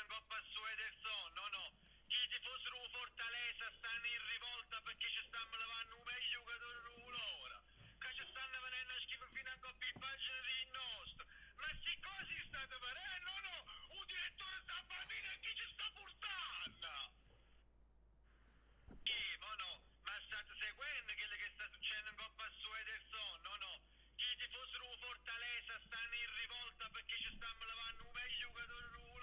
in Coppa su Ederson, no. Chi tifosi di Fortaleza stanno in rivolta perché ci stanno levando un meglio giocatore ora. Che ci stanno venendo a schifo fino a Coppa in pagina di nostro. Ma si così state venendo, no no. Un direttore Sabatini chi ci sta portando? Chi, ma no, ma state seguendo quello che sta succedendo in Coppa su Ederson, no no. Chi tifosi di Fortaleza stanno in rivolta perché ci stanno levando un meglio giocatore ora.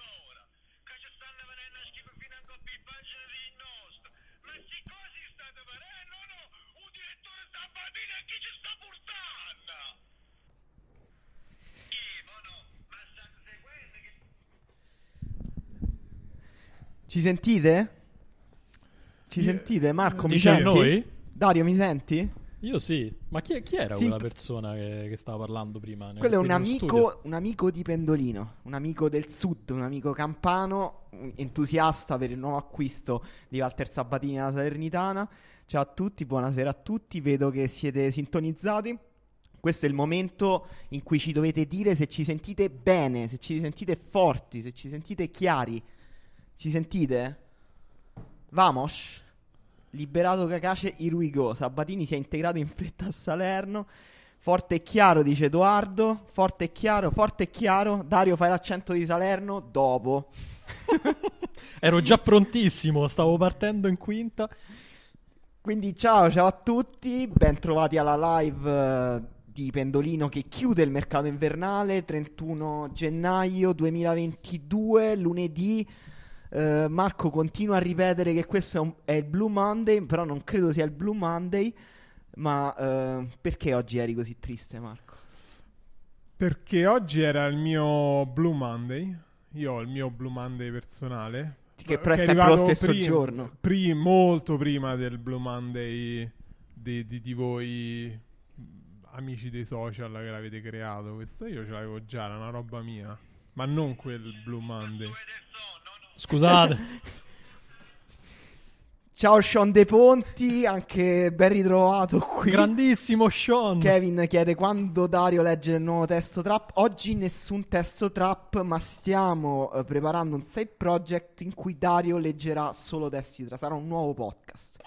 Ci sentite? Ci Io- sentite? Marco, mi Dice a senti? noi? Dario, mi senti? Io sì. Ma chi, chi era Sì, quella persona che, che stava parlando prima? nel- Quello è un amico, un amico di Pendolino, un amico del sud, un amico campano, un entusiasta per il nuovo acquisto di Walter Sabatini alla Salernitana. Ciao a tutti, buonasera a tutti, vedo che siete sintonizzati. Questo è il momento in cui ci dovete dire se ci sentite bene, se ci sentite forti, se ci sentite chiari. Ci sentite? Vamos? Liberato Cacace Iruigo. Sabatini si è integrato in fretta a Salerno. Forte e chiaro, dice Edoardo. Forte e chiaro, forte e chiaro. Dario, fai l'accento di Salerno dopo. Ero già prontissimo, stavo partendo in quinta. Quindi ciao, ciao a tutti, ben trovati alla live eh, di Pendolino che chiude il mercato invernale 31 gennaio 2022, lunedì. Eh, Marco continua a ripetere che questo è, un- è il Blue Monday, però non credo sia il Blue Monday. Ma eh, perché oggi eri così triste, Marco? Perché oggi era il mio Blue Monday. Io ho il mio Blue Monday personale. Che però è che sempre lo stesso prim- giorno. pri- molto prima del Blue Monday di, di- di voi amici dei social che l'avete creato. Questo io ce l'avevo già, era una roba mia. Ma non quel Blue Monday. Scusate. Ciao Sean De Ponti, anche ben ritrovato qui. Grandissimo Sean. Kevin chiede quando Dario legge il nuovo testo trap. Oggi nessun testo trap, ma stiamo eh, preparando un side project in cui Dario leggerà solo testi trap. Sarà un nuovo podcast.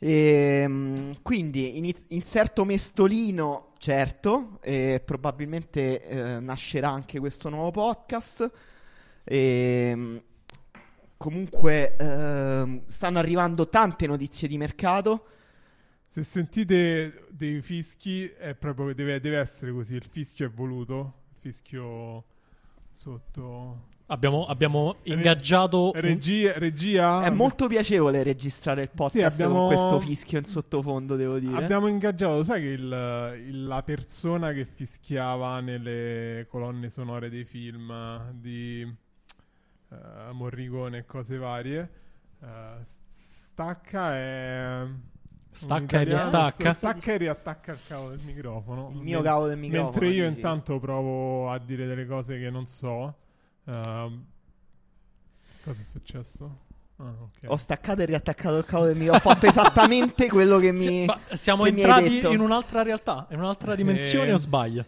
Ehm, quindi iniz- inserto mestolino, certo, e probabilmente eh, nascerà anche questo nuovo podcast. Ehm, comunque ehm, stanno arrivando tante notizie di mercato. Se sentite dei fischi, è proprio che deve, deve essere così. Il fischio è voluto. Il fischio sotto. Abbiamo, abbiamo ingaggiato un- Regia, regia È molto piacevole registrare il podcast Sì, abbiamo- con questo fischio in sottofondo, devo dire. Abbiamo ingaggiato, sai che il- il- la persona che fischiava nelle colonne sonore dei film di eh, Morricone e cose varie. eh, stacca e. Stacca e riattacca. Stacca e riattacca il cavo del microfono. Il mio cavo del microfono. Mentre io dici. intanto provo a dire delle cose che non so. Ehm, cosa è successo? Ah, ok. Ho staccato e riattaccato il cavo del microfono. Ho fatto esattamente quello che mi. Si- ma siamo che mi hai entrati detto. in un'altra realtà, in un'altra dimensione Eh, o sbaglio?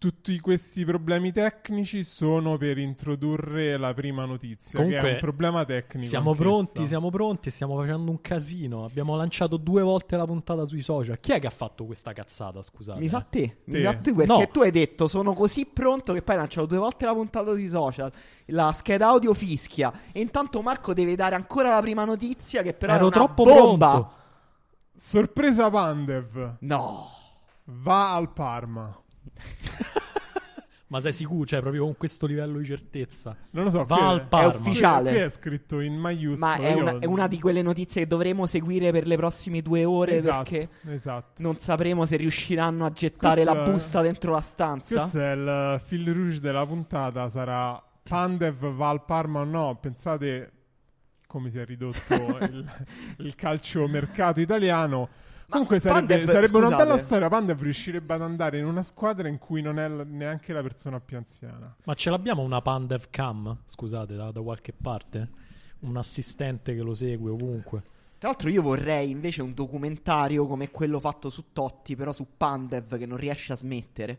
Tutti questi problemi tecnici sono per introdurre la prima notizia, che Comunque, è un problema tecnico. Siamo anch'essa. pronti, siamo pronti, stiamo facendo un casino. Abbiamo lanciato due volte la puntata sui social. Chi è che ha fatto questa cazzata, scusate? Mi sa te, mi Te. sa te perché No. tu hai detto sono così pronto che poi hai lanciato due volte la puntata sui social. La scheda audio fischia. E intanto Marco deve dare ancora la prima notizia che però Ero è una troppo bomba. pronto. Sorpresa Pandev No. va al Parma. Ma sei sicuro? Cioè, proprio con questo livello di certezza. Non lo so, Va al è, Parma. È ufficiale. Qui è scritto in maiuscolo. Ma è una, è una di quelle notizie che dovremo seguire per le prossime due ore Esatto, perché esatto. non sapremo se riusciranno a gettare Questo la è- busta dentro la stanza. Questo è il fil rouge della puntata. Sarà Pandev va al Parma o no? Pensate come si è ridotto il, il calcio mercato italiano. Comunque sarebbe, Pandev, sarebbe una bella storia. Pandev riuscirebbe ad andare in una squadra in cui non è neanche la persona più anziana. Ma ce l'abbiamo una Pandev Cam? Scusate, da, da qualche parte? Un assistente che lo segue ovunque. Tra l'altro io vorrei invece un documentario come quello fatto su Totti, però su Pandev che non riesce a smettere.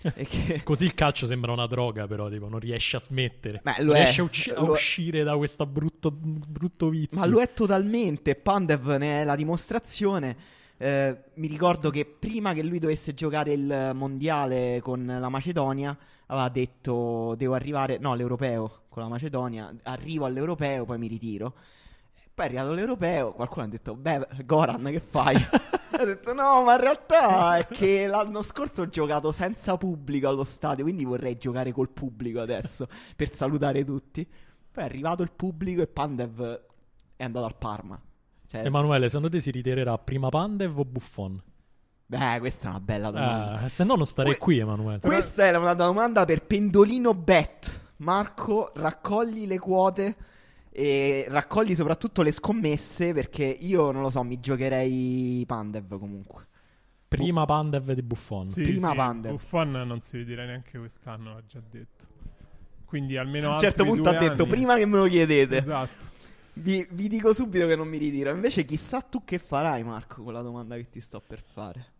E che- Così il calcio sembra una droga, però, tipo, non riesce a smettere. Beh, lo non è. riesce a, usci- a è. uscire da questo brutto, brutto vizio. Ma lo è totalmente. Pandev ne è la dimostrazione. Eh, mi ricordo che prima che lui dovesse giocare il mondiale con la Macedonia, aveva detto: Devo arrivare. No, l'europeo con la Macedonia. Arrivo all'europeo, poi mi ritiro. Poi è arrivato l'europeo. Qualcuno ha detto: Beh, Goran, che fai? ha detto: No, ma in realtà è che l'anno scorso ho giocato senza pubblico allo stadio. Quindi vorrei giocare col pubblico adesso per salutare tutti. Poi è arrivato il pubblico e Pandev è andato al Parma. Cioè, Emanuele, secondo te si ritirerà prima Pandev o Buffon? beh, questa è una bella domanda. Eh, se no non starei Que- qui, Emanuele. Questa è una domanda per Pendolino Bet. Marco, raccogli le quote e raccogli soprattutto le scommesse perché io non lo so, mi giocherei Pandev comunque. Prima Pandev di Buffon. Sì, Prima sì, Pandev. Buffon non si ritirerà neanche quest'anno, l'ha già detto. Quindi almeno A un certo punto ha detto anni- prima che me lo chiedete. Esatto. Vi, vi dico subito che non mi ritiro. Invece chissà tu che farai Marco con la domanda che ti sto per fare.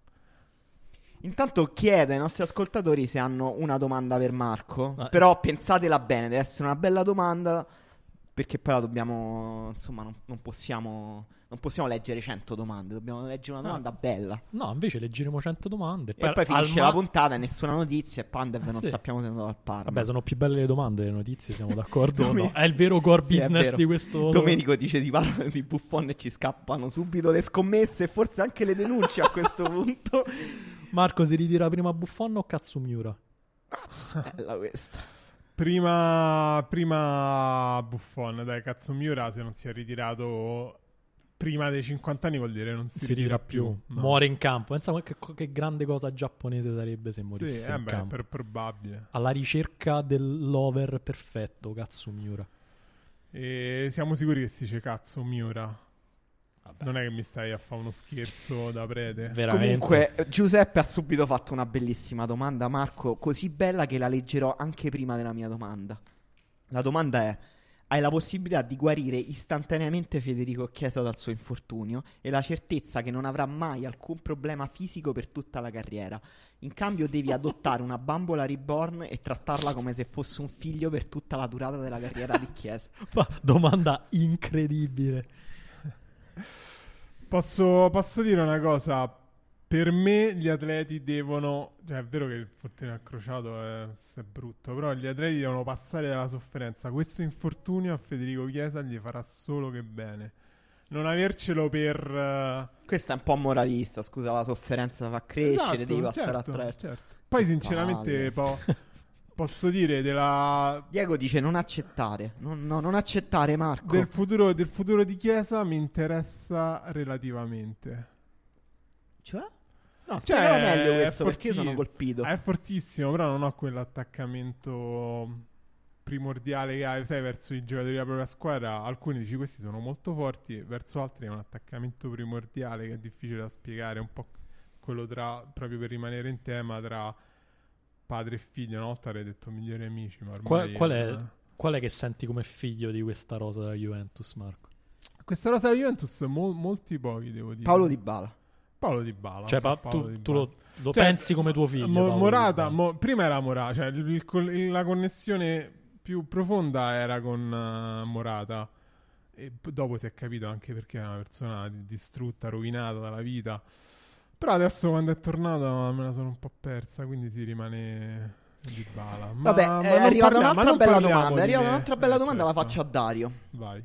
Intanto chiedo ai nostri ascoltatori se hanno una domanda per Marco. Ah, Però pensatela bene, deve essere una bella domanda. Perché poi la dobbiamo. Insomma, non, non possiamo. Non possiamo leggere 100 domande. Dobbiamo leggere una No. domanda bella. No, invece leggeremo 100 domande. E poi finisce ma- la puntata e nessuna notizia. E Pandev Ah, non sì. sappiamo se è andato al Parma. Vabbè, sono più belle le domande, le notizie, siamo d'accordo? o no? È il vero core Sì, business di questo... Domenico dice si parla di Buffon e ci scappano subito le scommesse e forse anche le denunce a questo punto. Marco si ritira prima Buffon o Katsumiura? Bella questa. Prima, prima Buffon, dai, cazzo Miura se non si è ritirato prima dei 50 anni vuol dire non si, Si ritira più, No. muore in campo. Pensa che, che grande cosa giapponese sarebbe se morisse Sì, in eh beh, campo. per probabile. Alla ricerca dell'over perfetto, Katsumiura. E siamo sicuri che si dice cazzo Miura? Vabbè, Non è che mi stai a fare uno scherzo da prete? veramente. Comunque, Giuseppe ha subito fatto una bellissima domanda, Marco, così bella che la leggerò anche prima della mia domanda. La domanda è: hai la possibilità di guarire istantaneamente Federico Chiesa dal suo infortunio e la certezza che non avrà mai alcun problema fisico per tutta la carriera. In cambio, devi adottare una bambola reborn e trattarla come se fosse un figlio per tutta la durata della carriera di Chiesa. Ma domanda incredibile. Posso, posso dire una cosa? Per me gli atleti devono, cioè è vero che il fortunio accrociato è, è brutto, però gli atleti devono passare dalla sofferenza. Questo infortunio a Federico Chiesa gli farà solo che bene. Non avercelo per... eh, Questo è un po' moralista, scusa, la sofferenza fa crescere, Esatto, devi passare certo, attraverso. certo. Poi sinceramente palle. po- posso dire della, Diego dice non accettare, non, no, non accettare Marco. del, futuro, del futuro di Chiesa mi interessa relativamente. Cioè? No, Cioè, spiegalo meglio questo perché io sono colpito. È fortissimo, però non ho quell'attaccamento primordiale che hai, sai, verso i giocatori della propria squadra. Alcuni dici questi sono molto forti, verso altri è un attaccamento primordiale che è difficile da spiegare, un po' quello tra, proprio per rimanere in tema, tra padre e figlio. Una volta avrei detto migliori amici, ma ormai... Qual, qual è, eh. qual è che senti come figlio di questa rosa della Juventus, Marco? Questa rosa di Juventus, mol- molti pochi, devo dire. Paolo Di Bala. Paolo Di Bala. Cioè, pa- Paolo tu, Dybala. tu lo, lo Cioè, pensi come tuo figlio? Mo- Morata, mo- prima era Morata, cioè il- il la connessione più profonda era con eh, Morata. E dopo si è capito anche perché è una persona di- distrutta, rovinata dalla vita. Però adesso quando è tornato me la sono un po' persa, quindi si rimane di bala. Ma, Vabbè, ma è non arrivata un'altra bella domanda. È arrivata un'altra bella Eh, domanda, la certo. faccio a Dario. Vai.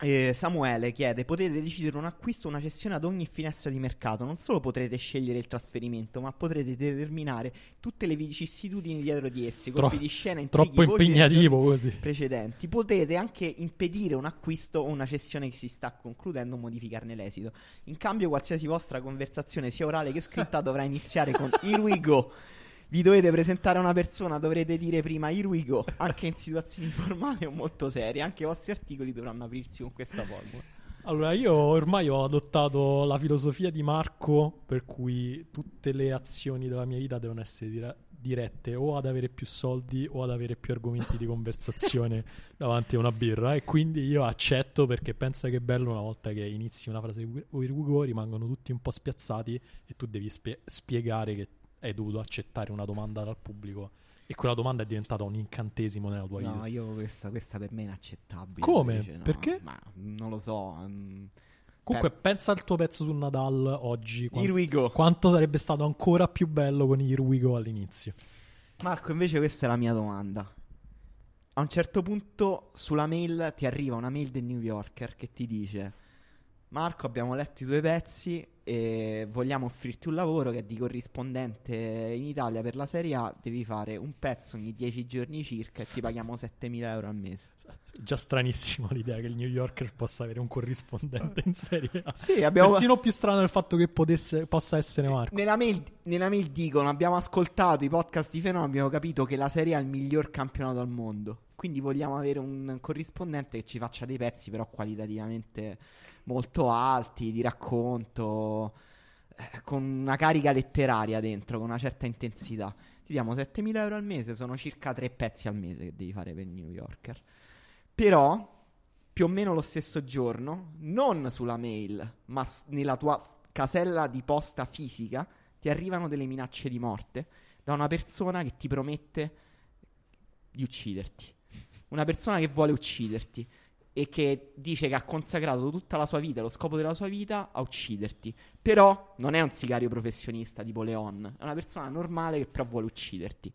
Eh, Samuele chiede: Potete decidere un acquisto o una cessione ad ogni finestra di mercato. Non solo potrete scegliere il trasferimento, ma potrete determinare tutte le vicissitudini dietro di essi. Tro- Colpi di scena, intrighi, Troppo impegnativo così. precedenti. Potete anche impedire un acquisto o una cessione che si sta concludendo o modificarne l'esito. In cambio, qualsiasi vostra conversazione, sia orale che scritta, dovrà iniziare con Here we go. Vi dovete presentare a una persona, dovrete dire prima Here we go, anche in situazioni formali o molto serie. Anche i vostri articoli dovranno aprirsi con questa formula. Allora, io ormai ho adottato la filosofia di Marco, per cui tutte le azioni della mia vita devono essere dira- dirette o ad avere più soldi o ad avere più argomenti di conversazione davanti a una birra e quindi io accetto perché pensa che è bello una volta che inizi una frase con i rimangono tutti un po' spiazzati e tu devi spie- spiegare che hai dovuto accettare una domanda dal pubblico e quella domanda è diventata un incantesimo nella tua No, vita. io questa, questa per me è inaccettabile. Come? invece, no. Perché? Ma non lo so. mm. Comunque Beh, pensa al tuo pezzo su Nadal oggi. quan- here we go. quanto sarebbe stato ancora più bello con Here We Go all'inizio. Marco, invece questa è la mia domanda. A un certo punto sulla mail ti arriva una mail del New Yorker che ti dice Marco, abbiamo letto i tuoi pezzi e vogliamo offrirti un lavoro che è di corrispondente in Italia per la Serie A. Devi fare un pezzo ogni 10 giorni circa e ti paghiamo 7.000 euro al mese. Già stranissimo l'idea che il New Yorker possa avere un corrispondente in Serie A. Sì, abbiamo... Persino più strano il fatto che potesse, possa essere Marco. Nella mail, nella mail dicono: Abbiamo ascoltato i podcast di Fenomeno. Abbiamo capito che la Serie A è il miglior campionato al mondo. Quindi vogliamo avere un corrispondente che ci faccia dei pezzi, però qualitativamente molto alti, di racconto, eh, con una carica letteraria dentro, con una certa intensità. Ti diamo 7.000 euro al mese, sono circa tre pezzi al mese che devi fare per il New Yorker. Però, più o meno lo stesso giorno, non sulla mail, ma s- nella tua casella di posta fisica, ti arrivano delle minacce di morte da una persona che ti promette di ucciderti. Una persona che vuole ucciderti e che dice che ha consacrato tutta la sua vita, lo scopo della sua vita a ucciderti. Però non è un sicario professionista tipo Leon, è una persona normale che però vuole ucciderti.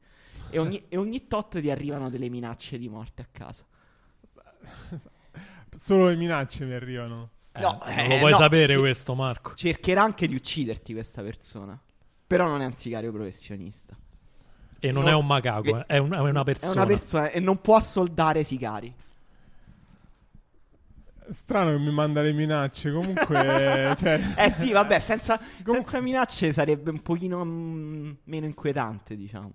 E ogni, e ogni tot ti arrivano delle minacce di morte a casa. Solo le minacce mi arrivano. Eh, no, non eh, lo puoi no, sapere ci- questo, Marco. Cercherà anche di ucciderti questa persona. Però non è un sicario professionista. E non no, è un macaco, eh, è, un- è una persona. È una persona e non può assoldare sicari. Strano che mi manda le minacce. Comunque, cioè, Eh sì, vabbè, senza, Comunque- senza minacce sarebbe un pochino mm, meno inquietante, diciamo.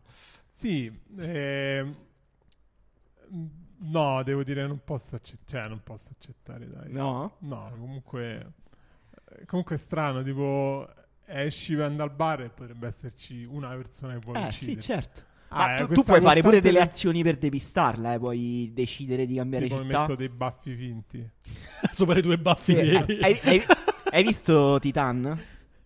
Sì, ehm, no, devo dire, non posso, acce- cioè, non posso accettare, dai. No? No, comunque, eh, comunque è strano, tipo, esci, vai andare al bar e potrebbe esserci una persona che vuole Eh sì, uccidere. certo. Ah, Ma eh, tu, tu puoi fare pure delle de- azioni per depistarla, eh, puoi decidere di cambiare Tipo, città. metto dei baffi finti. Sopra i tuoi baffi Sì, veri. hai, hai- hai visto Titan?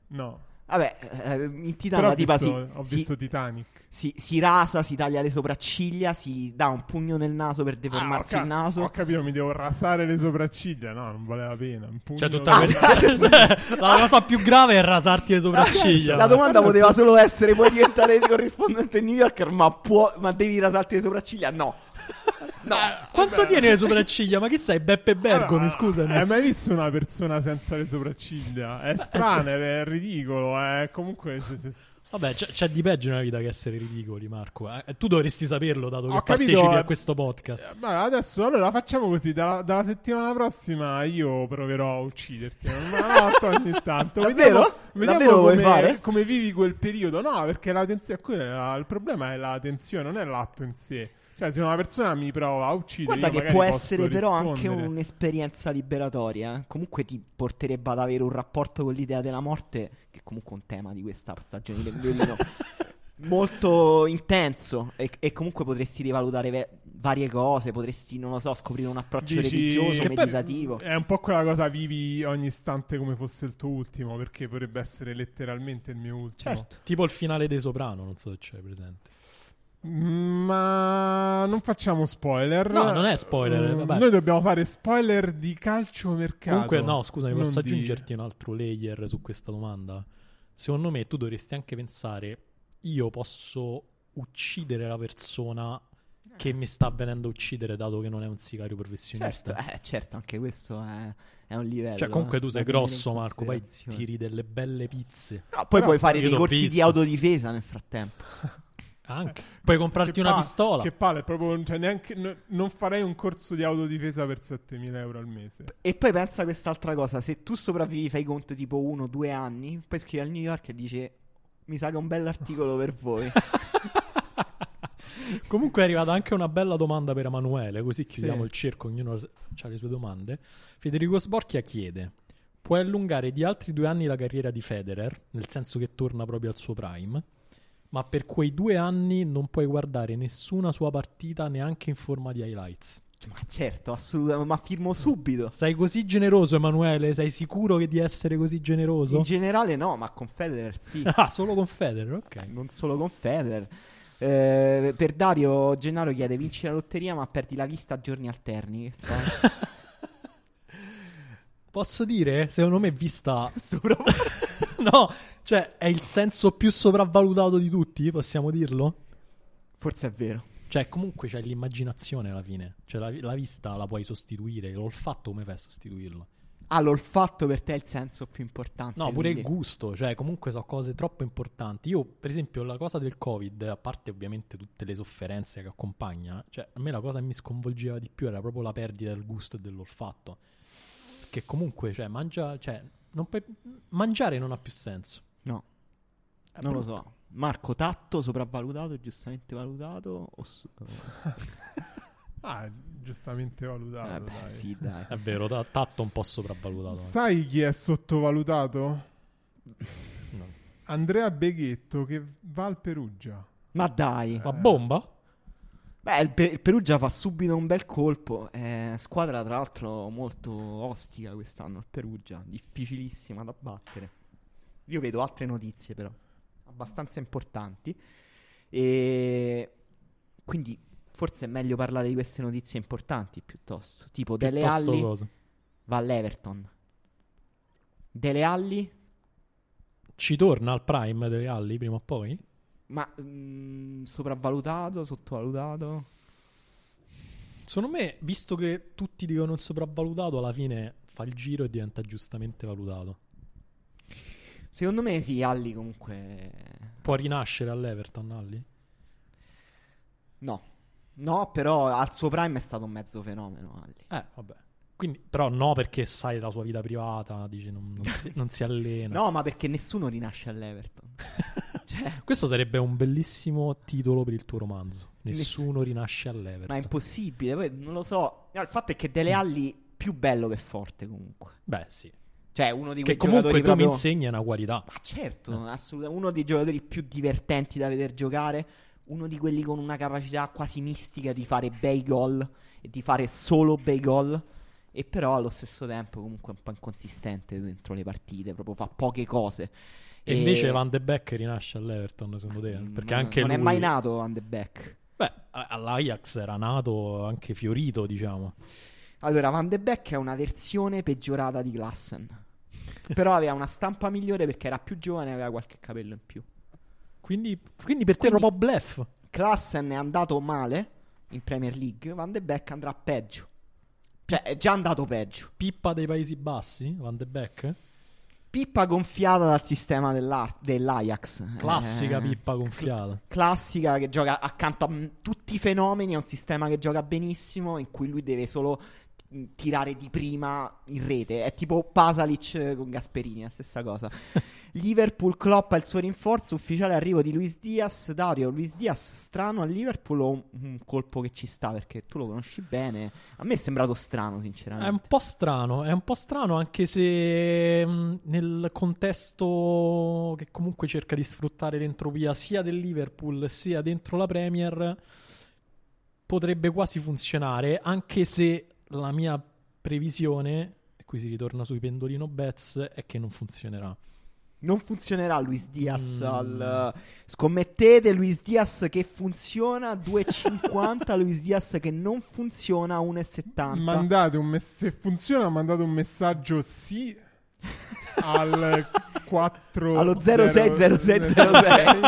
No, Vabbè, eh, in Titan però la ho tipa visto, si, ho si- visto Titanic. si- si rasa, si taglia le sopracciglia, si dà un pugno nel naso per deformarsi Ah, ho il ca- naso. Ho capito, mi devo rasare le sopracciglia. No, non vale la pena. Un pugno Cioè, tutta quella- la cosa più grave è rasarti le sopracciglia. La domanda poteva solo essere: puoi diventare corrispondente in New Yorker, ma, può, ma devi rasarti le sopracciglia? No. No. Quanto Vabbè. tiene le sopracciglia? Ma chi sei? Beppe Bergomi, Allora, scusami. Hai mai visto una persona senza le sopracciglia? È strano, è ridicolo. È comunque. Se, se- Vabbè, c'è, c'è di peggio nella vita che essere ridicoli, Marco. eh. Tu dovresti saperlo, dato che Ho capito, partecipi eh. a questo podcast. Eh, Ma adesso allora facciamo così: dalla, dalla settimana prossima io proverò a ucciderti. Una volta ogni tanto. Davvero? Vediamo, vediamo come, fare? come vivi quel periodo. No, perché la tensione. il problema è la tensione, non è l'atto in sé. Cioè, se una persona mi prova a uccidere, Guarda che magari può essere però anche rispondere. un'esperienza liberatoria. eh. Comunque ti porterebbe ad avere un rapporto con l'idea della morte, che è comunque un tema di questa stagione del violino, molto intenso. E, e comunque potresti rivalutare ve- varie cose, potresti, non lo so, scoprire un approccio Dici- religioso, meditativo. È un po' quella cosa, vivi ogni istante come fosse il tuo ultimo, perché potrebbe essere letteralmente il mio ultimo. Certo. Tipo il finale dei Soprano, non so se c'è presente. Ma non facciamo spoiler. No, non è spoiler, Mm, vabbè. Noi dobbiamo fare spoiler di calciomercato. Comunque, no, scusami, non posso di- aggiungerti un altro layer su questa domanda? Secondo me tu dovresti anche pensare, io posso uccidere la persona che mi sta venendo a uccidere dato che non è un sicario professionista. Certo, eh, certo, anche questo è, è un livello. Cioè, comunque eh, tu sei grosso, Marco, poi tiri delle belle pizze. No, poi Però puoi fare dei corsi di autodifesa nel frattempo. Anche. Puoi comprarti Che una pa- pistola. Che palle, proprio, cioè, neanche, no- non farei un corso di autodifesa per 7.000 euro al mese. E poi pensa a quest'altra cosa: se tu sopravvivi, fai conto tipo uno o due anni, poi scrivi al New York e dici: Mi sa che è un bell'articolo per voi. Comunque è arrivata anche una bella domanda per Emanuele, così chiudiamo Sì. il cerco, ognuno ha le sue domande. Federico Sborchia chiede: Puoi allungare di altri due anni la carriera di Federer, nel senso che torna proprio al suo prime? Ma per quei due anni non puoi guardare nessuna sua partita neanche in forma di highlights. Ma certo, assolutamente, ma firmo subito. Sei così generoso, Emanuele? Sei sicuro che di essere così generoso? In generale no, ma con Federer sì. ah, solo con Federer, ok. non solo con Federer. Eh, per Dario Gennaro chiede vinci la lotteria ma perdi la vista a giorni alterni. Che fai? Posso dire, secondo me vista... Sopra- no, cioè è il senso più sopravvalutato di tutti, possiamo dirlo? Forse è vero. Cioè comunque c'è l'immaginazione alla fine. Cioè la, la vista la puoi sostituire, l'olfatto come fai a sostituirlo? Ah, l'olfatto per te è il senso più importante. No, pure il quindi- gusto, cioè comunque sono cose troppo importanti. Io, per esempio, la cosa del Covid, a parte ovviamente tutte le sofferenze che accompagna, cioè a me la cosa che mi sconvolgeva di più era proprio la perdita del gusto e dell'olfatto. Che comunque, cioè, mangia, cioè, non puoi- mangiare non ha più senso. No, È non lo brutto. so. Marco, tatto sopravvalutato, giustamente valutato? O su- Ah, giustamente valutato. Eh beh, dai. sì, dai. È vero, ta- tatto un po' sopravvalutato. Sai chi è sottovalutato? No. Andrea Beghetto che va al Perugia. Ma dai. La bomba? Beh, il, Pe- il Perugia fa subito un bel colpo. Eh, squadra, tra l'altro, molto ostica quest'anno. Il Perugia, difficilissima da battere. Io vedo altre notizie, però, abbastanza importanti. E quindi, forse è meglio parlare di queste notizie importanti piuttosto. Tipo, Dele Piuttosto Alli cosa? va all'Everton. Dele Alli, Ci torna al prime delle Alli prima o poi? Ma mm, sopravvalutato, sottovalutato? Secondo me, visto che tutti dicono il sopravvalutato, alla fine fa il giro e diventa giustamente valutato. Secondo me sì, Alli comunque... Può rinascere all'Everton, Alli? No, no, però al suo prime è stato un mezzo fenomeno. Alli. Eh, vabbè. Quindi, però no perché sai la sua vita privata, dici non, non si, non si allena. No, ma perché nessuno rinasce all'Everton. cioè, Questo sarebbe un bellissimo titolo per il tuo romanzo. Nessuno rinasce all'Everton. ma è impossibile. Poi non lo so. No, il fatto è che Dele Alli più bello che forte comunque. Beh, sì. Cioè, uno di quei Che comunque tu giocatori mi proprio... insegni una qualità. Ma certo, assolutamente. Uno dei giocatori più divertenti da vedere giocare. Uno di quelli con una capacità quasi mistica di fare bei gol e di fare solo bei gol. E però allo stesso tempo comunque un po' inconsistente dentro le partite, proprio fa poche cose. E invece Van de Beek rinasce all'Everton, secondo te? Mm, Perché non- anche non lui... è mai nato Van de Beek. Beh, all'Ajax era nato anche fiorito, diciamo. Allora, Van de Beek è una versione peggiorata di Klassen. Però aveva una stampa migliore perché era più giovane e aveva qualche capello in più. Quindi, quindi per te è Quindi- proprio bluff. Klassen è andato male in Premier League, Van de Beek andrà peggio. Cioè, è già andato peggio. Pippa dei Paesi Bassi, Van de Beek? Pippa gonfiata dal sistema dell'Ajax. Classica Eh, pippa gonfiata. Classica che gioca accanto a mm, tutti i fenomeni. È un sistema che gioca benissimo. In cui lui deve solo tirare di prima in rete. È tipo Pasalic eh, con Gasperini, la stessa cosa. Liverpool Klopp ha il suo rinforzo. Ufficiale arrivo di Luis Diaz. Dario, Luis Diaz strano a Liverpool o un, colpo che ci sta? Perché tu lo conosci bene. A me è sembrato strano, È un sinceramente. po' strano, è un po' strano anche se mh, nel contesto che comunque cerca di sfruttare l'entropia sia del Liverpool sia dentro la Premier potrebbe quasi funzionare, anche se la mia previsione, e qui si ritorna sui pendolino bets, è che non funzionerà. Non funzionerà Luis Diaz Mm. al... Scommettete Luis Diaz che funziona 2,50 Luis Diaz che non funziona 1,70 Mandate un mess- se funziona, mandate un messaggio sì al 4 Allo 060606.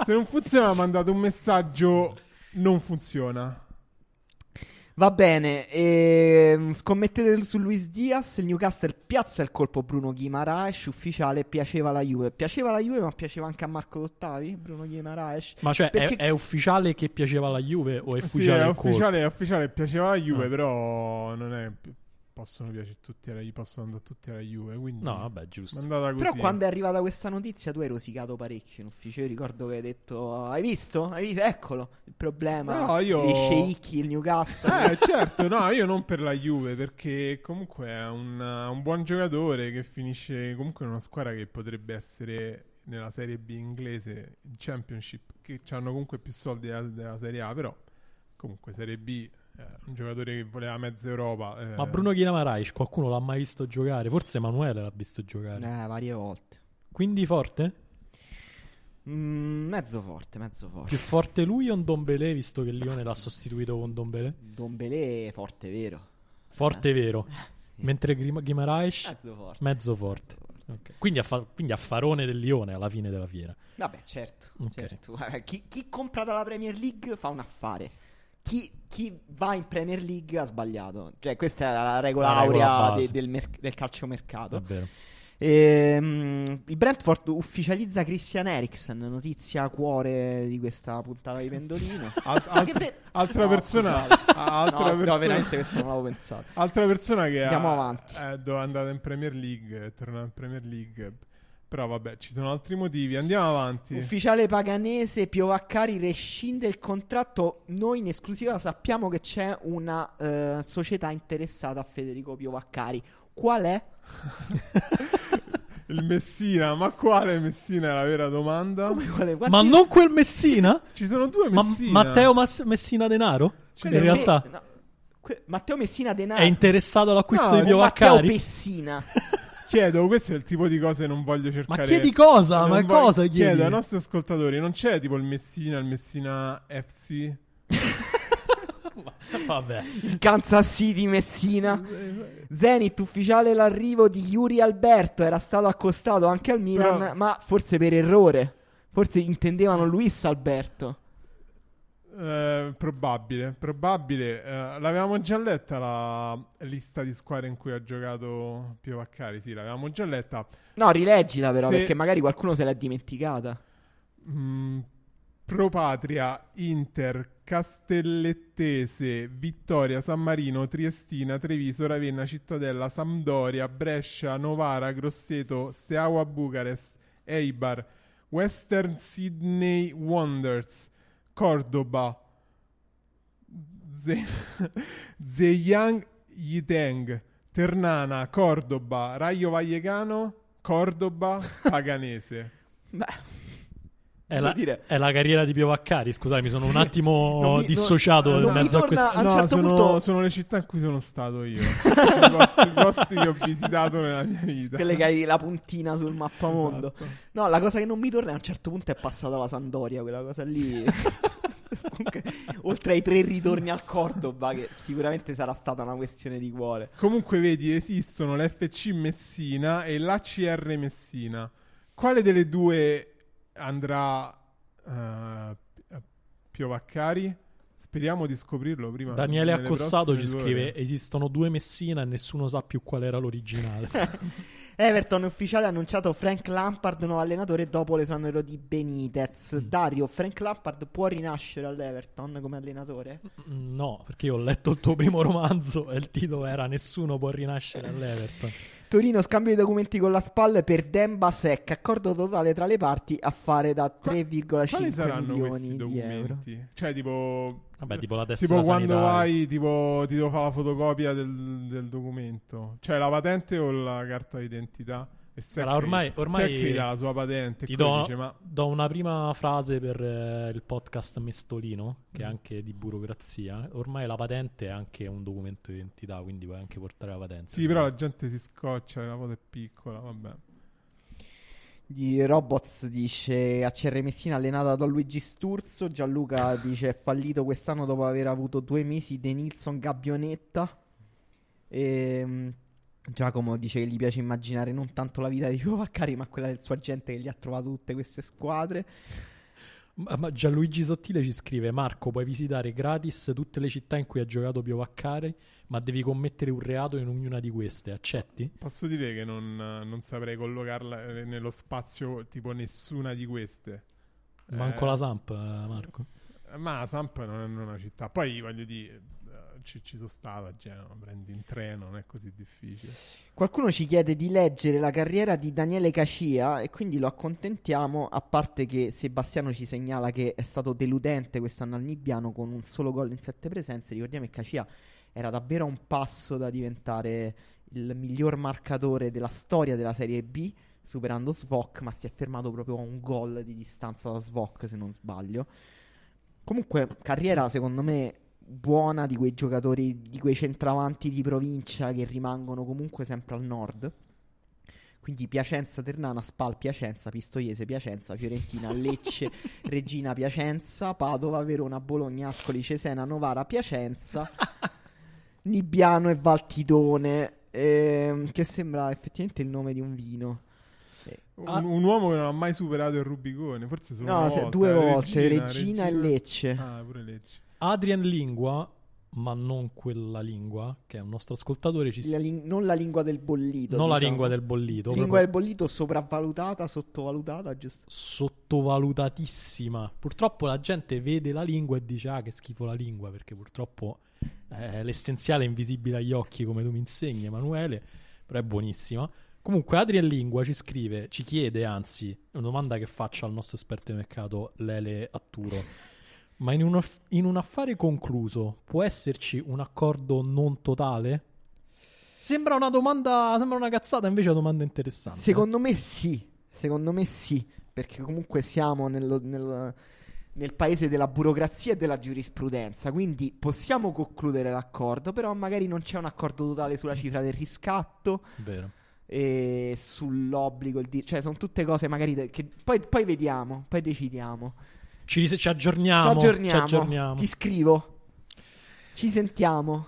Se non funziona, mandate un messaggio non funziona. Va bene ehm, Scommettete su Luis Diaz Il Newcastle piazza il colpo Bruno Guimaraes Ufficiale piaceva la Juve Piaceva la Juve ma piaceva anche a Marco Dottavi Bruno Guimaraes Ma cioè, Perché- è, è ufficiale che piaceva alla Juve o è Sì, ufficiale è il colpo? ufficiale, è ufficiale, piaceva la Juve, Ah. però non è possono piacere tutti alla, possono andare tutti alla Juve, quindi No, vabbè, giusto. Però quando è arrivata questa notizia tu hai rosicato parecchio in ufficio. Io ricordo che hai detto: Hai visto? Hai visto? Eccolo il problema. No, io- I sceicchi, il Newcastle. Eh, certo, no, io non per la Juve, perché comunque è un, un buon giocatore che finisce comunque in una squadra che potrebbe essere nella Serie B inglese, il Championship, che hanno comunque più soldi della, della Serie A, però comunque Serie B, un giocatore che voleva mezza Europa. eh, Ma Bruno Guimarães, qualcuno l'ha mai visto giocare? Forse Emanuele l'ha visto giocare. Eh, varie volte. Quindi forte? Mm, mezzo forte, mezzo forte. Più forte lui o Ndombele, visto che Lione l'ha sostituito con Ndombele? Dombele forte, vero? Forte vero. Sì. Mentre Grima- Guimarães, Mezzo forte. mezzo forte. Ok. Quindi, a fa- quindi a farone del Lione alla fine della fiera. Vabbè, certo. Ok. certo. Eh, Chi, chi compra dalla Premier League fa un affare. Chi, chi va in Premier League ha sbagliato. Cioè, questa è la regola La aurea de- del, mer- del calciomercato. È vero. Ehm, il Brentford ufficializza Christian Eriksen, notizia cuore di questa puntata di Pendolino. Alt- che ve- altra No, persona, altra no, no, persona- veramente questo non l'avevo pensato. altra persona che Andiamo ha, avanti. è do- è andata in Premier League, è tornata in Premier League. Però vabbè, ci sono altri motivi. Andiamo avanti. Ufficiale paganese Piovaccari rescinde il contratto. Noi in esclusiva sappiamo che c'è una eh, società interessata a Federico Piovaccari. Qual è? Il Messina, ma quale Messina è la vera domanda? Come quale? Ma Quanti- non quel Messina? Ci sono due Ma- Messina. Matteo Mas- Messina Denaro? quello In realtà Me- no, que- Matteo Messina Denaro. è interessato all'acquisto No, di o Matteo Piovaccari? Pessina. Chiedo, questo è il tipo di cose che non voglio Ma cercare. chiedi cosa? Ma voglio- cosa chiedi? Chiedo ai nostri ascoltatori, non c'è tipo il Messina, il Messina FC? Vabbè. Il Kansas City Messina. Zenit ufficiale l'arrivo di Yuri Alberto. Era stato accostato anche al Milan, Però- ma forse per errore. Forse intendevano Luis Alberto. Eh, probabile, probabile. Eh, l'avevamo già letta la lista di squadre in cui ha giocato Piovaccari. Sì, l'avevamo già letta. No, rileggila però, Se- perché magari qualcuno se l'è dimenticata. Mm, Pro Patria, Inter, Castellettese, Vittoria, San Marino, Triestina, Treviso, Ravenna, Cittadella, Sampdoria, Brescia, Novara, Grosseto, Steaua Bucarest, Eibar, Western Sydney Wanderers, Cordoba, Ze- Zhejiang Yiteng, Ternana, Cordoba, Rayo Vallecano, Cordoba, Paganese. Beh, È la, dire- è la carriera di Piovaccari, scusate, mi sono un attimo Non mi- dissociato non- in non mezzo a questo. no, certo sono, punto- sono le città in cui sono stato io. I posti, i posti che ho visitato nella mia vita. quelle che hai la puntina sul mappamondo. Esatto. No, la cosa che non mi torna è a un certo punto è passata la Sandoria, quella cosa lì. Oltre ai tre ritorni al Cordoba, che sicuramente sarà stata una questione di cuore. Comunque, vedi, esistono l'FC Messina e l'ACR Messina. Quale delle due andrà eh, Piovaccari? Speriamo di scoprirlo prima. Daniele Accossato ci scrive: ore. Esistono due Messina e nessuno sa più qual era l'originale. Everton ufficiale ha annunciato Frank Lampard nuovo allenatore dopo l'esonero di Benitez. Dario, Frank Lampard può rinascere all'Everton come allenatore? Mm, no, perché io ho letto il tuo primo romanzo e il titolo era Nessuno può rinascere all'Everton. Torino scambio di documenti con la SPAL per Demba Sec, accordo totale tra le parti a fare da Qua- 3,5 Quali saranno milioni questi di euro. documenti? Cioè, tipo. Vabbè, tipo la tessera Tipo quando vai, tipo, ti devo fare la fotocopia del, del documento. Cioè la patente o la carta d'identità? E se Allora, ormai- ormai dà la sua patente. Ti e do, dice, ma do una prima frase per eh, il podcast Mestolino, che è Mm. anche di burocrazia. Ormai la patente è anche un documento di identità, quindi puoi anche portare la patente. Sì, però la gente si scoccia, la foto è piccola, vabbè. Di Robots dice ACR Messina allenata da Luigi Sturzo. Gianluca dice è fallito quest'anno dopo aver avuto due mesi De Nilsson Gabbionetta. Ehm, Giacomo dice che gli piace immaginare non tanto la vita di Pio Vaccari, ma quella del suo agente che gli ha trovato tutte queste squadre. Ma, ma Gianluigi Sottile ci scrive: Marco, puoi visitare gratis tutte le città in cui ha giocato Piovaccari, ma devi commettere un reato in ognuna di queste. Accetti? Posso dire che non, non saprei collocarla eh, nello spazio tipo nessuna di queste. Manco Eh, la Samp, eh, Marco. Ma Samp non è una città. Poi voglio dire, eh, ci, ci sono stato a Genova, prendi in treno, non è così difficile. Qualcuno ci chiede di leggere la carriera di Daniele Cacia e quindi lo accontentiamo, a parte che Sebastiano ci segnala che è stato deludente quest'anno al Nibbiano con un solo gol in sette presenze. Ricordiamo che Cacia era davvero un passo da diventare il miglior marcatore della storia della Serie B, superando Svok, ma si è fermato proprio a un gol di distanza da Svok, se non sbaglio. Comunque, carriera secondo me buona di quei giocatori, di quei centravanti di provincia che rimangono comunque sempre al nord. Quindi Piacenza, Ternana, Spal, Piacenza, Pistoiese, Piacenza, Fiorentina, Lecce, Regina, Piacenza, Padova, Verona, Bologna, Ascoli, Cesena, Novara, Piacenza, Nibbiano e Valtidone, ehm, che sembra effettivamente il nome di un vino. Sì. Un, Ah. un uomo che non ha mai superato il Rubicone, forse solo No, volta. due volte, Regina, e Lecce. Ah, pure Lecce. Adrian Lingua, ma non quella lingua, che è un nostro ascoltatore, ci La lin- non la lingua del bollito. non la diciamo. lingua del bollito, Lingua proprio del bollito sopravvalutata, sottovalutata, giusto? sottovalutatissima. Purtroppo la gente vede la lingua e dice ah che schifo la lingua, perché purtroppo è l'essenziale è invisibile agli occhi come tu mi insegni Emanuele, però è buonissima. Comunque Adrian Lingua ci scrive, ci chiede anzi, una domanda che faccio al nostro esperto di mercato Lele Atturo. Ma in un, aff- in un affare concluso può esserci un accordo non totale? Sembra una domanda, sembra una cazzata, invece è una domanda interessante. Secondo me sì, secondo me sì, perché comunque siamo nello- nel, nel paese della burocrazia e della giurisprudenza, quindi possiamo concludere l'accordo, però magari non c'è un accordo totale sulla cifra del riscatto Vero. e sull'obbligo, il di- cioè sono tutte cose magari de- che poi, poi vediamo, poi decidiamo. Ci, ci aggiorniamo. ci aggiorniamo, Ci aggiorniamo. ti scrivo, ci sentiamo.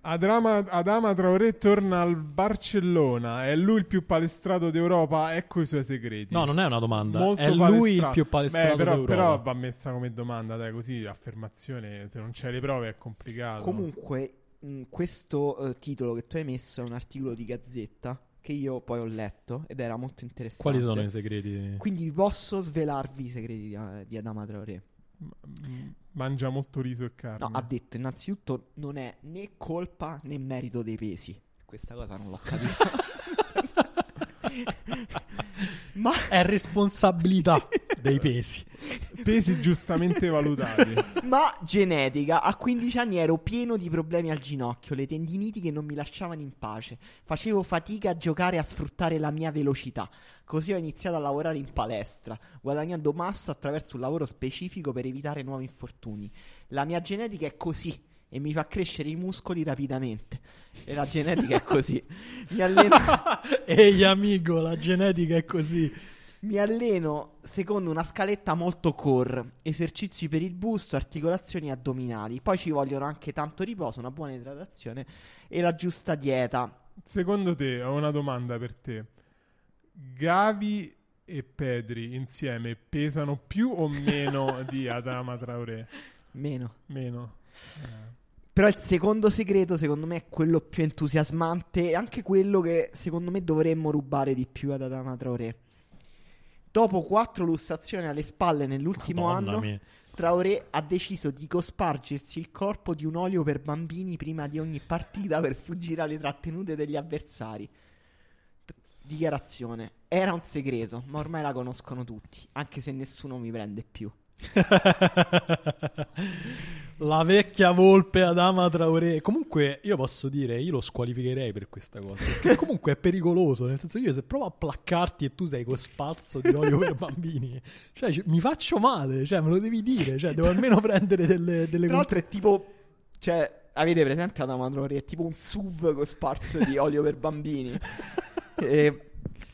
Adama, Adama Traoré torna al Barcellona. È lui il più palestrato d'Europa? Ecco i suoi segreti. No, non è una domanda. Molto è lui il palestrato. più palestrato Beh, però, d'Europa. però va messa come domanda, dai, così affermazione. Se non c'è le prove è complicato. Comunque, mh, questo eh, titolo che tu hai messo è un articolo di Gazzetta che io poi ho letto ed era molto interessante. Quali sono i segreti? Quindi posso svelarvi i segreti di, eh, di Adama Traoré. Mangia molto riso e carne. No, ha detto innanzitutto non è né colpa né merito dei pesi. Questa cosa non l'ho capita. Ma È responsabilità dei pesi. Pesi giustamente valutati. Ma genetica, a 15 anni ero pieno di problemi al ginocchio, le tendiniti che non mi lasciavano in pace. Facevo fatica a giocare e a sfruttare la mia velocità. Così ho iniziato a lavorare in palestra, guadagnando massa attraverso un lavoro specifico per evitare nuovi infortuni. La mia genetica è così e mi fa crescere i muscoli rapidamente. E la genetica è così. Mi alleno Ehi amico, la genetica è così. Mi alleno secondo una scaletta molto core, esercizi per il busto, articolazioni addominali. Poi ci vogliono anche tanto riposo, una buona idratazione e la giusta dieta. Secondo te, ho una domanda per te. Gavi e Pedri insieme pesano più o meno di Adama Traoré? Meno. Meno. Però il secondo segreto, secondo me, è quello più entusiasmante e anche quello che secondo me dovremmo rubare di più ad Adama Traoré. Dopo quattro lussazioni alle spalle nell'ultimo Madonna anno, mia. Traoré ha deciso di cospargersi il corpo di un olio per bambini prima di ogni partita per sfuggire alle trattenute degli avversari. T- Dichiarazione. Era un segreto, ma ormai la conoscono tutti, anche se nessuno mi prende più. La vecchia volpe Adama Traoré. Comunque, io posso dire, io lo squalificherei per questa cosa. Perché comunque è pericoloso. Nel senso, io se provo a placcarti e tu sei cospazzo di olio per bambini, cioè ci- mi faccio male. Cioè, me lo devi dire. Cioè, devo almeno prendere delle. delle Tra l'altro è tipo... Cioè, avete presente Adama Traoré? È tipo un SUV cosparso di olio per bambini. E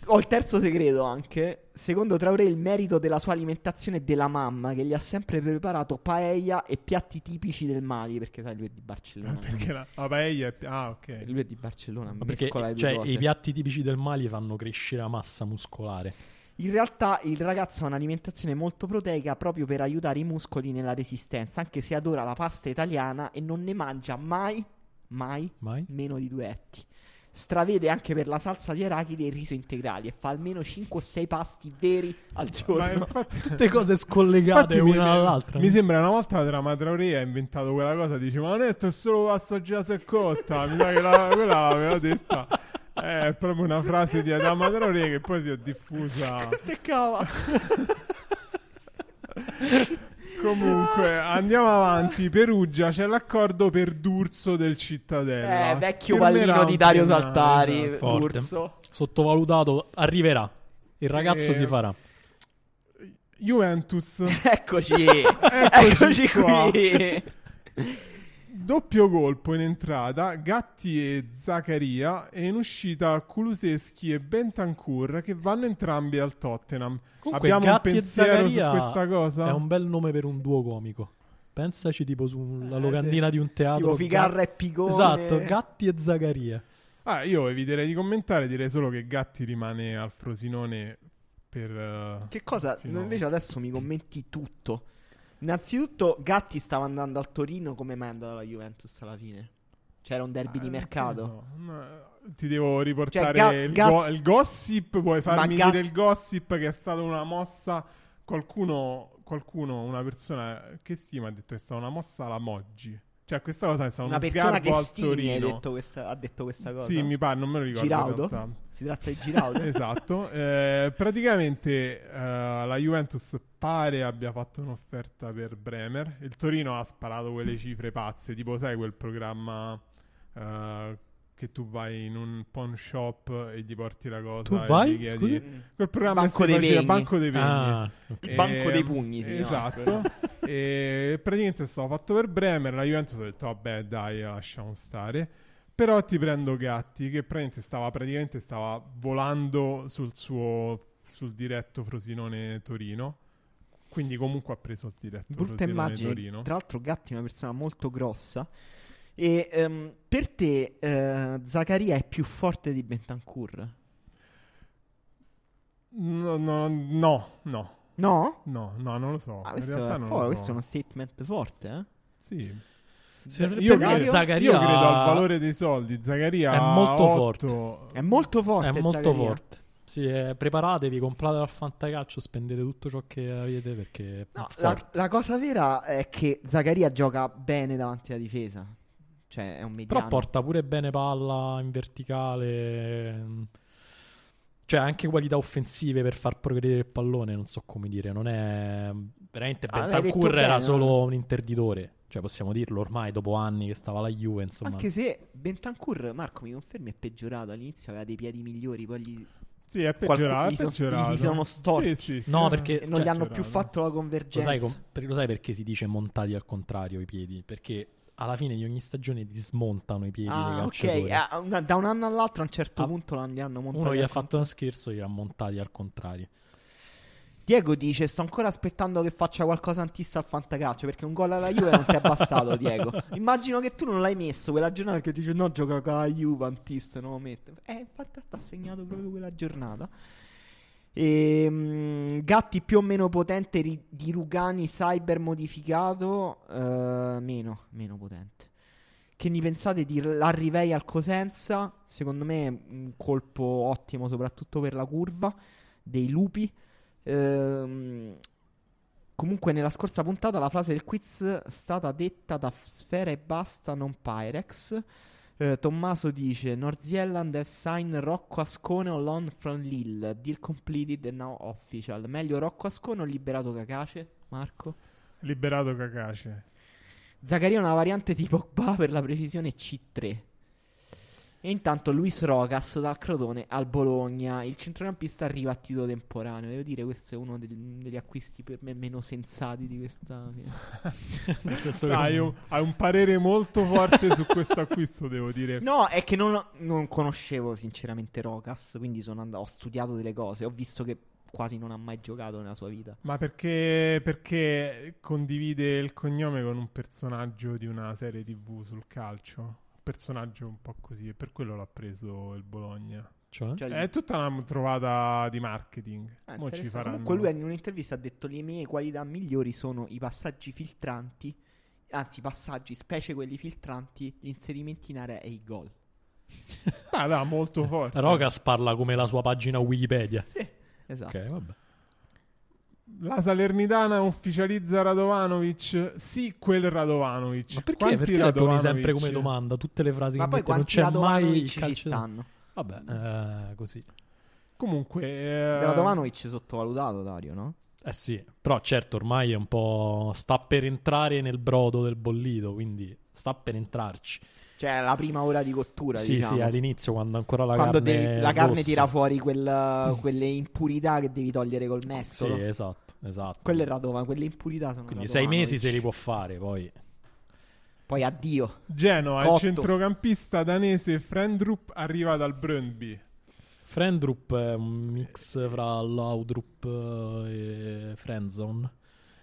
ho il terzo segreto anche. Secondo Traoré il merito della sua alimentazione è della mamma che gli ha sempre preparato paella e piatti tipici del Mali, perché sai lui è di Barcellona. Perché la, la paella è... Ah, ok. Lui è di Barcellona, Ma perché cioè, cose. i piatti tipici del Mali fanno crescere la massa muscolare. In realtà il ragazzo ha un'alimentazione molto proteica proprio per aiutare i muscoli nella resistenza, anche se adora la pasta italiana e non ne mangia mai, mai Mai? meno di due etti. Stravede anche per la salsa di arachidi e il riso integrali e fa almeno 5 o 6 pasti veri al Ma giorno. infatti... Tutte cose scollegate mi, una dall'altra. mi sembra una volta tra Matraoré ha inventato quella cosa, dice ma non è solo assaggiata se cotta, mi sa che la, quella l'aveva detta. Eh, È proprio una frase di Adama Traoré che poi si è diffusa. Che cava. Comunque, andiamo avanti. Perugia c'è l'accordo per D'Urso del Cittadella. Eh, vecchio pallino di Dario Saltari. Forte. Urso. Sottovalutato, arriverà. Il ragazzo Eh, si farà. Juventus. Eccoci, Eccoci eccoci qua. qui. Doppio colpo in entrata, Gatti e Zaccaria e in uscita Kuluseschi e Bentancur che vanno entrambi al Tottenham. Comunque, Abbiamo Gatti un e pensiero su Zaccaria questa cosa? È un bel nome per un duo comico. Pensaci tipo sulla Eh, locandina sì. di un teatro. Tipo Ficarra Ga- e Picone. Esatto, Gatti e Zaccaria. Ah, io eviterei di commentare, direi solo che Gatti rimane al Frosinone per... eh, Che cosa? fino- Invece adesso mi commenti tutto. Innanzitutto, Gatti stava andando al Torino, come mai è andato alla Juventus alla fine? C'era un derby di Eh, mercato. No, ti devo riportare Cioè, Ga- il, Ga- go- il gossip. Puoi farmi Ga- dire il gossip che è stata una mossa. Qualcuno, qualcuno, una persona che stima ha detto che è stata una mossa alla Moggi. Cioè, questa cosa è stata Una persona che stimi detto questa- ha detto questa cosa. Sì, mi pare, non me lo ricordo. Giraudo? Si tratta di Giraudo? esatto. Eh, praticamente eh, la Juventus pare abbia fatto un'offerta per Bremer. Il Torino ha sparato quelle cifre pazze, tipo sai quel programma eh, che tu vai in un pawn shop e gli porti la cosa. Tu e vai? gli chiedi- Scusi? Quel programma Banco dei pegni. Banco dei Pegni. Ah. Il banco E- dei pugni, si chiama. Esatto. e praticamente è stato fatto per Bremer. La Juventus ha detto: Vabbè, dai, lasciamo stare. Però ti prendo Gatti, che praticamente stava, praticamente stava volando sul suo sul diretto Frosinone Torino. Quindi, comunque, ha preso il diretto Brutta Frosinone immagine. Tra l'altro, Gatti è una persona molto grossa. E ehm, per te, eh, Zaccaria è più forte di Bentancur? No, no, no, no, No? no, no, non lo so. Ah, In questo, realtà è non lo questo so. è uno statement forte, eh? Sì. Se- Io, credo, Zaccaria io credo al valore dei soldi. Zaccaria È molto otto- forte. È molto forte. è molto forte. Sì, eh, preparatevi, comprate al fantacalcio, spendete tutto ciò che avete perché è No, la, la cosa vera è che Zaccaria gioca bene davanti alla difesa. Cioè, è un mediano. Però porta pure bene palla in verticale. ehm. Cioè, anche qualità offensive per far progredire il pallone, non so come dire. Non è. Veramente Ah, l'hai detto Bentancur bene, era no? solo un interditore. Cioè, possiamo dirlo ormai, dopo anni che stava alla Juve, insomma. Anche se Bentancur, Marco, mi confermi, è peggiorato. All'inizio aveva dei piedi migliori, poi gli... Sì, è peggiorato. gli è sono- gli si sono storti. Sì, sì, sì, No, perché- non cioè, gli hanno più peggiorato. fatto la Lo convergenza. sai, com- perché lo sai perché si dice montati al contrario i piedi? Perché alla fine di ogni stagione ti smontano i piedi dei Ah, ok. Ah, una- da un anno all'altro a un certo Ah, punto li hanno montati. Uno gli ha fatto uno scherzo li ha montati al contrario. Diego dice: Sto ancora aspettando che faccia qualcosa antista al fantacalcio. Perché un gol alla Juve non ti è bastato, Diego. Immagino che tu non l'hai messo quella giornata perché dice: No, gioca con la Juve antista, non lo mette. Eh, infatti ti ha segnato proprio quella giornata. Ehm, Gatti più o meno potente ri- di Rugani cyber modificato. eh, meno, meno potente. Che ne pensate di Larrivei al Cosenza? Secondo me è un colpo ottimo, soprattutto per la curva dei lupi. Ehm, comunque, nella scorsa puntata la frase del quiz è stata detta da Sfera e Basta, non Pyrex. Eh, Tommaso dice: Northzealand have signed Rocco Ascone on loan from Lille. Deal completed and now official. Meglio Rocco Ascone o liberato Cacace? Marco? Liberato Cacace. Zaccaria è una variante di Pogba per la precisione C3. E intanto Luis Rocas dal Crotone al Bologna. Il centrocampista arriva a titolo temporaneo. Devo dire, questo è uno del- degli acquisti per me meno sensati di questa. Nel senso Dai, hai un, hai un parere molto forte su questo acquisto, devo dire. No, è che non, non conoscevo sinceramente Rocas. Quindi sono andato, ho studiato delle cose. Ho visto che quasi non ha mai giocato nella sua vita. Ma perché, perché condivide il cognome con un personaggio di una serie TV sul calcio? Personaggio un po' così, e per quello l'ha preso il Bologna. Cioè? Cioè, È tutta una trovata di marketing. Ah, Mo ci interessante. faranno. Comunque lui in un'intervista ha detto le mie qualità migliori sono i passaggi filtranti, anzi passaggi, specie quelli filtranti, gli inserimenti in area e i gol. Ah, da, molto forte. Rocas parla come la sua pagina Wikipedia. Sì, esatto. Ok, vabbè. La Salernitana ufficializza Radovanovic. Sì, quel Radovanovic. Ma perché, Quanti perché la poni Radovanovic? sempre come domanda? Tutte le frasi Ma che poi mette non c'è mai il calcio. stanno? Vabbè, eh, così. Comunque, eh, Radovanovic sottovalutato, Dario, no? Eh sì, però certo ormai è un po'... sta per entrare nel brodo del bollito, quindi sta per entrarci. Cioè, la prima ora di cottura, Sì, diciamo. sì, all'inizio quando ancora la Quando carne devi- è la carne rossa. tira fuori quel- quelle impurità che devi togliere col Sì, mestolo. esatto, esatto. Quelle è Radovanovic, quelle impurità sono Quindi sei Radovanovic. mesi se li può fare, poi... Poi addio. Genoa, il Cotto. centrocampista danese Frendrup arriva dal Brøndby. Friendrup è un mix fra Laudrup eh, e Friendzone.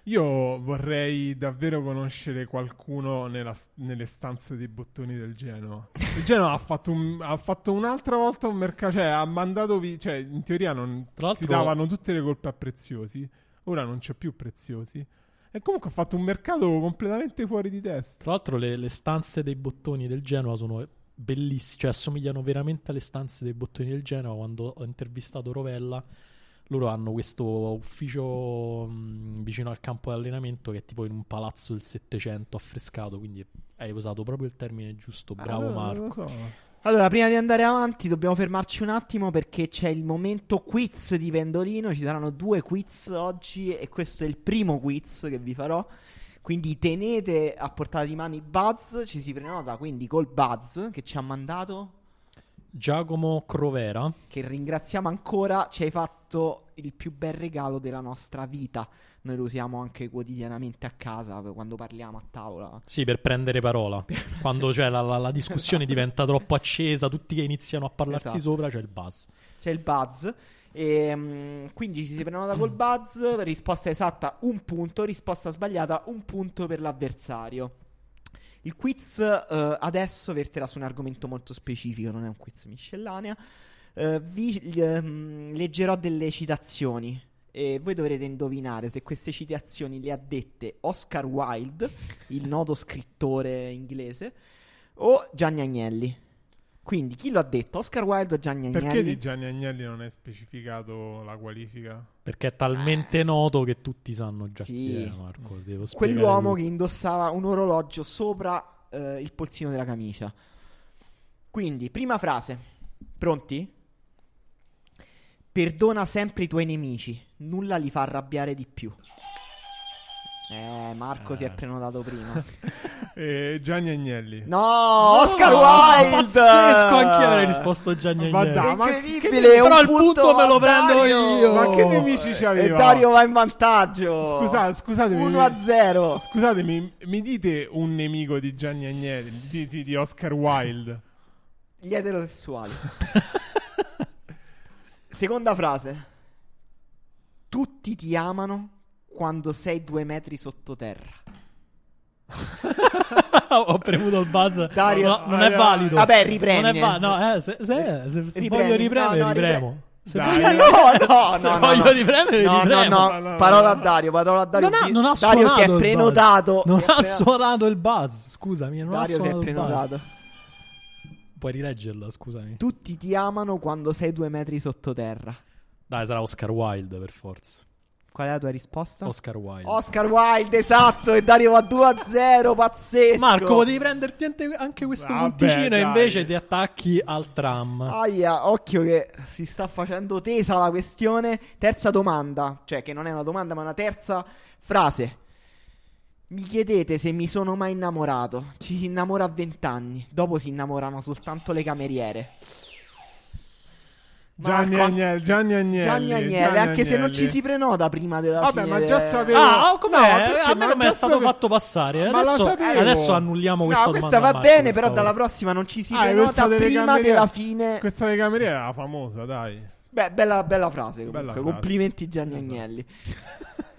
Io vorrei davvero conoscere qualcuno nella- nelle stanze dei bottoni del Genoa. Il Genoa ha fatto, un- ha fatto un'altra volta un mercato, cioè ha mandato vi- cioè in teoria non si davano tutte le colpe a Preziosi, ora non c'è più Preziosi. E comunque ha fatto un mercato completamente fuori di testa. Tra l'altro le, le stanze dei bottoni del Genoa sono bellissime, cioè assomigliano veramente alle stanze dei bottoni del Genoa. Quando ho intervistato Rovella, loro hanno questo ufficio mh, vicino al campo di allenamento che è tipo in un palazzo del Settecento affrescato, quindi hai usato proprio il termine giusto, bravo Ah, Marco. Allora, prima di andare avanti, dobbiamo fermarci un attimo perché c'è il momento quiz di Pendolino. Ci saranno due quiz oggi e questo è il primo quiz che vi farò. Quindi tenete a portata di mano i buzz. Ci si prenota quindi col buzz che ci ha mandato. Giacomo Crovera, Che ringraziamo ancora. Ci hai fatto il più bel regalo della nostra vita. Noi lo usiamo anche quotidianamente a casa quando parliamo a tavola. sì, per prendere parola. Quando cioè, la, la- la discussione diventa troppo accesa, tutti che iniziano a parlarsi Esatto. sopra, c'è il buzz. C'è il buzz. E, mm, quindi ci si prenota col buzz. Risposta esatta un punto, risposta sbagliata un punto per l'avversario. Il quiz eh, adesso verterà su un argomento molto specifico, non è un quiz miscellanea. Eh, vi ehm, leggerò delle citazioni e voi dovrete indovinare se queste citazioni le ha dette Oscar Wilde, il noto scrittore inglese, o Gianni Agnelli. Quindi chi lo ha detto? Oscar Wilde o Gianni Agnelli? Perché di Gianni Agnelli non è specificato la qualifica? Perché è talmente noto che tutti sanno già Sì. chi è, Marco. devo spiegare Quell'uomo tutto. che indossava un orologio sopra eh, il polsino della camicia. Quindi, prima frase. Pronti? Perdona sempre i tuoi nemici, nulla li fa arrabbiare di più. Eh, Marco si è Eh. prenotato prima. Eh, Gianni Agnelli. No, Oscar No, Wilde! Pazzesco, anche io avrei risposto Gianni Ma Agnelli. dai, ma Incredibile, però il punto me lo prendo Dario. io. Ma che nemici E c'aveva? Dario va in vantaggio. Scusa- scusatemi. 1 a 0. Scusatemi, mi dite un nemico di Gianni Agnelli, di, di- di Oscar Wilde? Gli eterosessuali. Seconda frase. Tutti ti amano quando sei due metri sottoterra. Ho premuto il buzz. Dario- No, non è valido. Vabbè, ripremi. Non è va- no, eh, se, se- se- se voglio ripremere, No, no, ripremo. Se Dai. voglio- No, no, Se no, voglio no. ripremere, No, ripremo. no, No, no, parola a. Dario, parola a Dario. Non ha, non ha Dario si è prenotato. Non ha suonato il buzz. Scusami, non Dario ha si è prenotato. Puoi rileggerla, scusami. Tutti ti amano quando sei due metri sottoterra. Dai, sarà Oscar Wilde per forza. Qual è la tua risposta? Oscar Wilde. Oscar Wilde, esatto, e Dario va 2 a 0, pazzesco. Marco, potevi prenderti anche questo Vabbè, punticino e dai. invece ti attacchi al tram. Aia, occhio che si sta facendo tesa la questione. Terza domanda, cioè che non è una domanda ma una terza frase. Mi chiedete se mi sono mai innamorato. Ci si innamora a 20 anni, dopo si innamorano soltanto le cameriere. Gianni Marco- Agnelli, Gianni Agnelli. Gianni Agnelli, Gianni anche se non Agnelli. ci si prenota prima della Vabbè, fine ma già sapevo- Ah, oh, com'è? No, a me ma non mi è già stato sapevo- fatto passare. Ma Adesso, sapevo. adesso annulliamo questa No, questa va bene, per però favore. dalla prossima non ci si Ah, prenota delle prima cameriere- della fine. Questa dei camerieri era famosa, dai. Beh, bella, bella frase comunque. Bella frase. Complimenti Gianni Esatto. Agnelli.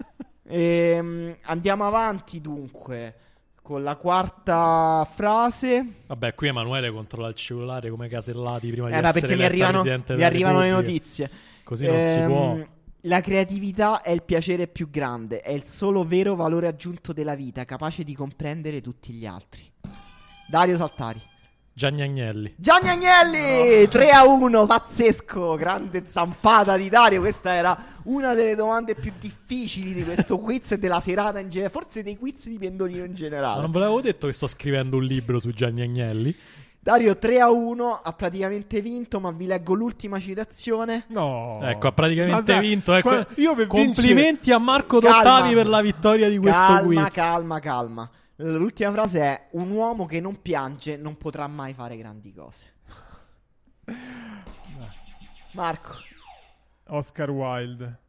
Ehm, andiamo avanti dunque con la quarta frase. Vabbè, qui Emanuele controlla il cellulare come casellati prima di Eh, essere perché mi arrivano, mi arrivano le notizie. Così non si Ehm, può. La creatività è il piacere più grande, è il solo vero valore aggiunto della vita, capace di comprendere tutti gli altri. Dario Saltari. Gianni Agnelli. Gianni Agnelli 3 a 1, pazzesco, grande zampata di Dario. Questa era una delle domande più difficili di questo quiz e della serata in generale, forse dei quiz di Pendolino in Ma generale. non ve l'avevo detto che sto scrivendo un libro su Gianni Agnelli? Dario 3 a 1 ha praticamente vinto, ma vi leggo l'ultima citazione. No. Ecco, ha praticamente Ma sai, vinto. Ecco. qua- io per Complimenti a Marco Calma. Dottavi per la vittoria di questo calma, quiz. calma, calma. L'ultima frase è: Un uomo che non piange non potrà mai fare grandi cose. Marco. Oscar Wilde.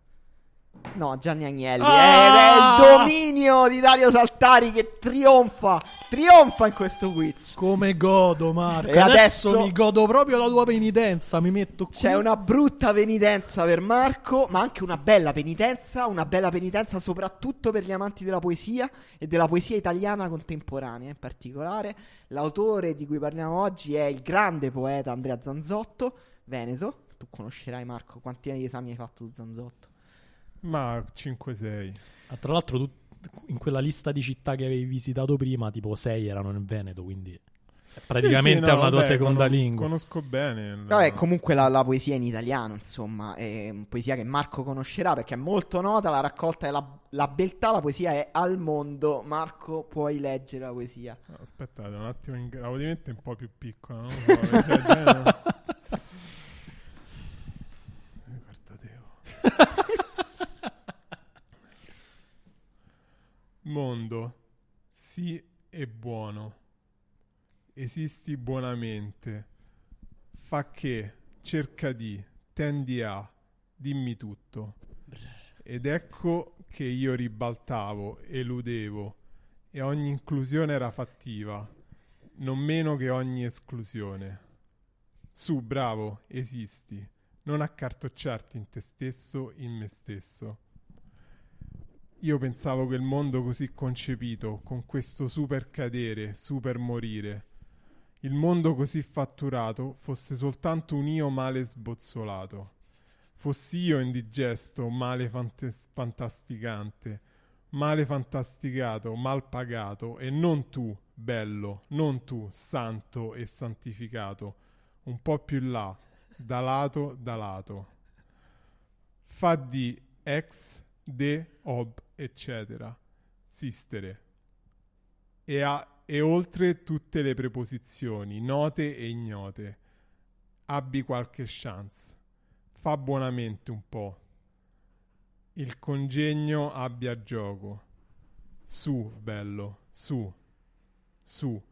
No, Gianni Agnelli. Ah! Ed è il dominio di Dario Saltari che trionfa. Trionfa in questo quiz. Come godo, Marco. E adesso, adesso- mi godo proprio la tua penitenza. Mi metto qui. C'è una brutta penitenza per Marco, ma anche una bella penitenza. Una bella penitenza soprattutto per gli amanti della poesia e della poesia italiana contemporanea in particolare. L'autore di cui parliamo oggi è il grande poeta Andrea Zanzotto, Veneto. Tu conoscerai Marco, quanti esami hai fatto su Zanzotto? Ma 5-6. Ah, tra l'altro, tu, in quella lista di città che avevi visitato prima, tipo 6 erano nel Veneto. Quindi è praticamente Sì, sì, è no, una tua vabbè, seconda cono- lingua. Conosco bene. il- Vabbè, comunque la, la poesia in italiano, insomma, è poesia che Marco conoscerà perché è molto nota. La raccolta è la, la beltà, la poesia è al mondo. Marco, puoi leggere la poesia. No, Aspettate un attimo, in... la mente è un po' più piccola. Non lo so, già- già- Eh, Guardate. Mondo, sì e buono. Esisti buonamente. Fa che, cerca di, tendi a, dimmi tutto. Ed ecco che io ribaltavo, eludevo, e ogni inclusione era fattiva, non meno che ogni esclusione. Su, bravo, esisti, non accartocciarti in te stesso, in me stesso. Io pensavo che il mondo così concepito, con questo super cadere, super morire, il mondo così fatturato, fosse soltanto un io male sbozzolato. Fossi io indigesto, male fantes- fantasticante, male fantasticato, mal pagato, e non tu, bello, non tu, santo e santificato, un po' più là, da lato, da lato. Fa di ex, de, ob, eccetera, sistere. E, ha, e oltre tutte le preposizioni, note e ignote, abbi qualche chance. Fa buonamente un po'. Il congegno abbia gioco. Su, bello, su, su.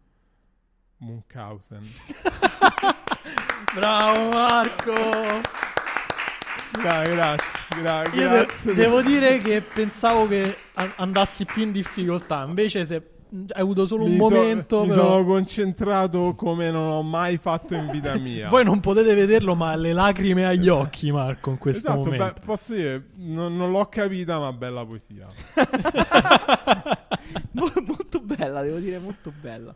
Munchausen. Bravo, Marco. Gra- grazie, gra- Io de- devo dire che pensavo che a- andassi più in difficoltà. Invece, se hai avuto solo un Mi so- momento, mi però. sono concentrato come non ho mai fatto in vita mia. Voi non potete vederlo, ma le lacrime agli occhi, Marco, in questo esatto, momento. beh, posso dire, non, non l'ho capita, ma bella poesia. Mo- molto bella, devo dire, molto bella.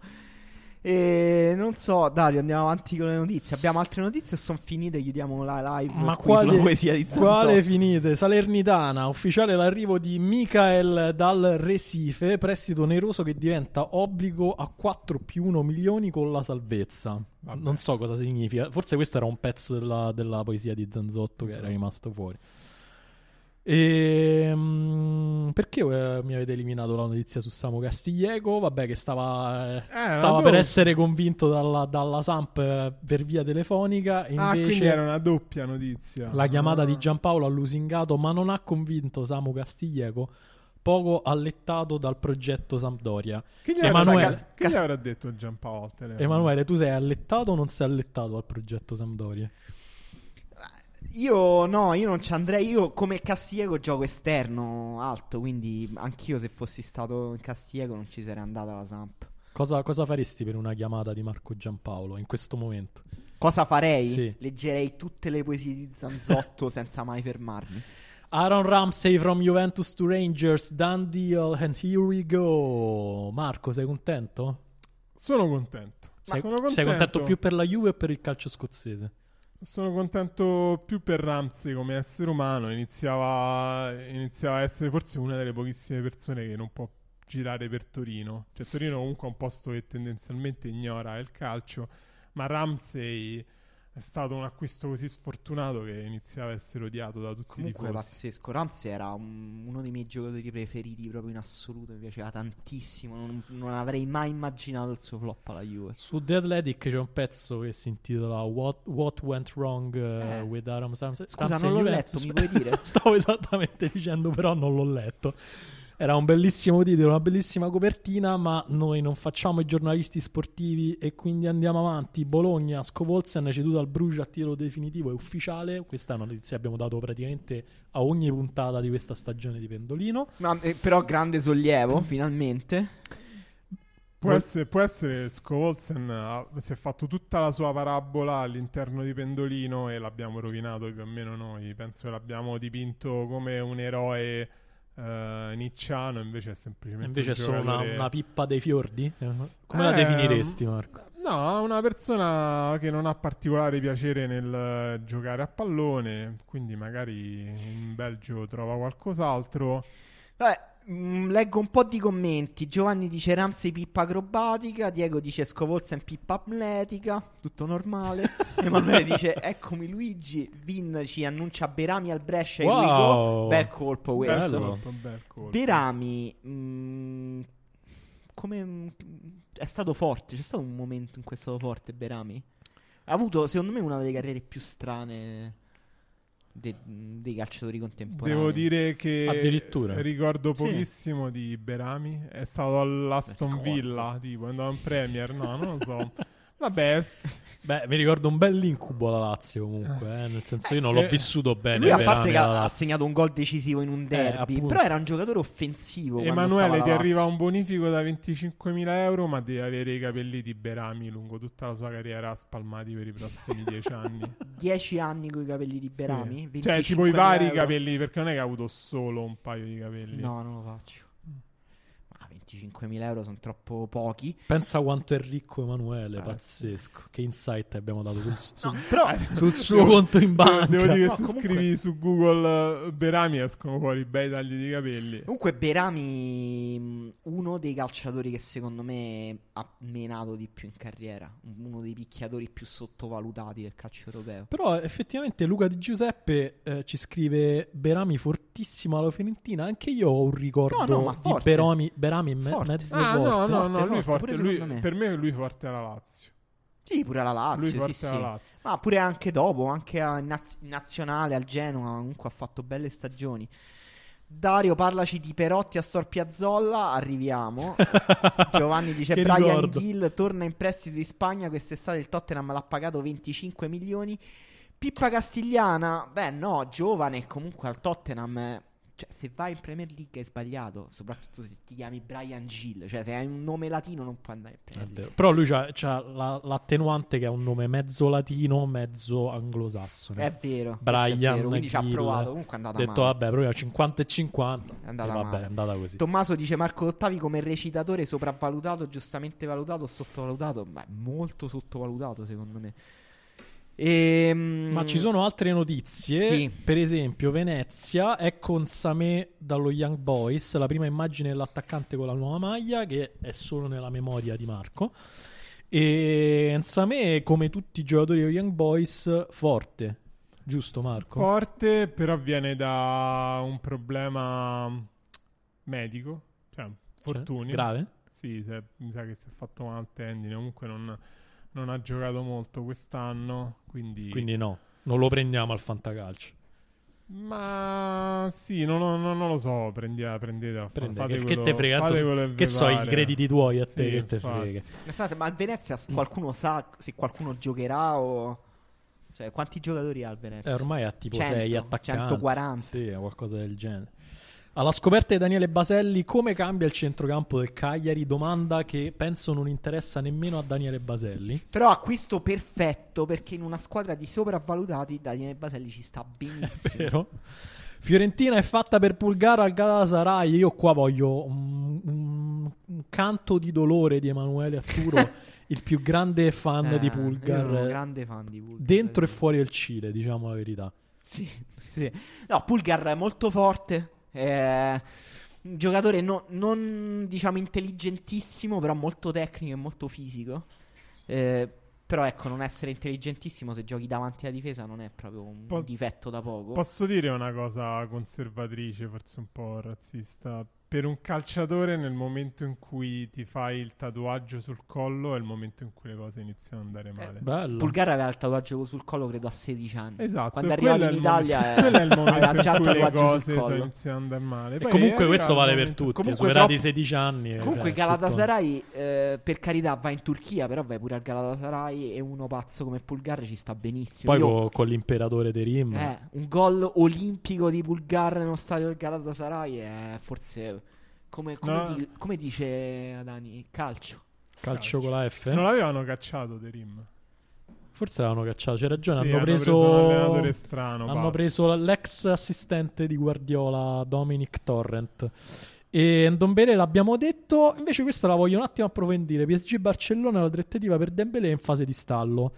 E non so, Dario, andiamo avanti con le notizie. Abbiamo altre notizie o sono finite? Chiudiamo la live Ma qui sulla quale, poesia di Zanzotto. quale finite? Salernitana, ufficiale l'arrivo di Michael dal Recife, prestito oneroso che diventa obbligo a 4 più 1 milioni con la salvezza. Vabbè. Non so cosa significa, forse questo era un pezzo della, della poesia di Zanzotto che era rimasto fuori. E, perché eh, mi avete eliminato la notizia su Samu Castiglieco? Vabbè, che stava, eh, ma stava per essere convinto dalla, dalla Samp eh, per via telefonica. E Ah, invece era una doppia notizia. la chiamata Ah. di Giampaolo ha lusingato, ma non ha convinto Samu Castiglieco, poco allettato dal progetto Sampdoria. Che gli, Emanuele. avrà, che gli avrà detto Giampaolo? Emanuele, tu sei allettato o non sei allettato al progetto Sampdoria? Io no, io non ci andrei. Io come Castiego gioco esterno alto, quindi anch'io se fossi stato in Castiego non ci sarei andato alla Samp. Cosa, cosa faresti per una chiamata di Marco Giampaolo in questo momento? Cosa farei? Sì. Leggerei tutte le poesie di Zanzotto senza mai fermarmi. Aaron Ramsey from Juventus to Rangers, done deal, and here we go. Marco, sei contento? Sono contento. Sei, sono sei contento più per la Juve o per il calcio scozzese? Sono contento più per Ramsey come essere umano. Iniziava, iniziava a essere forse una delle pochissime persone che non può girare per Torino. Cioè, Torino comunque è un posto che tendenzialmente ignora il calcio. Ma Ramsey è stato un acquisto così sfortunato che iniziava a essere odiato da tutti Comunque i tifosi. pazzesco. Ramsey era un- uno dei miei giocatori preferiti proprio in assoluto. Mi piaceva tantissimo. Non, non avrei mai immaginato il suo flop alla Juve. Su The Athletic c'è un pezzo che si intitola What, What Went Wrong uh, Eh. with Aram Ramsey. Scusa, Ramsey non l'ho Juventus. letto, mi puoi dire? Stavo esattamente dicendo, però non l'ho letto. Era un bellissimo titolo, una bellissima copertina, ma noi non facciamo i giornalisti sportivi e quindi andiamo avanti. Bologna, Scovolsen ceduto al Bruges a titolo definitivo e ufficiale. Questa è una notizia che abbiamo dato praticamente a ogni puntata di questa stagione di Pendolino. Ma, eh, però grande sollievo, finalmente. Può essere, può essere Scovolsen si è fatto tutta la sua parabola all'interno di Pendolino e l'abbiamo rovinato più o meno noi. Penso che l'abbiamo dipinto come un eroe eh, nicciano, invece è semplicemente Invece è solo una, una pippa dei fiordi? Eh, Come la Ehm, definiresti, Marco? No, una persona che non ha particolare piacere nel eh, giocare a pallone, quindi magari in Belgio trova qualcos'altro. Vabbè, leggo un po' di commenti. Giovanni dice Ramsey pippa acrobatica. Diego dice Scovolsen pippa atletica. Tutto normale. Emanuele dice Eccomi Luigi. Vin ci annuncia Berami al Brescia. e Wow. Bel colpo questo. Bel Bello. colpo, bel colpo. Berami. mm, come mm, è stato forte? C'è stato un momento in cui è stato forte Berami? Ha avuto, secondo me, una delle carriere più strane de- dei calciatori contemporanei. Devo dire che Addirittura. ricordo Sì. pochissimo di Berami. È stato all'Aston. Villa, tipo andava in Premier. No, non lo so. Vabbè, Beh, mi ricordo un bell'incubo alla Lazio comunque, eh, nel senso io non l'ho Eh, vissuto bene. Lui a parte che ha, segnato un gol decisivo in un derby, appunto. però era un giocatore offensivo. Emanuele ti arriva un bonifico da 25.000 euro, ma devi avere i capelli di Berami lungo tutta la sua carriera spalmati per i prossimi 10 anni. 10 anni con i capelli di Berami. Sì. Cioè, tipo i 25.000 vari euro. capelli, perché non è che ha avuto solo un paio di capelli. No, non lo faccio. Ma 25.000 euro sono troppo pochi. Pensa quanto è ricco Emanuele, Eh, pazzesco. Che insight abbiamo dato sul, sul- No, però sul suo conto in banca. Devo dire che No, se comunque- scrivi su Google eh, Berami escono fuori bei tagli di capelli. Comunque Berami, mh, uno dei calciatori che secondo me ha menato di più in carriera, uno dei picchiatori più sottovalutati del calcio europeo. Però effettivamente Luca Di Giuseppe eh, ci scrive Berami fortissimo alla Fiorentina. Anche io ho un ricordo No, no, ma di. Berami, Berami me- Forte. mezzo Ah, no, forte. no, Forte, no, lui forte, lui- me. per me lui forte alla Lazio. Sì, pure alla Lazio, sì, forte sì. alla Lazio. Ma pure anche dopo, anche a- in naz- nazionale al Genoa, comunque ha fatto belle stagioni. Dario, parlaci di Perotti a Sor Piazzolla, arriviamo. Giovanni dice Brian ricordo. Gill torna in prestito in Spagna, quest'estate il Tottenham l'ha pagato 25 milioni. Pippa Castigliana, beh no, giovane comunque al Tottenham, eh, cioè se vai in Premier League hai sbagliato, soprattutto se ti chiami Brian Gill, cioè se hai un nome latino non puoi andare in È Premier League. Però lui c'ha, c'ha la- l'attenuante che è un nome mezzo latino, mezzo anglosassone. È vero, Brian è vero, quindi ci ha provato, comunque è Ha andata detto, male. vabbè, ho 50 e 50. È andata vabbè, male. è andata così. Tommaso dice Marco Dottavi come recitore sopravvalutato, giustamente valutato sottovalutato? Beh, molto sottovalutato secondo me. Ehm, Ma ci sono altre notizie. Sì. Per esempio, Venezia è con Samé dallo Young Boys. La prima immagine dell'attaccante con la nuova maglia, che è solo nella memoria di Marco. E Samé, come tutti i giocatori dello Young Boys, forte. Giusto, Marco? Forte, però viene da un problema medico, cioè Cioè, fortunio. grave? Sì, se- mi sa che si è fatto male al tendine. Comunque non, non ha giocato molto quest'anno. Quindi, Quindi no, non lo prendiamo al fantacalcio. Ma sì, non, non- non- non lo so. Prendi, prendetela. fa- Prende, fate che, quello- che te frega? fate Tanto- quello che vi so, i crediti tuoi a te, Sì, che te infatti. frega. Aspettate, ma a Venezia qualcuno sa se qualcuno giocherà o... Cioè, quanti giocatori ha il Venezia? Eh, ormai ha tipo 100, 6 attaccanti. 140. Sì, o qualcosa del genere. Alla scoperta di Daniele Baselli, come cambia il centrocampo del Cagliari? Domanda che penso non interessa nemmeno a Daniele Baselli. Però acquisto perfetto perché in una squadra di sopravvalutati Daniele Baselli ci sta benissimo. Vero? Fiorentina è fatta per Pulgara al Galatasaray. Io qua voglio un, un- un canto di dolore di Emanuele Atturo, il più grande fan Eh, di Pulgar. grande fan di Pulgar. Dentro e fuori del Cile, diciamo la verità. Sì, sì. No, Pulgar è molto forte. È un giocatore no- non diciamo intelligentissimo, però molto tecnico e molto fisico. Eh, Però ecco, non essere intelligentissimo se giochi davanti alla difesa non è proprio un Po- difetto da poco. Posso dire una cosa conservatrice, forse un po' razzista. Per un calciatore, nel momento in cui ti fai il tatuaggio sul collo, è il momento in cui le cose iniziano ad andare male. Bello. Pulgar aveva il tatuaggio sul collo, credo, a 16 anni. Esatto, Quando è arrivato in Italia è- quello è il momento in cui le cose iniziano ad andare male. E Poi comunque è questo vale per momento- tutti. Comunque Superati troppo- 16 anni. eh, Comunque cioè, Galatasaray, eh, per carità, va in Turchia, però vai pure al Galatasaray e uno pazzo come Pulgar ci sta benissimo. Poi Io- co- con l'imperatore Terim. eh, un gol olimpico di Pulgar nello stadio del Galatasaray è forse come, come No. di- come dice Dani, calcio. Calcio con la F. Non l'avevano cacciato Terim. Forse l'avevano cacciato. C'è ragione. Sì, hanno, preso... un allenatore strano. hanno pazzo. preso l'ex assistente di Guardiola, Dominic Torrent. E Ndombele l'abbiamo detto. Invece, questa la voglio un attimo approfondire. PSG Barcellona, la trattativa per Dembélé è in fase di stallo.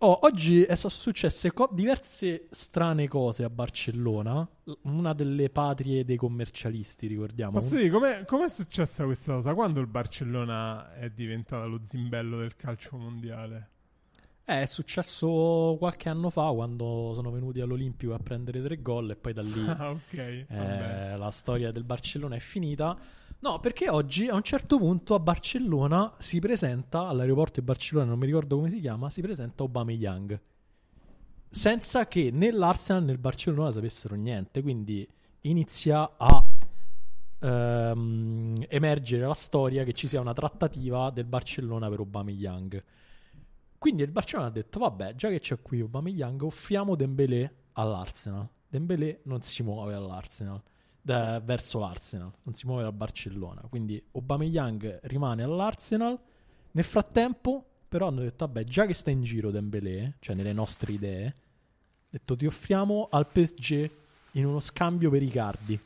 Oh, oggi sono successe co- diverse strane cose a Barcellona. Una delle patrie dei commercialisti, ricordiamo. Posso dire, com'è, com'è successa questa cosa? Quando il Barcellona è diventato lo zimbello del calcio mondiale? Eh, è successo qualche anno fa quando sono venuti all'Olimpico a prendere tre gol e poi da lì Ah, ok. vabbè. eh, la storia del Barcellona è finita. No, perché oggi a un certo punto a Barcellona si presenta, all'aeroporto di Barcellona, non mi ricordo come si chiama, si presenta Aubameyang. Senza che né l'Arsenal né il Barcellona sapessero niente, quindi inizia a ehm, emergere la storia che ci sia una trattativa del Barcellona per Aubameyang. Quindi il Barcellona ha detto, vabbè, già che c'è qui Aubameyang, offriamo Dembélé all'Arsenal. Dembélé non si muove all'Arsenal, da- verso l'Arsenal, non si muove dal Barcellona. Quindi Aubameyang rimane all'Arsenal. Nel frattempo, però, hanno detto, vabbè, già che sta in giro Dembélé, cioè nelle nostre idee, ha detto, ti offriamo al PSG in uno scambio per Icardi.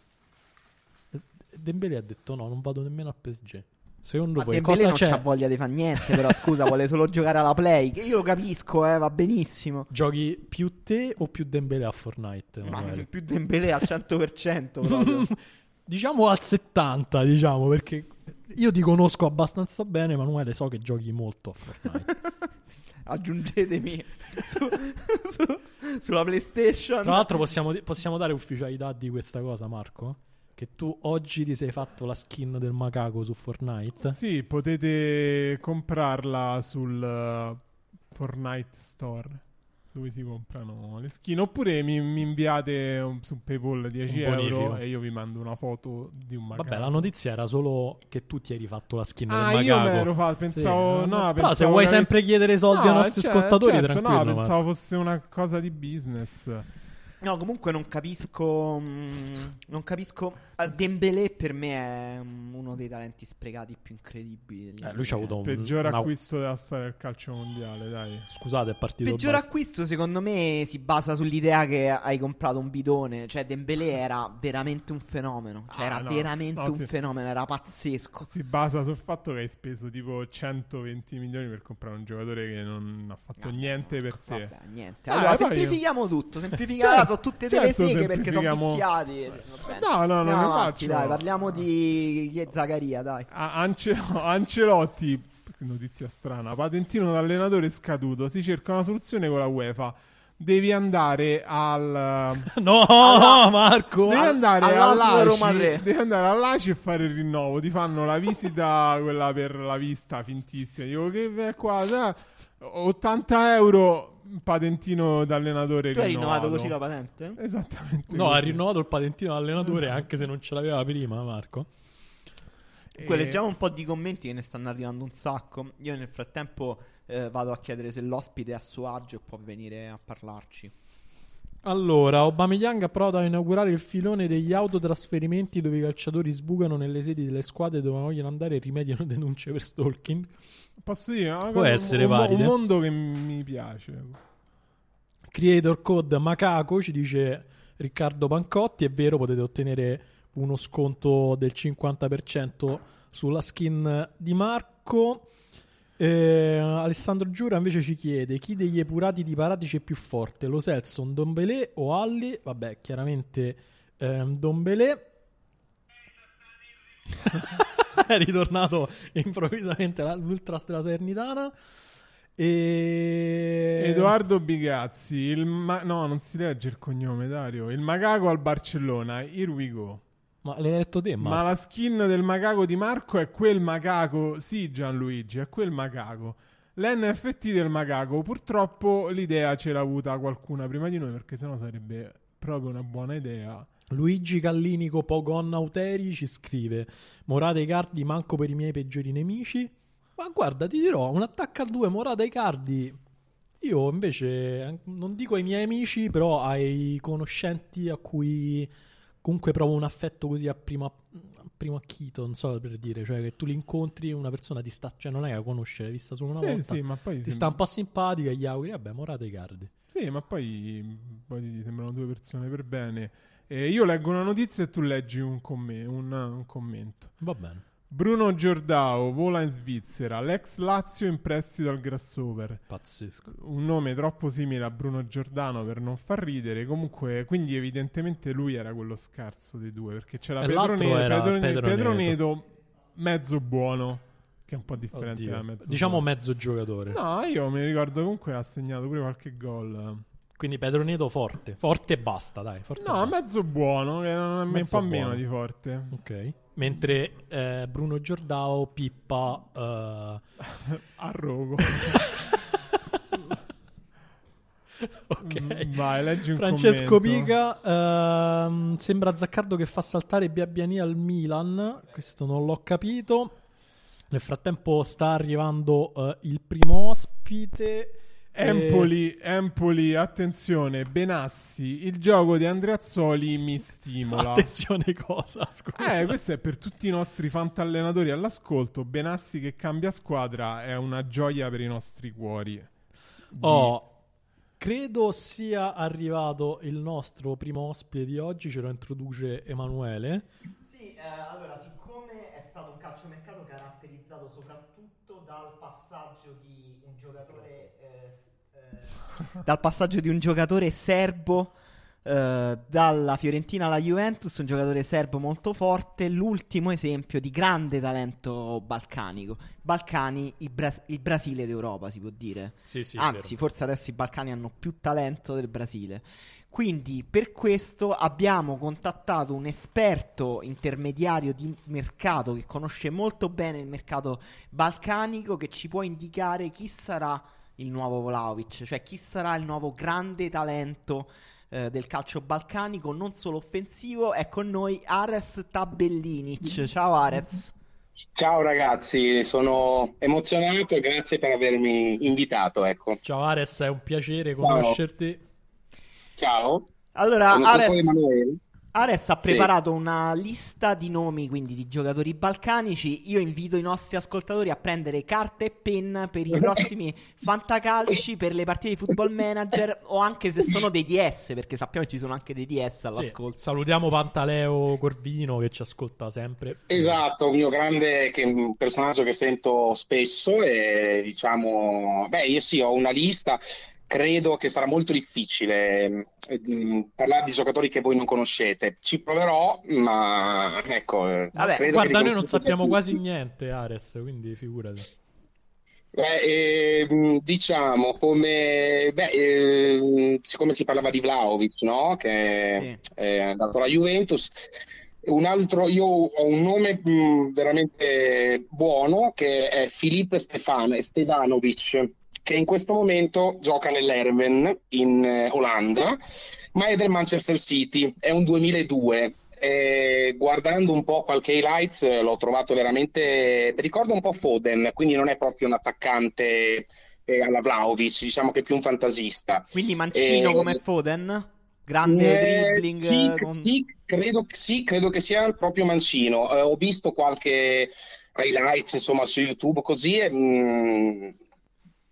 E Dembélé ha detto, no, non vado nemmeno al PSG. Secondo Ma voi Dembélé cosa non c'è? c'ha voglia di fare niente, però scusa, vuole solo giocare alla play, che io lo capisco, eh, va benissimo. Giochi più te o più Dembélé a Fortnite? Ma più Dembélé al 100% proprio. diciamo al 70, diciamo, perché io ti conosco abbastanza bene, Emanuele, so che giochi molto a Fortnite. Aggiungetemi su- su- sulla PlayStation. Tra l'altro possiamo, possiamo dare ufficialità di questa cosa, Marco? Che tu oggi ti sei fatto la skin del macaco su Fortnite? Sì, potete comprarla sul uh, Fortnite Store dove si comprano le skin oppure mi, mi inviate un- su PayPal 10 Un bonifico. euro e io vi mando una foto di un macaco. Vabbè, la notizia era solo che tu ti eri fatto la skin Ah, del io macaco. me l'ero fatto, pensavo, Sì, no, Però pensavo se vuoi che sempre avessi- chiedere soldi ai No, nostri cioè, ascoltatori, certo, tranquillo. No, ma- pensavo fosse una cosa di business. No, comunque non capisco. mm, non capisco. Ah, Dembélé per me è uno dei talenti sprecati più incredibili. Eh, lui ci ha avuto un... Peggior una- acquisto della storia del calcio mondiale, dai. Scusate, è partito Peggior basta. acquisto, secondo me, si basa sull'idea che hai comprato un bidone. Cioè, Dembélé era veramente un fenomeno. Cioè, Ah, era no. veramente No, un sì. fenomeno, era pazzesco. Si basa sul fatto che hai speso tipo 120 milioni per comprare un giocatore che non ha fatto Vabbè, niente per te. Vabbè, niente. Ah, Allora, poi- semplifichiamo tutto. Semplificare Certo, sono tutte delle certo, seghe perché sono semplifichiamo- viziati. Bene. No, no, non Andiamo avanti, dai, parliamo di chi è Zaccaria, dai. A- Ancelotti, notizia strana, patentino d'allenatore scaduto, si cerca una soluzione con la UEFA. Devi andare al... No, Alla- Marco! Devi andare all'ACI, Roma 3. devi andare all'ACI e fare il rinnovo. Ti fanno la visita, quella per la vista fintissima. Dico che è qua, dai, 80 euro, patentino d'allenatore Tu hai rinnovato. così la patente? Esattamente. No, ha così. rinnovato il patentino allenatore anche se non ce l'aveva prima, Marco. Comunque, E- leggiamo un po' di commenti che ne stanno arrivando un sacco. Io nel frattempo eh, vado a chiedere se l'ospite è a suo agio e può venire a parlarci. Allora, Aubameyang ha provato a inaugurare il filone degli autotrasferimenti dove i calciatori sbucano nelle sedi delle squadre dove vogliono andare e rimediano denunce per stalking. Posso dire? Una Può essere un, valide. un mondo che mi piace. Creator code Macaco ci dice Riccardo Pancotti. È vero, potete ottenere uno sconto del 50% sulla skin di Marco. Eh, Alessandro Giura invece ci chiede chi degli epurati di Paratici è più forte, lo Selson, Dombelé o Alli? Vabbè, chiaramente ehm, Dombelé. è ritornato improvvisamente l'Ultras della Salernitana. E... Edoardo Bigazzi, ma- no, non si legge il cognome, Dario. Il Magago al Barcellona, here we go. Ma l'hai detto te, Ma ma... la skin del Magago di Marco è quel Magago, sì Gianluigi, è quel Magago. L'NFT del Magago, purtroppo l'idea ce l'ha avuta qualcuna prima di noi perché sennò sarebbe proprio una buona idea. Luigi Callinico Pogon Auteri ci scrive Morata e Cardi manco per i miei peggiori nemici. Ma guarda, ti dirò, un attacco a due Morata e Cardi. Io invece non dico ai miei amici, però ai conoscenti a cui comunque provo un affetto così a primo, a primo acchito, non so per dire, cioè che tu li incontri, una persona ti sta, cioè non è che la conosci, l'hai vista solo una Sì, volta, sì, ma poi ti sta un po' simpatica e gli auguri, vabbè, Morata e Cardi. Sì, ma poi, poi ti sembrano due persone per bene. E io leggo una notizia e tu leggi un, comm- un- un commento. Va bene. Bruno Giordao vola in Svizzera, l'ex Lazio in prestito al Grasshopper. Pazzesco. Un nome troppo simile a Bruno Giordano per non far ridere. Comunque, quindi evidentemente lui era quello scarso dei due, perché c'era E Pedro, l'altro Ne- era Pedro, Ne- Pedro Pedro Neto. Neto, mezzo buono, che è un po' differente Oddio. da mezzo Diciamo buono. mezzo giocatore. No, io mi ricordo comunque ha segnato pure qualche gol. Quindi Pedro Neto forte. Forte e basta, dai. Forte No, basta. mezzo buono, che non è un po' meno buono. di forte. Ok. Mentre eh, Bruno Giordao, Pippa... eh, A rogo. ok. Mm, Vai, leggi un Francesco commento. Pica ehm, sembra Zaccardo che fa saltare Biabiani al Milan. Questo non l'ho capito. Nel frattempo sta arrivando eh, il primo ospite. E- Empoli, Empoli, attenzione, Benassi, il gioco di Andreazzoli mi stimola. Attenzione cosa, scusa. Eh, questo è per tutti i nostri fantallenatori all'ascolto. Benassi che cambia squadra è una gioia per i nostri cuori. Di- Oh, credo sia arrivato il nostro primo ospite di oggi, ce lo introduce Emanuele. Sì, eh, allora, siccome è stato un calciomercato caratterizzato soprattutto dal passaggio di un giocatore eh, eh, dal passaggio di un giocatore serbo eh, dalla Fiorentina alla Juventus, un giocatore serbo molto forte, l'ultimo esempio di grande talento balcanico. Balcani, il, Bras- il Brasile d'Europa, si può dire. Sì, sì, Anzi, forse adesso i Balcani hanno più talento del Brasile. Quindi per questo abbiamo contattato un esperto intermediario di mercato che conosce molto bene il mercato balcanico che ci può indicare chi sarà il nuovo Vlaovic, cioè chi sarà il nuovo grande talento eh, del calcio balcanico, non solo offensivo. È con noi Ares Tabellinic. Ciao Ares. Ciao ragazzi, sono emozionato e grazie per avermi invitato. Ecco. Ciao Ares, è un piacere conoscerti. Ciao, Allora, sono Ares... Ares ha Sì. preparato una lista di nomi, quindi di giocatori balcanici. Io invito i nostri ascoltatori a prendere carta e penna per i prossimi fantacalci, per le partite di football manager o anche se sono dei DS, perché sappiamo che ci sono anche dei DS Sì, all'ascolto. salutiamo Pantaleo Corvino che ci ascolta sempre. Esatto, un mio grande che, un personaggio che sento spesso e diciamo, beh, io sì, ho una lista. Credo che sarà molto difficile eh, mh, parlare di giocatori che voi non conoscete. Ci proverò, ma ecco, eh, Vabbè, credo Guarda, che noi non sappiamo quasi niente, Ares, quindi figurati. Beh, ehm, diciamo come beh, ehm, siccome si parlava di Vlahovic, no? Che Sì. è andato alla Juventus, un altro, io ho un nome mh, veramente buono che è Filip Stefan, Stevanovic, che in questo momento gioca nell'Erven in eh, Olanda, ma è del Manchester City, è un 2002. E guardando un po' qualche highlights eh, l'ho trovato veramente ricorda un po' Foden quindi non è proprio un attaccante eh, alla Vlahovic diciamo che è più un fantasista Quindi mancino Eh, come Foden, grande eh, dribbling. sì, eh, con- sì, credo, sì, credo che sia proprio mancino Eh, ho visto qualche highlights insomma su YouTube così e mh,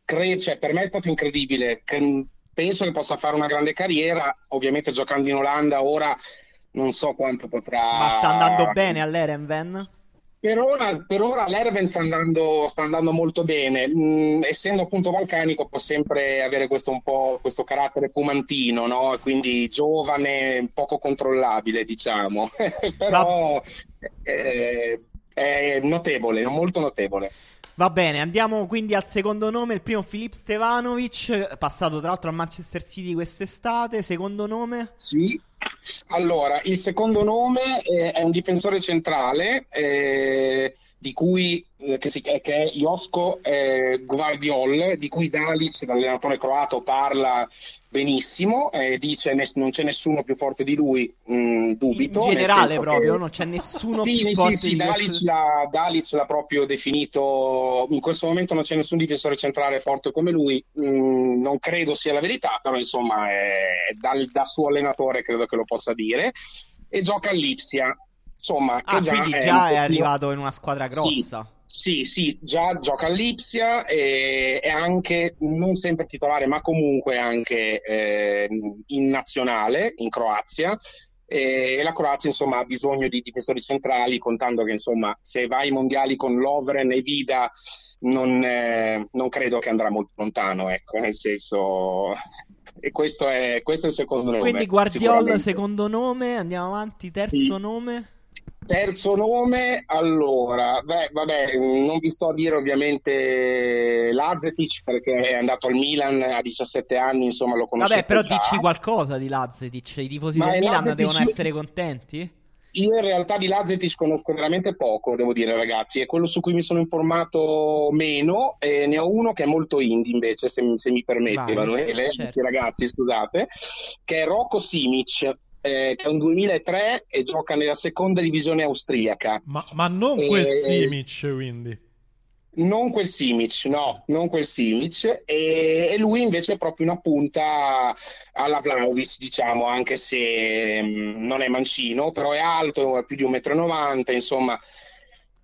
cre- cioè, per me è stato incredibile Che- penso che possa fare una grande carriera ovviamente giocando in Olanda ora non so quanto potrà Ma sta andando bene all'Erenven? Per ora, per ora l'Erven sta andando, sta andando molto bene. Mm, essendo appunto balcanico, può sempre avere questo, un po', questo carattere fumantino, no? Quindi giovane, poco controllabile, diciamo. Però eh, è notevole, molto notevole. Va bene, andiamo quindi al secondo nome. Il primo Filip Stevanovic, passato tra l'altro a Manchester City quest'estate. Secondo nome? Sì. Allora, il secondo nome eh, è un difensore centrale eh, di cui, eh, che, si, che è Josko eh, Guardiol, di cui Dalic, l'allenatore croato, parla benissimo, eh, dice ne- non c'è nessuno più forte di lui, mh, dubito. In generale proprio, che- non c'è nessuno Sì, più sì, forte sì, di Dalic questo. l'ha, Dalic l'ha proprio definito, in questo momento non c'è nessun difensore centrale forte come lui, Mm, non credo sia la verità, però insomma è, dal, da suo allenatore credo che lo possa dire, e gioca all'Ipsia, insomma, che Ah, già quindi è già è pochino- arrivato in una squadra grossa. Sì, sì, già gioca all'Ipsia e è anche non sempre titolare, ma comunque anche eh, in nazionale, in Croazia. E la Croazia, insomma, ha bisogno di difensori centrali, contando che, insomma, se va ai mondiali con Lovren e Vida, non, eh, non credo che andrà molto lontano, ecco, nel senso. E questo è, questo è il secondo nome. Quindi Guardiol, secondo nome, andiamo avanti, terzo Sì. nome. Terzo nome, allora, beh, vabbè, non vi sto a dire ovviamente Lazetic perché è andato al Milan a 17 anni, insomma lo conoscete Vabbè, però già. dici qualcosa di Lazetic. I tifosi Ma del Milan Lazetic- devono essere contenti? Io in realtà di Lazetic conosco veramente poco, devo dire ragazzi, è quello su cui mi sono informato meno e ne ho uno che è molto indie invece, se, se mi permetti Vai, Emanuele, certo. Ragazzi scusate, che è Rocco Simic, eh, che è un 2003 e gioca nella seconda divisione austriaca. Ma, ma non Eh, quel Simic, quindi. Non quel Simic, no, non quel Simic, e, e lui invece è proprio una punta alla Vlahovic, diciamo, anche se mh, non è mancino, però è alto, è più di 1,90 m, insomma.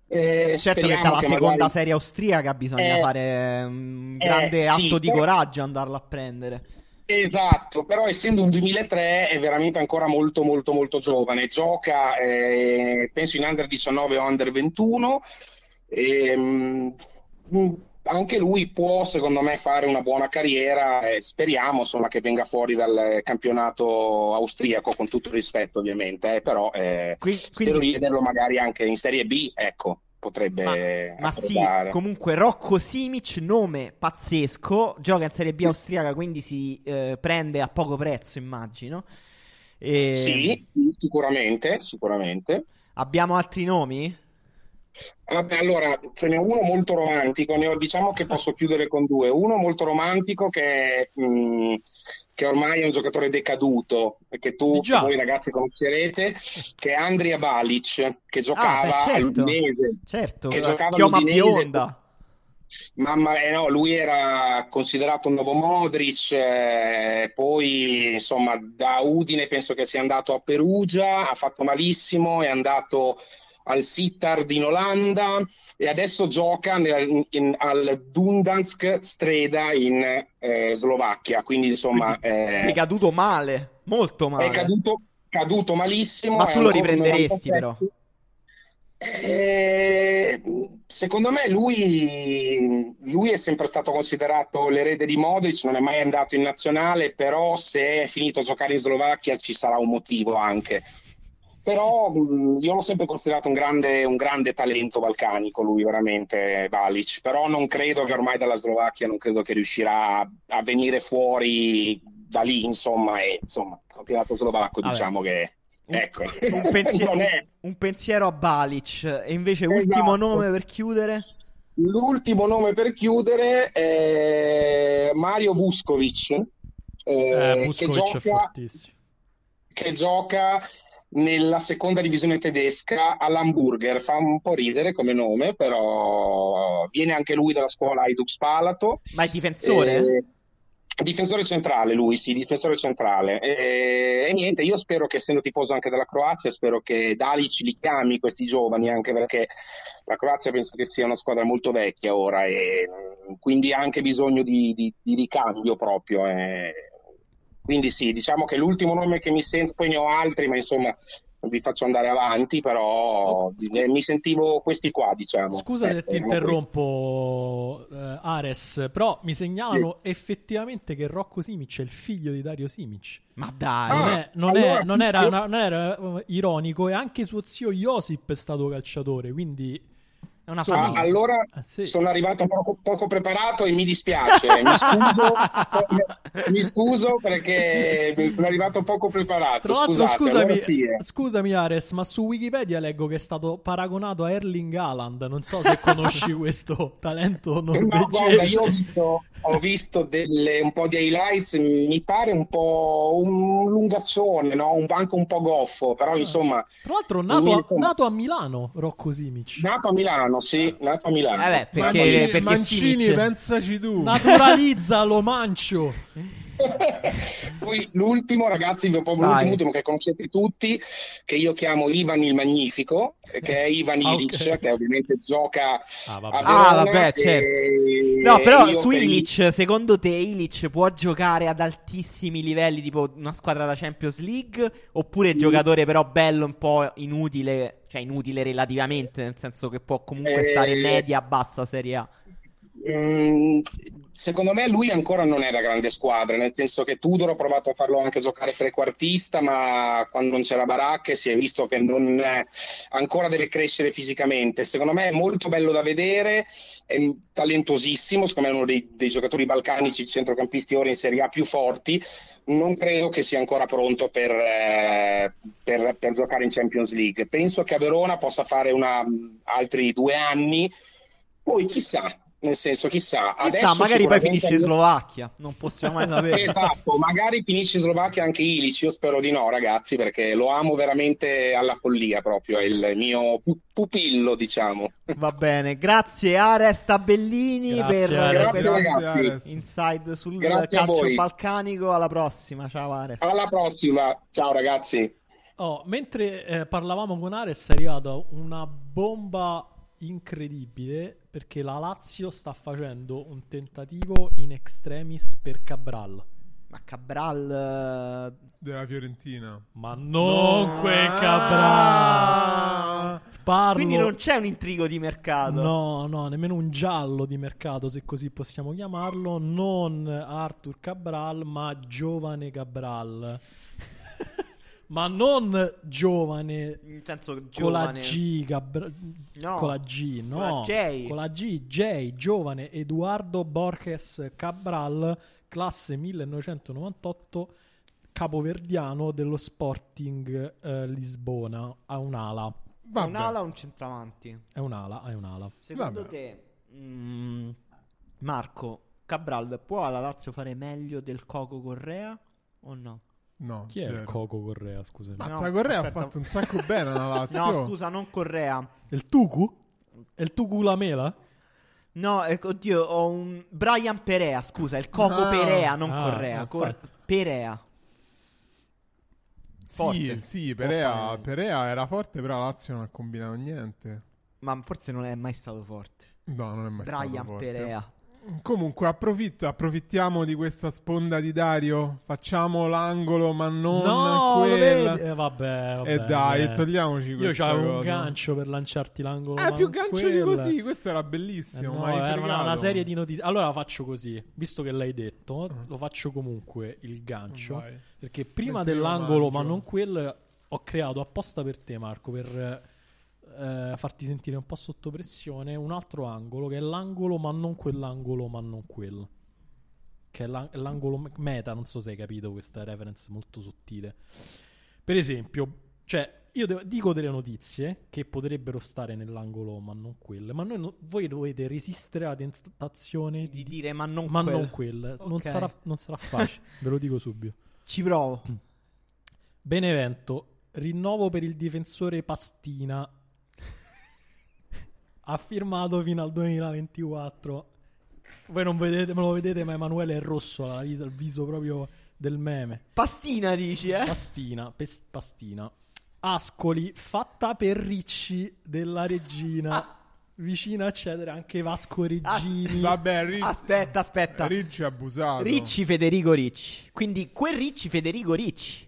Eh, Certo che dalla che seconda magari- serie austriaca bisogna Eh, fare un eh, grande sì, atto di però- coraggio andarlo a prendere. Esatto, però essendo un 2003 è veramente ancora molto molto molto giovane, gioca eh, penso in under 19 o under 21 e, mm, anche lui può secondo me fare una buona carriera e speriamo insomma che venga fuori dal campionato austriaco con tutto il rispetto ovviamente, eh, però eh, Qui- spero quindi- di vederlo magari anche in Serie B, ecco, potrebbe Ma, ma sì, comunque Rocco Simic, nome pazzesco, gioca in Serie B austriaca, quindi si eh, prende a poco prezzo, immagino. E Sì, sicuramente, sicuramente. Abbiamo altri nomi? Vabbè, allora, ce n'è uno molto romantico, ne ho, diciamo che posso chiudere con due. Uno molto romantico che, mh, che ormai è un giocatore decaduto, che tu, Già. voi ragazzi conoscerete, che è Andrea Balic, che giocava Ah, beh, certo. all'Udinese. Certo, Che giocava chioma bionda. Mamma, eh no, lui era considerato un nuovo Modric, eh, poi insomma da Udine penso che sia andato a Perugia, ha fatto malissimo, è andato al Sittard in Olanda e adesso gioca nel- in- al Dundansk Streda in eh, Slovacchia, quindi insomma È eh, caduto male, molto male. è caduto, caduto malissimo. Ma è tu lo riprenderesti, 97. però? Eh, secondo me lui, lui è sempre stato considerato l'erede di Modric, non è mai andato in nazionale, però se è finito a giocare in Slovacchia ci sarà un motivo anche. Però io l'ho sempre considerato un grande, un grande talento balcanico, lui veramente, Balic, però non credo che ormai dalla Slovacchia, non credo che riuscirà a, venire fuori da lì, insomma, e insomma, il campionato slovacco Vabbè. diciamo che, Un- ecco, Un pensiero, è... un pensiero a Balic. E invece, Esatto. ultimo nome per chiudere. L'ultimo nome per chiudere è Mario Vuskovic, eh, Eh, che Buscovic è gioca, fortissimo. che gioca nella seconda divisione tedesca all'Hamburger. Fa un po' ridere come nome, però viene anche lui dalla scuola Hajduk Spalato. Ma è difensore? Eh, difensore centrale lui, sì, difensore centrale. E, e niente, io spero che essendo tifoso anche della Croazia, spero che Dalic li chiami questi giovani, anche perché la Croazia penso che sia una squadra molto vecchia ora e mh, quindi ha anche bisogno di, di- di ricambio proprio. eh. Quindi sì, diciamo che l'ultimo nome che mi sento, poi ne ho altri, ma insomma non vi faccio andare avanti, però Oh, eh, mi sentivo questi qua, diciamo. Scusa se Ecco, ti erano interrompo, eh, Ares, però mi segnalano effettivamente che Rocco Simic è il figlio di Dario Simic. Ma dai. Non, Ah, è- non è- allora- non era, non era, eh, ironico e anche suo zio Josip è stato calciatore, quindi È una Ah, famiglia. allora Ah, sì. sono arrivato poco, poco preparato e mi dispiace. Mi scuso, mi scuso perché sono arrivato poco preparato. Tra l'altro, scusami, allora sì, eh. scusami Ares, ma su Wikipedia leggo che è stato paragonato a Erling Haaland. Non so se conosci questo talento No, guarda, norvegese. io ho visto, ho visto delle- un po' di highlights, mi pare un po' un lungaccione, no? un, anche un po' goffo, però insomma, Tra l'altro, nato a, nato a Milano, Rocco Simic. nato a Milano, sì, nato a Milano. Eh beh, perché, Manci- perché Mancini, pensaci tu. Naturalizza lo mancio. Poi l'ultimo, ragazzi, proprio Vai. l'ultimo ultimo che conoscete tutti, che io chiamo Ivan il Magnifico, che è Ivan Ah, Ilic, ok. che ovviamente gioca Ah, vabbè. Verona. Ah, vabbè, certo. No, però su per- Ilic, secondo te Ilic può giocare ad altissimi livelli, tipo una squadra da Champions League? Oppure giocatore però bello, un po' inutile, cioè inutile relativamente, nel senso che può comunque Eh, stare media, bassa Serie A? Mm, secondo me lui ancora non è da grande squadra, nel senso che Tudor ha provato a farlo anche giocare trequartista, ma quando non c'era Baracche si è visto che non ancora deve crescere fisicamente. Secondo me è molto bello da vedere, è talentosissimo, secondo me è uno dei, dei giocatori balcanici centrocampisti ora in Serie A più forti. Non credo che sia ancora pronto per, eh, per- per giocare in Champions League. Penso che a Verona possa fare una- altri due anni, poi chissà, nel senso chissà. Chissà, magari poi finisce in Slovacchia, non possiamo mai sapere. Esatto, magari finisce in Slovacchia anche Ilic, io spero di no ragazzi perché lo amo veramente alla follia proprio, è il mio pu- pupillo diciamo. Va bene, grazie Ares Tabellini Grazie, per Ares. Grazie, ragazzi. Inside sul Grazie calcio balcanico. Alla prossima, ciao Ares. Alla prossima, ciao ragazzi. Oh, mentre eh, parlavamo con Ares è arrivata una bomba incredibile perché la Lazio sta facendo un tentativo in extremis per Cabral. Ma Cabral eh, Della Fiorentina. Ma non quel Ah! Cabral. Parlo... Quindi non c'è un intrigo di mercato. No, no, nemmeno un giallo di mercato, se così possiamo chiamarlo. Non Arthur Cabral, ma giovane Cabral. ma non giovane In senso con la giovane. G, Gabra- No, con la G, no, con la J. con la G, J, giovane Eduardo Borges Cabral, classe 1998, capoverdiano dello Sporting eh, Lisbona, ha un'ala, Vabbè. un'ala o un centravanti? è un'ala, è un'ala. Secondo Vabbè. te, mm, Marco Cabral può alla Lazio fare meglio del Coco Correa o no? No, Chi è il zero. Coco Correa, scusami? Mazza No, Correa aspetta. ha fatto un sacco bene alla Lazio. No, scusa, non Correa. Il Tucu? È il Tucu Lamela? No, eh, oddio, ho un Brian Perea, scusa, il Coco Ah. Perea, non Ah, Correa. ah, Cor-. Perea. Sì, Forte. sì, Può Perea, Perea era forte, però la Lazio non ha combinato niente. Ma forse non è mai stato forte. No, non è mai stato Brian forte. Perea. Comunque, approfitto, approfittiamo di questa sponda di Dario. Facciamo l'angolo, ma non no, quella. Eh, vabbè, vabbè, E dai, eh. togliamoci Io questa c'avevo un gancio per lanciarti l'angolo. Eh, più gancio di quella. così. Questo era Eh bellissimo. no, ma hai era una, una serie di notizie. Allora faccio così, visto che l'hai detto, lo faccio comunque il gancio. Vai. Perché prima Mentre io dell'angolo, ma non quel, ho creato apposta per te, Marco, per eh, farti sentire un po' sotto pressione un altro angolo che è l'angolo, ma non quell'angolo, ma non quel. Che è l'ang- l'angolo me- meta, non so se hai capito questa reference molto sottile. Per esempio, cioè, io devo- dico delle notizie che potrebbero stare nell'angolo, ma non quelle. Ma noi no- voi dovete resistere alla tentazione Di di dire ma non ma quel. non quel. Non, Ok. sarà, non sarà facile, ve lo dico subito. Ci provo. Benevento, rinnovo per il difensore Pastina. Ha firmato fino al 2024. Voi non vedete, me lo vedete, ma Emanuele è rosso vita, il viso proprio del meme. Pastina dici, eh? Pastina, pes- pastina. Ascoli, fatta per Ricci della regina. Vicino a cedere anche Vasco Reggini. Vabbè, Ri- Aspetta, aspetta. Ricci abusato. Ricci Federico Ricci. Quindi quel Ricci Federico Ricci.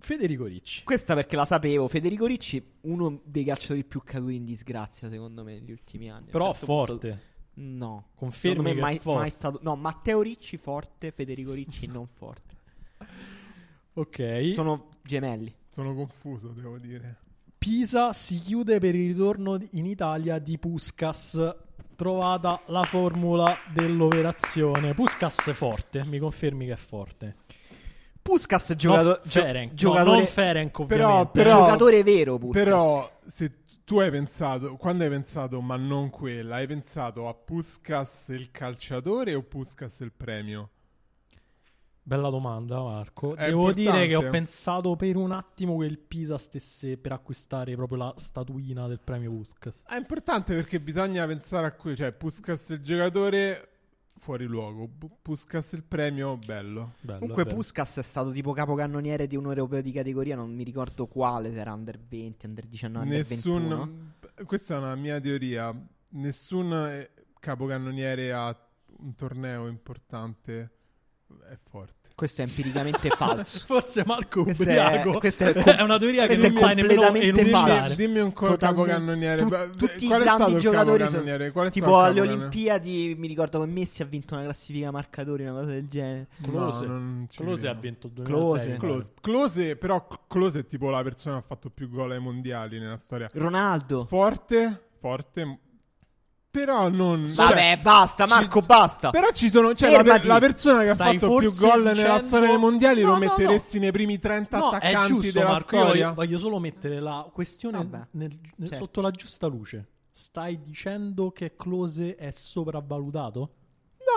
Federico Ricci. Questa perché la sapevo. Federico Ricci, uno dei calciatori più caduti in disgrazia, secondo me, negli ultimi anni. Però certo punto- forte. No. Confermi che è mai, forte. mai stato. No, Matteo Ricci forte, Federico Ricci non forte. Ok. Sono gemelli. Sono confuso, devo dire. Pisa si chiude per il ritorno in Italia di Puskas. Trovata la formula dell'operazione. Puskas è forte, mi confermi che è forte. Puskas giocato- no, gio- Ferenc, no, giocatore, non Ferenc Però- ovviamente. però- giocatore vero Puskas. Però se tu hai pensato, quando hai pensato ma non quella, hai pensato a Puskas il calciatore o Puskas il premio? Bella domanda, Marco. È Devo importante. dire che ho pensato per un attimo che il Pisa stesse per acquistare proprio la statuina del premio Puskas. È importante perché bisogna pensare a quello, cioè Puskas il giocatore fuori luogo, Pu- Puskas il premio bello. Bello, Comunque bello. Puskas è stato tipo capocannoniere di un europeo di categoria, non mi ricordo quale, se era under 20, under 19, under 21. Nessun questa è una mia teoria, nessun eh, capocannoniere a un torneo importante è forte. Questo è empiricamente falso. Forse Marco Questo ubriaco. è- questo è è, una teoria che non sai nemmeno completamente enunciare. falso. Dimmi un co- Totalmente- capocannoniere. tu- tutti i qual stato grandi giocatori sono- capocannoniere? Qual è tipo alle? Olimpiadi, mi ricordo che Messi ha vinto una classifica marcatori, una cosa del genere. Close. No, Close ha vinto il Close. 2006. Close. Close, però Close è tipo la persona che ha fatto più gol ai mondiali nella storia. Ronaldo. Forte, forte, però non... Vabbè, cioè, basta, ci- Marco, basta. Però ci sono, cioè la, per- la persona che Stai ha fatto più gol nella dicendo- storia dei mondiali No, lo no, metteresti nei primi 30 No, è attaccanti giusto, della Marco. Io storia. voglio, voglio solo mettere la questione nel- nel- certo. sotto la giusta luce. Stai dicendo che Close è sopravvalutato?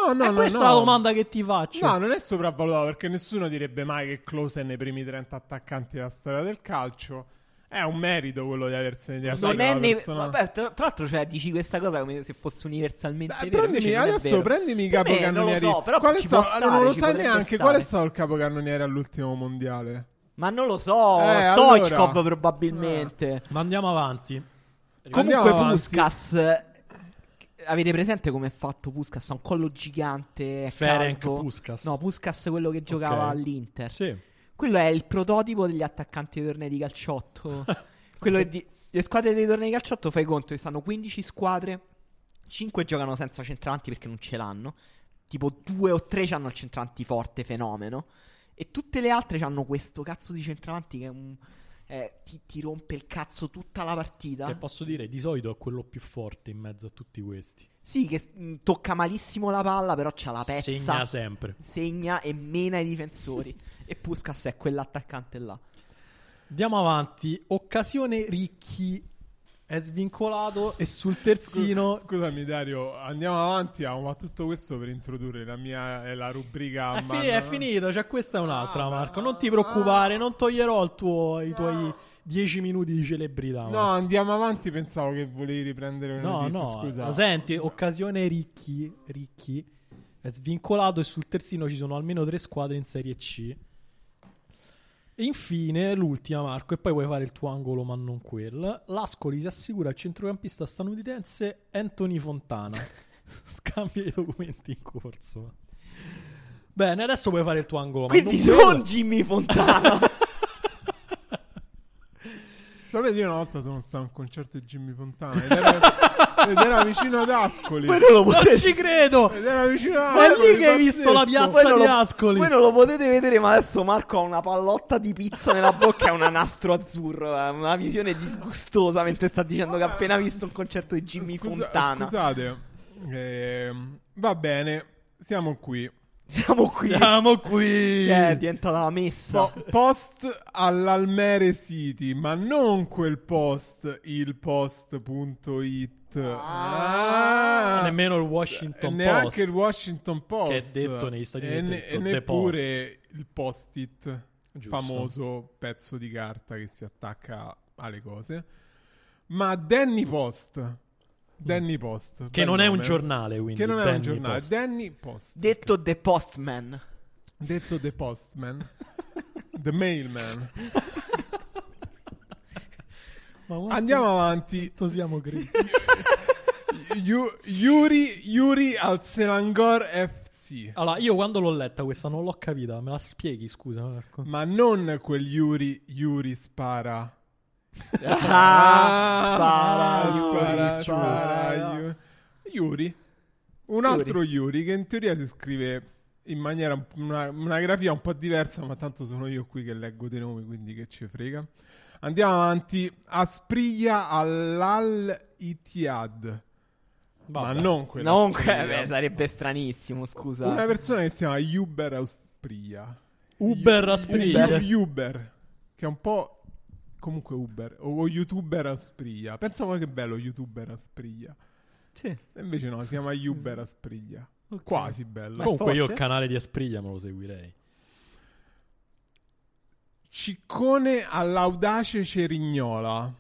No, no, è no, questa no. la domanda che ti faccio. No, non è sopravvalutato perché nessuno direbbe mai che Close è nei primi 30 attaccanti della storia del calcio. È un merito quello di aversene di Non è ne- persona- Vabbè, tra, tra l'altro, cioè, dici questa cosa come se fosse universalmente Dai, vero. prendimi, adesso vero. prendimi capocannonieri. Non lo so, però Qual è ci stato- può stare, non lo sai neanche qual è stato il capocannoniere all'ultimo mondiale. Ma non lo so, Eh, Stoichkov allora. probabilmente. Ma andiamo avanti. Andiamo Comunque avanti. Puskas eh, Avete presente come è fatto Puskas? Ha un collo gigante, Ferenc. Puskas. No, Puskas quello che giocava Ok. all'Inter. Sì. Quello è il prototipo degli attaccanti dei tornei di calciotto. quello di le squadre dei tornei di calciotto fai conto che stanno 15 squadre, 5 giocano senza centravanti perché non ce l'hanno. Tipo 2 o 3 hanno il centravanti forte, fenomeno. E tutte le altre hanno questo cazzo di centravanti che è un eh, ti, ti rompe il cazzo tutta la partita. Che posso dire, di solito è quello più forte in mezzo a tutti questi. Sì, che mh, tocca malissimo la palla, però c'ha la pezza. Segna sempre. segna e mena i difensori. e Puskas è quell'attaccante là. Andiamo avanti. Occasione Ricchi è svincolato e sul terzino. Scusami Dario, andiamo avanti. ah, Ma tutto questo per introdurre la mia eh, la rubrica. È, man- fini- è finito, cioè questa è un'altra, Ah, Marco. no, Non ti preoccupare, no. non toglierò il tuo- i tuoi dieci minuti di celebrità. No, andiamo avanti. Pensavo che volevi riprendere le No, notizie. no, Scusa. senti, occasione Ricchi, Ricchi è svincolato e sul terzino ci sono almeno tre squadre in Serie C. E infine, l'ultima Marco, e poi puoi fare il tuo angolo ma non quel. L'Ascoli si assicura il centrocampista statunitense Anthony Fontana. Scambia i documenti in corso. Bene, adesso puoi fare il tuo angolo Quindi ma non non Jimmy Fontana. Sapete, io una volta sono stato a un concerto di Jimmy Fontana ed era, ed era vicino ad Ascoli. Voi non lo Non potete, ci credo! Ed era vicino ad Ma è Ascoli. lì che hai visto la piazza non di Ascoli. voi non lo potete vedere, ma adesso Marco ha una pallotta di pizza nella bocca e un nastro azzurro. È una visione disgustosa mentre sta dicendo che ha appena visto un concerto di Jimmy Scusa- Fontana. Scusate, ehm, va bene, siamo qui. Siamo qui. Siamo qui! Che è diventata la messa. Po- post all'Almere City, ma non quel post, il post.it. Ah. Nemmeno il Washington E neanche Post. il Washington Post. Che è detto negli Stati E, Uniti ne- detto e neppure il post-it, Giusto. famoso pezzo di carta che si attacca alle cose. Ma Danny Post. Danny Post. Che non è un nome. giornale, quindi. Che non è Danny un giornale. Post. Danny Post. Detto The Postman. Detto The Postman. The Mailman. Andiamo avanti. siamo. Yu- Yuri, Yuri al Selangor FC. Allora, io quando l'ho letta questa non l'ho capita. Me la spieghi, scusa, Marco? Ma non quel Yuri, Yuri spara. Ah, Ah, spara, spara, Yuri, spara, spara. Yu- Yuri. Un altro Yuri che in teoria si scrive in maniera un- una, una grafia un po' diversa, ma tanto sono io qui che leggo dei nomi, quindi che ci frega. Andiamo avanti. Aspriglia all'Al Ittihad. Ma non quella Non que- beh, sarebbe stranissimo, scusa. Una persona che si chiama Uber Aspriglia. Uber Aspriglia. Uber, Uber, che è un po' comunque Uber o YouTuber Aspriglia. Pensa voi che bello YouTuber Aspriglia. Sì. E invece no, si chiama Uber Aspriglia. Quasi bello. Ma- Comunque io il forte. canale di Aspriglia me lo seguirei. Ciccone all'audace Cerignola,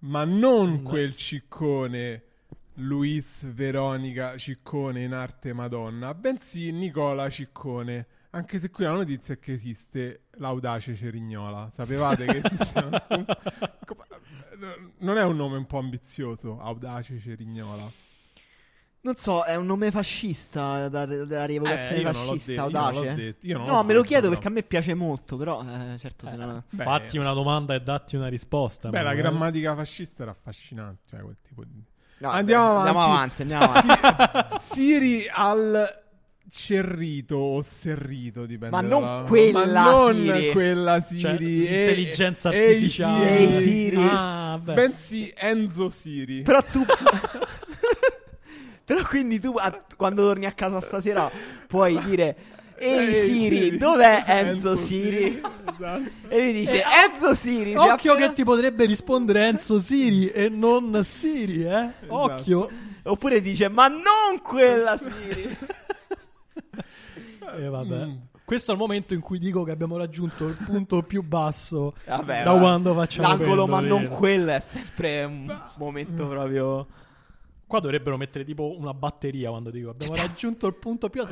ma non No. quel ciccone Luis Veronica Ciccone in arte Madonna, bensì Nicola Ciccone. Anche se qui la notizia è che esiste l'audace Cerignola. Sapevate che esiste? un- non è un nome un po' ambizioso, audace Cerignola. Non so, è un nome fascista da- della rievocazione Eh, fascista, detto, io non audace. io non no, me lo detto, chiedo però. perché a me piace molto, però eh, certo se non... Beh, Fatti una domanda e datti una risposta. Beh, la Emanuele. grammatica fascista era affascinante, cioè quel tipo di... No, Andiamo beh, andiamo avanti. avanti, andiamo avanti. Si- Siri al cerrito o serrito, dipende Ma non dalla- quella ma non Siri. quella Cioè, Siri. e- l'intelligenza ehi, artificiale. Ehi, Siri. Ah, beh. Bensì Enzo Siri. Però tu... Però quindi tu a- quando torni a casa stasera puoi dire... Ehi Siri, dov'è Enzo Siri? Esatto. E lui dice Enzo Siri. Occhio appena- che ti potrebbe rispondere Enzo Siri e non Siri, eh? Occhio. Oppure dice ma non quella Siri. E vabbè. Mm. Questo è il momento in cui dico che abbiamo raggiunto il punto più basso Vabbè, da vabbè. quando facciamo L'angolo ma non quella è sempre un momento proprio... Qua dovrebbero mettere tipo una batteria quando dico abbiamo raggiunto il punto più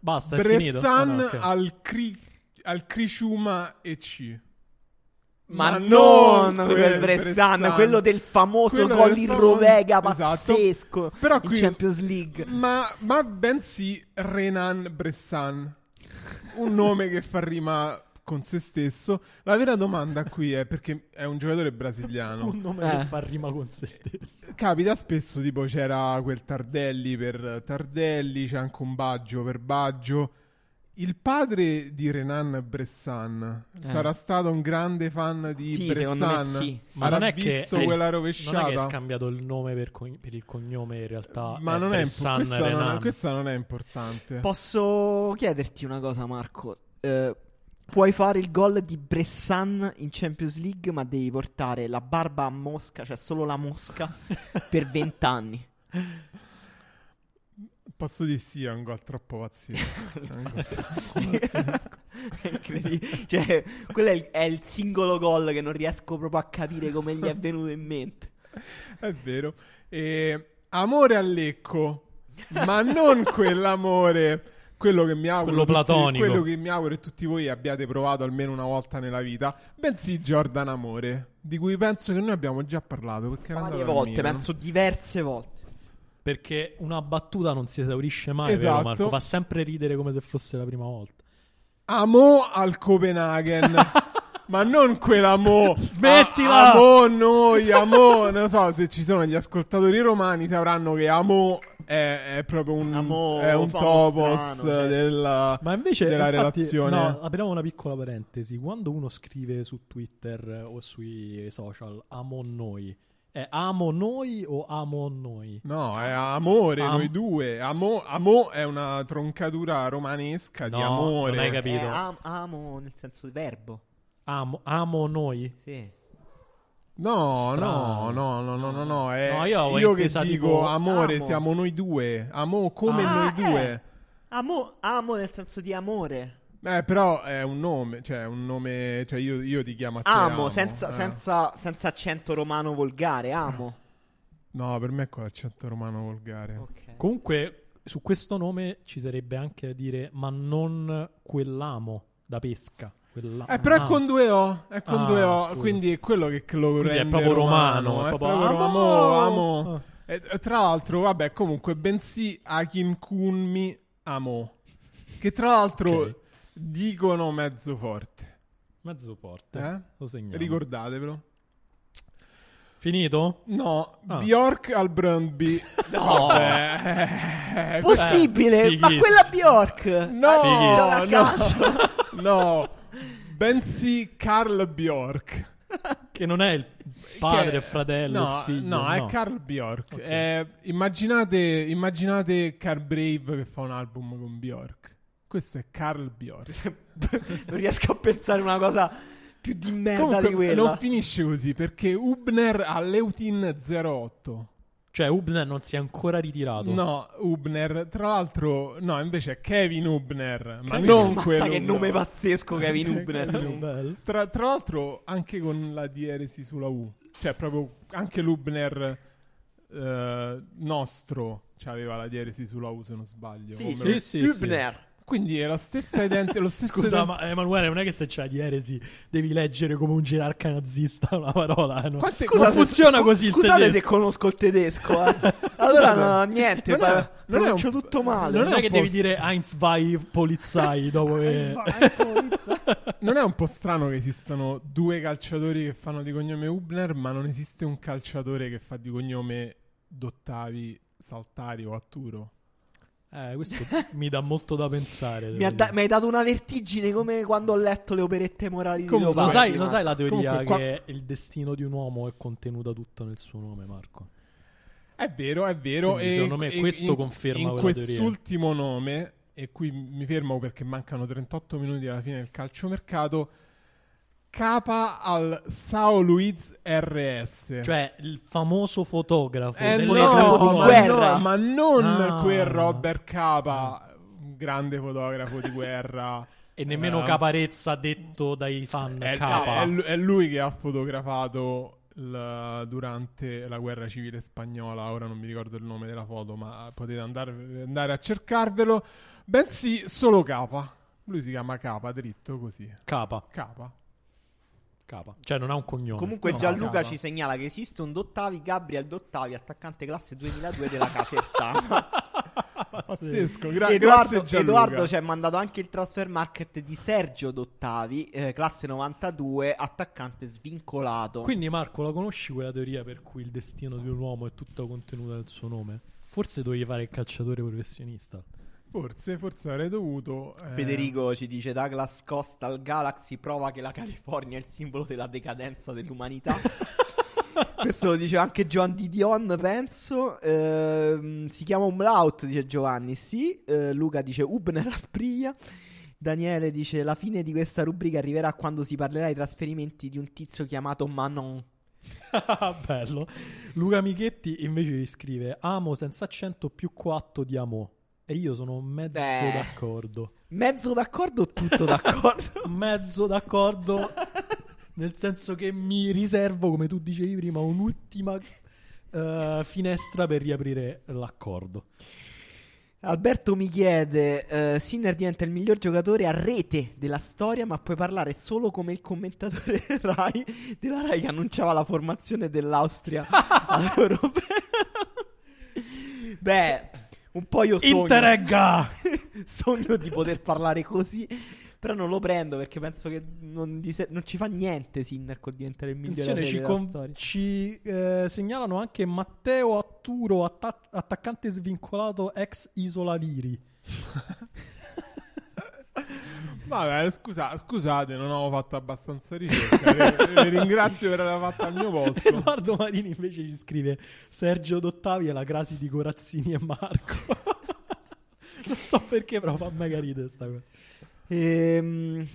Basta, è finito. Bressan Ah, no, ok. al, cri- al Criciuma EC. Ma, Ma non quel Bressan, quello del famoso Quello gol del in rovega esatto. pazzesco Però in qui- Champions League. Ma, ma bensì Renan Bressan. Un nome che fa rima con se stesso. La vera domanda qui è perché è un giocatore brasiliano. un nome Eh. che fa rima con se stesso. Capita spesso, tipo c'era quel Tardelli per Tardelli, c'è anche un Baggio per Baggio. Il padre di Renan Bressan Eh. sarà stato un grande fan di Sì, Bressan. me sì. Ma non è che visto hai- quella Non è rovesciata? che hai scambiato il nome per, co- per il cognome in realtà. Ma è non è, imp- Bressan questa, non è, questa non è importante. Posso chiederti una cosa, Marco? Eh, puoi fare il gol di Bressan in Champions League, ma devi portare la barba a mosca, cioè solo la mosca, per 20 anni. Posso dire sì, è un gol troppo pazzesco. Incredibile. Cioè, quello è il, è il singolo gol che non riesco proprio a capire come gli è venuto in mente. È vero. E, amore a Lecco, ma non quell'amore, quello che mi auguro, Quello tutti- platonico. quello che mi auguro che tutti voi abbiate provato almeno una volta nella vita, bensì Jordan Amore, di cui penso che noi abbiamo già parlato perché Varie volte, penso diverse volte. Perché una battuta non si esaurisce mai, Esatto. vero Marco? Fa sempre ridere come se fosse la prima volta. Amo al Copenaghen. Ma non quell'amo. Smettila! A- amo noi, amo. Non so se ci sono gli ascoltatori romani sapranno che amo è, è proprio un, Amo è un topos strano, certo. del- Ma invece della infatti, relazione. No, apriamo una piccola parentesi. Quando uno scrive su Twitter o sui social amo noi, è amo noi o amo noi? No, è amore, Am- noi due. Amo, amo è una troncatura romanesca di No, amore. non hai capito. Am- amo nel senso di verbo. Amo, amo noi? Sì. No, no, no, no, no, no, no, è No, io io che dico tipo amore, amo. siamo noi due. Amo come Ah, noi eh. due. Amo, amo nel senso di amore. Eh, però è un nome, cioè un nome, cioè io, io ti chiamo a te Amo, senza, eh. senza, senza accento romano volgare. Amo. No, per me è con l'accento romano volgare. Ok. Comunque, su questo nome ci sarebbe anche da dire, ma non quell'amo da pesca. Quella- Eh, però è ah. con due O, è con Ah, due O, scusa. quindi è quello che lo Quindi è rende proprio romano, romano, è è proprio proprio amo! amo, amo. Ah. E, tra l'altro, vabbè, comunque, bensì Akin Kunmi amo, che tra l'altro Ok. Dicono mezzo forte, Mezzo forte. eh? Lo segniamo. Ricordatevelo. Finito? No, Ah. Bjork al Brøndby. No. Vabbè, eh, Possibile, ma fighissimo. quella Bjork. No, no, no. bensì Carl Bjork. Che non è il padre, Che- fratello, no, il figlio. No, è Carl Bjork. Ok. Eh, immaginate, immaginate Carl Brave che fa un album con Bjork. Questo è Carl Bjork. non riesco a pensare una cosa più di merda Comunque, di quella. non finisce così perché Hubner ha Leutin 08. Cioè, Hubner non si è ancora ritirato. No, Hubner. Tra l'altro, no, invece è Kevin Hubner. Ma Kevin non quello. che nome no. pazzesco Kevin. Bello. Tra, tra l'altro, anche con la dieresi sulla U, cioè proprio anche l'Hubner eh, nostro aveva la dieresi sulla U, se non sbaglio. Sì, sì, sì, sì, Hubner. Quindi è la stessa identica. lo stesso Scusa, ident- ma Emanuele, non è che se c'hai di eresi devi leggere come un gerarca nazista una parola. no? Quante- Scusa, funziona scu- così il Scusate tedesco. se conosco il tedesco. eh. Allora, no, niente, Non è- non è un- tutto male. Non, non è, è che devi dire Heinz vai Polizei dopo che... Non è un po' strano che esistano due calciatori che fanno di cognome Hubner, ma non esiste un calciatore che fa di cognome Dottavi, Saltari o Atturo? Eh, questo mi dà molto da pensare. Mi, ha da- mi hai dato una vertigine come quando ho letto le operette morali di Comunque, Lo Leopardi. sai, lo sai la teoria Comunque, qua- che il destino di un uomo è contenuta tutto nel suo nome, Marco? È vero, è vero. Quindi, e, secondo me e questo in, conferma in quella teoria. quest'ultimo nome, e qui mi fermo perché mancano 38 minuti alla fine del calciomercato, capa al Sao Luiz RS. Cioè, il famoso fotografo. Eh no, fotografo di ma guerra. no, ma non Ah. quel Robert Capa, un grande fotografo di guerra. E nemmeno Eh, Caparezza detto dai fan È, Capa. è è lui che ha fotografato il- durante la guerra civile spagnola. Ora non mi ricordo il nome della foto, ma potete andare, andare a cercarvelo. Bensì, solo Capa. Lui si chiama Capa, dritto così. Capa. Capa. Capa. Cioè, non ha un cognome. Comunque No, Gianluca ci segnala che esiste un Dottavi, Gabriel Dottavi, attaccante classe 2002 della Casertana. Pazzesco. Gra- Edoardo, grazie Gianluca. Edoardo ci ha mandato anche il transfer market di Sergio Dottavi, eh, classe 92, attaccante svincolato. Quindi, Marco, la conosci quella teoria per cui il destino di un uomo è tutto contenuto nel suo nome? Forse dovevi fare il calciatore professionista. Forse, forse avrei dovuto. eh, Federico ci dice Douglas Costa al Galaxy prova che la California è il simbolo della decadenza dell'umanità. Questo lo dice anche Joan Didion, penso. Ehm, si chiama Umlaut, dice Giovanni. Sì. Eh, Luca dice Ubner a Spriglia. Daniele dice la fine di questa rubrica arriverà quando si parlerà dei trasferimenti di un tizio chiamato Manon. Bello. Luca Michetti invece scrive Amo senza accento più 4 di amo. E io sono mezzo Eh. d'accordo. Mezzo d'accordo o tutto d'accordo? Mezzo d'accordo. nel senso che mi riservo, come tu dicevi prima, un'ultima eh, finestra per riaprire l'accordo. Alberto mi chiede: eh, Sinner diventa il miglior giocatore a rete della storia, ma puoi parlare solo come il commentatore Rai della Rai che annunciava la formazione dell'Austria all'Europeo. Beh, un po' io sogno, Interregga! sogno di poter parlare così, però non lo prendo perché penso che non, di se- non ci fa niente Sinner col diventare il migliore ci, storia. ci, eh, segnalano anche Matteo Atturo, atta- attaccante svincolato ex Isola Liri. Vabbè, scusa- scusate, non ho fatto abbastanza ricerca. Le, le ringrazio per aver fatto al mio posto. Edoardo Marini invece ci scrive Sergio Dottavi è la crasi di Corazzini e Marco. non so perché, però fa mega ridere sta cosa. Ehm.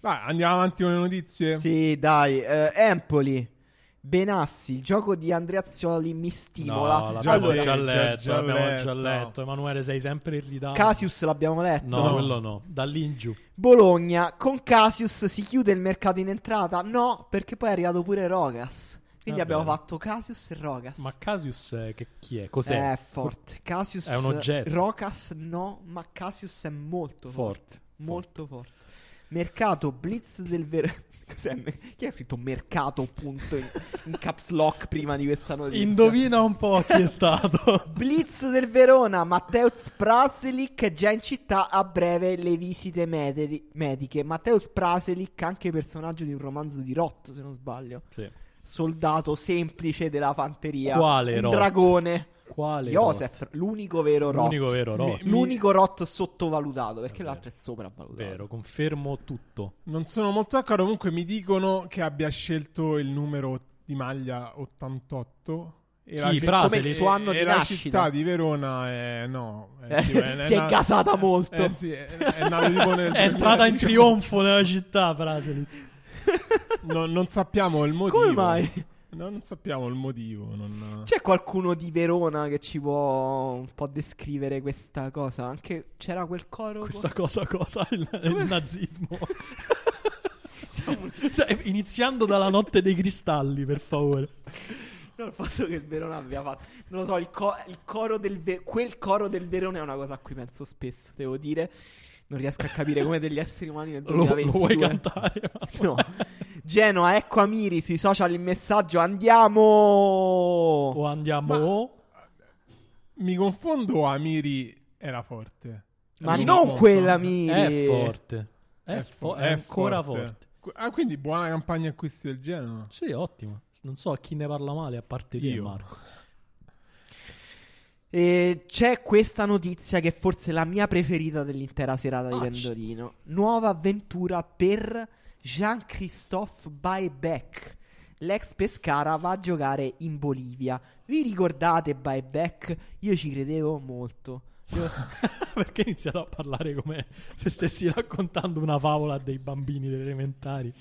Vai, andiamo avanti con le notizie. Sì, dai, eh, Empoli. Benassi, il gioco di No, Andreazzoli mi stimola. l'abbiamo allora, già già- letto, già l'abbiamo letto. già letto. Emanuele, sei sempre in ritardo. Casius l'abbiamo letto. No, quello no. Da lì in giù. Bologna, con Casius si chiude il mercato in entrata? No, perché poi è arrivato pure Rogas. Quindi Va abbiamo fatto Casius e Rogas. Ma Casius eh, che chi è? Cos'è? È forte. Casius È un oggetto. Rocas no, ma Casius è molto forte. Forte. Molto forte. Mercato Blitz del vero. Cos'è? Chi ha scritto mercato punto in, in caps lock prima di questa notizia? Indovina un po' chi è stato. Blitz del Verona, Matteus Praselic è già in città a breve le visite medi- mediche. Matteus Praselic, anche personaggio di un romanzo di Roth, se non sbaglio. sì. Soldato semplice della fanteria. Quale un Rot? dragone. Quale Joseph, l'unico vero Rot. L'unico vero Rot. Mi- L'unico Rot sottovalutato, perché Vabbè. l'altro è sopravvalutato. Vero, confermo tutto. Non sono molto d'accordo. Comunque mi dicono che abbia scelto il numero di maglia 88. E Chi? citt- Prase, Come il suo anno di la nascita. città di Verona è no. È, Eh, tipo, è- si è na- gasata molto. eh, sì, è, è nato tipo nel È entrata in 2019. trionfo nella città, Praselit. No, non sappiamo il motivo. Come mai? No, non sappiamo il motivo. non- C'è qualcuno di Verona che ci può un po' descrivere questa cosa? Anche c'era quel coro. Questa cosa, cosa? Il, il nazismo. Siamo- Dai, Iniziando dalla notte dei cristalli, per favore. No, il fatto che il Verona abbia fatto. Non lo so, il, co- il coro del Ve- quel coro del Verona è una cosa a cui penso spesso, devo dire. Non riesco a capire come degli esseri umani nel Lo, lo 2022. vuoi cantare? No. Genoa, ecco Amiri sui social il messaggio. Andiamo! O andiamo... Mi confondo. Amiri era forte. Ma Mi non quella Amiri. È forte. È, fo- fo- è ancora forte. Qu- Ah, quindi buona campagna acquisti del Genoa. Sì, ottimo. Non so a chi ne parla male a parte te, Io. Marco. E c'è questa notizia che è forse la mia preferita dell'intera serata di Ah, Pendolino. Nuova avventura per Jean-Christophe Buyback. L'ex Pescara va a giocare in Bolivia. Vi ricordate Buyback? Io ci credevo molto. Perché hai iniziato a parlare come se stessi raccontando una favola a dei bambini delle elementari?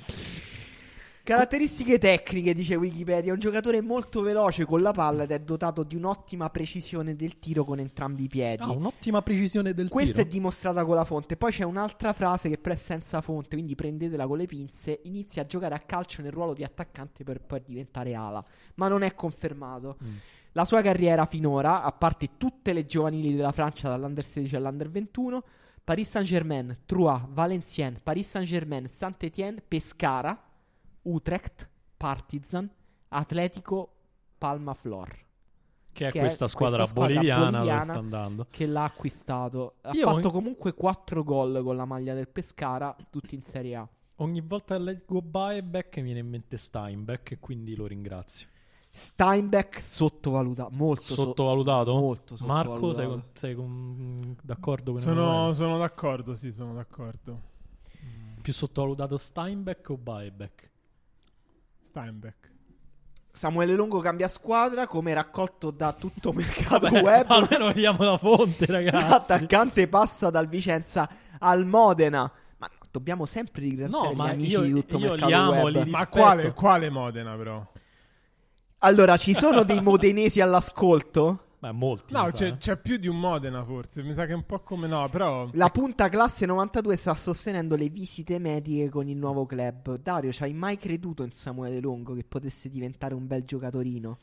Caratteristiche tecniche, dice Wikipedia. È un giocatore molto veloce con la palla ed è dotato di un'ottima precisione del tiro con entrambi i piedi. Ha un'ottima precisione del Questa è tiro. dimostrata con la fonte. Poi c'è un'altra frase che però è senza fonte, quindi prendetela con le pinze. Inizia a giocare a calcio nel ruolo di attaccante per poi diventare ala, ma non è confermato. Mm. La sua carriera finora, a parte tutte le giovanili della Francia dall'Under 16 all'Under 21, Paris Saint-Germain, Troyes, Valenciennes, Paris Saint-Germain, Saint-Étienne, Pescara, Utrecht, Partizan, Atletico, Palma Flor. Che è che è questa squadra, questa squadra boliviana, dove boliviana. sta andando. che l'ha acquistato. Ha Io fatto in- comunque 4 gol con la maglia del Pescara, tutti in Serie A. Ogni volta che leggo Buyback mi viene in mente Steinbeck e quindi lo ringrazio. Steinbeck sottovalutato, molto so- Sottovalutato? molto Marco, sei, sottovalutato. con- sei con- d'accordo con Sono, sono d'accordo, sì, sono d'accordo. Più sottovalutato Steinbeck o Buyback? Steinbeck. Samuele Longo cambia squadra come raccolto da tutto mercato Vabbè, web. almeno vediamo la fonte, ragazzi. L'attaccante passa dal Vicenza al Modena. Ma no, dobbiamo sempre ringraziare No, gli amici io- di tutto io mercato li amo, web. li Ma quale, quale Modena, però? Allora, ci sono dei modenesi all'ascolto? Beh, molti. No, c'è, eh. c'è più di un Modena, forse. Mi sa che è un po' come no, però. La punta classe 92 sta sostenendo le visite mediche con il nuovo club. Dario, ci hai mai creduto in Samuele Longo che potesse diventare un bel giocatorino?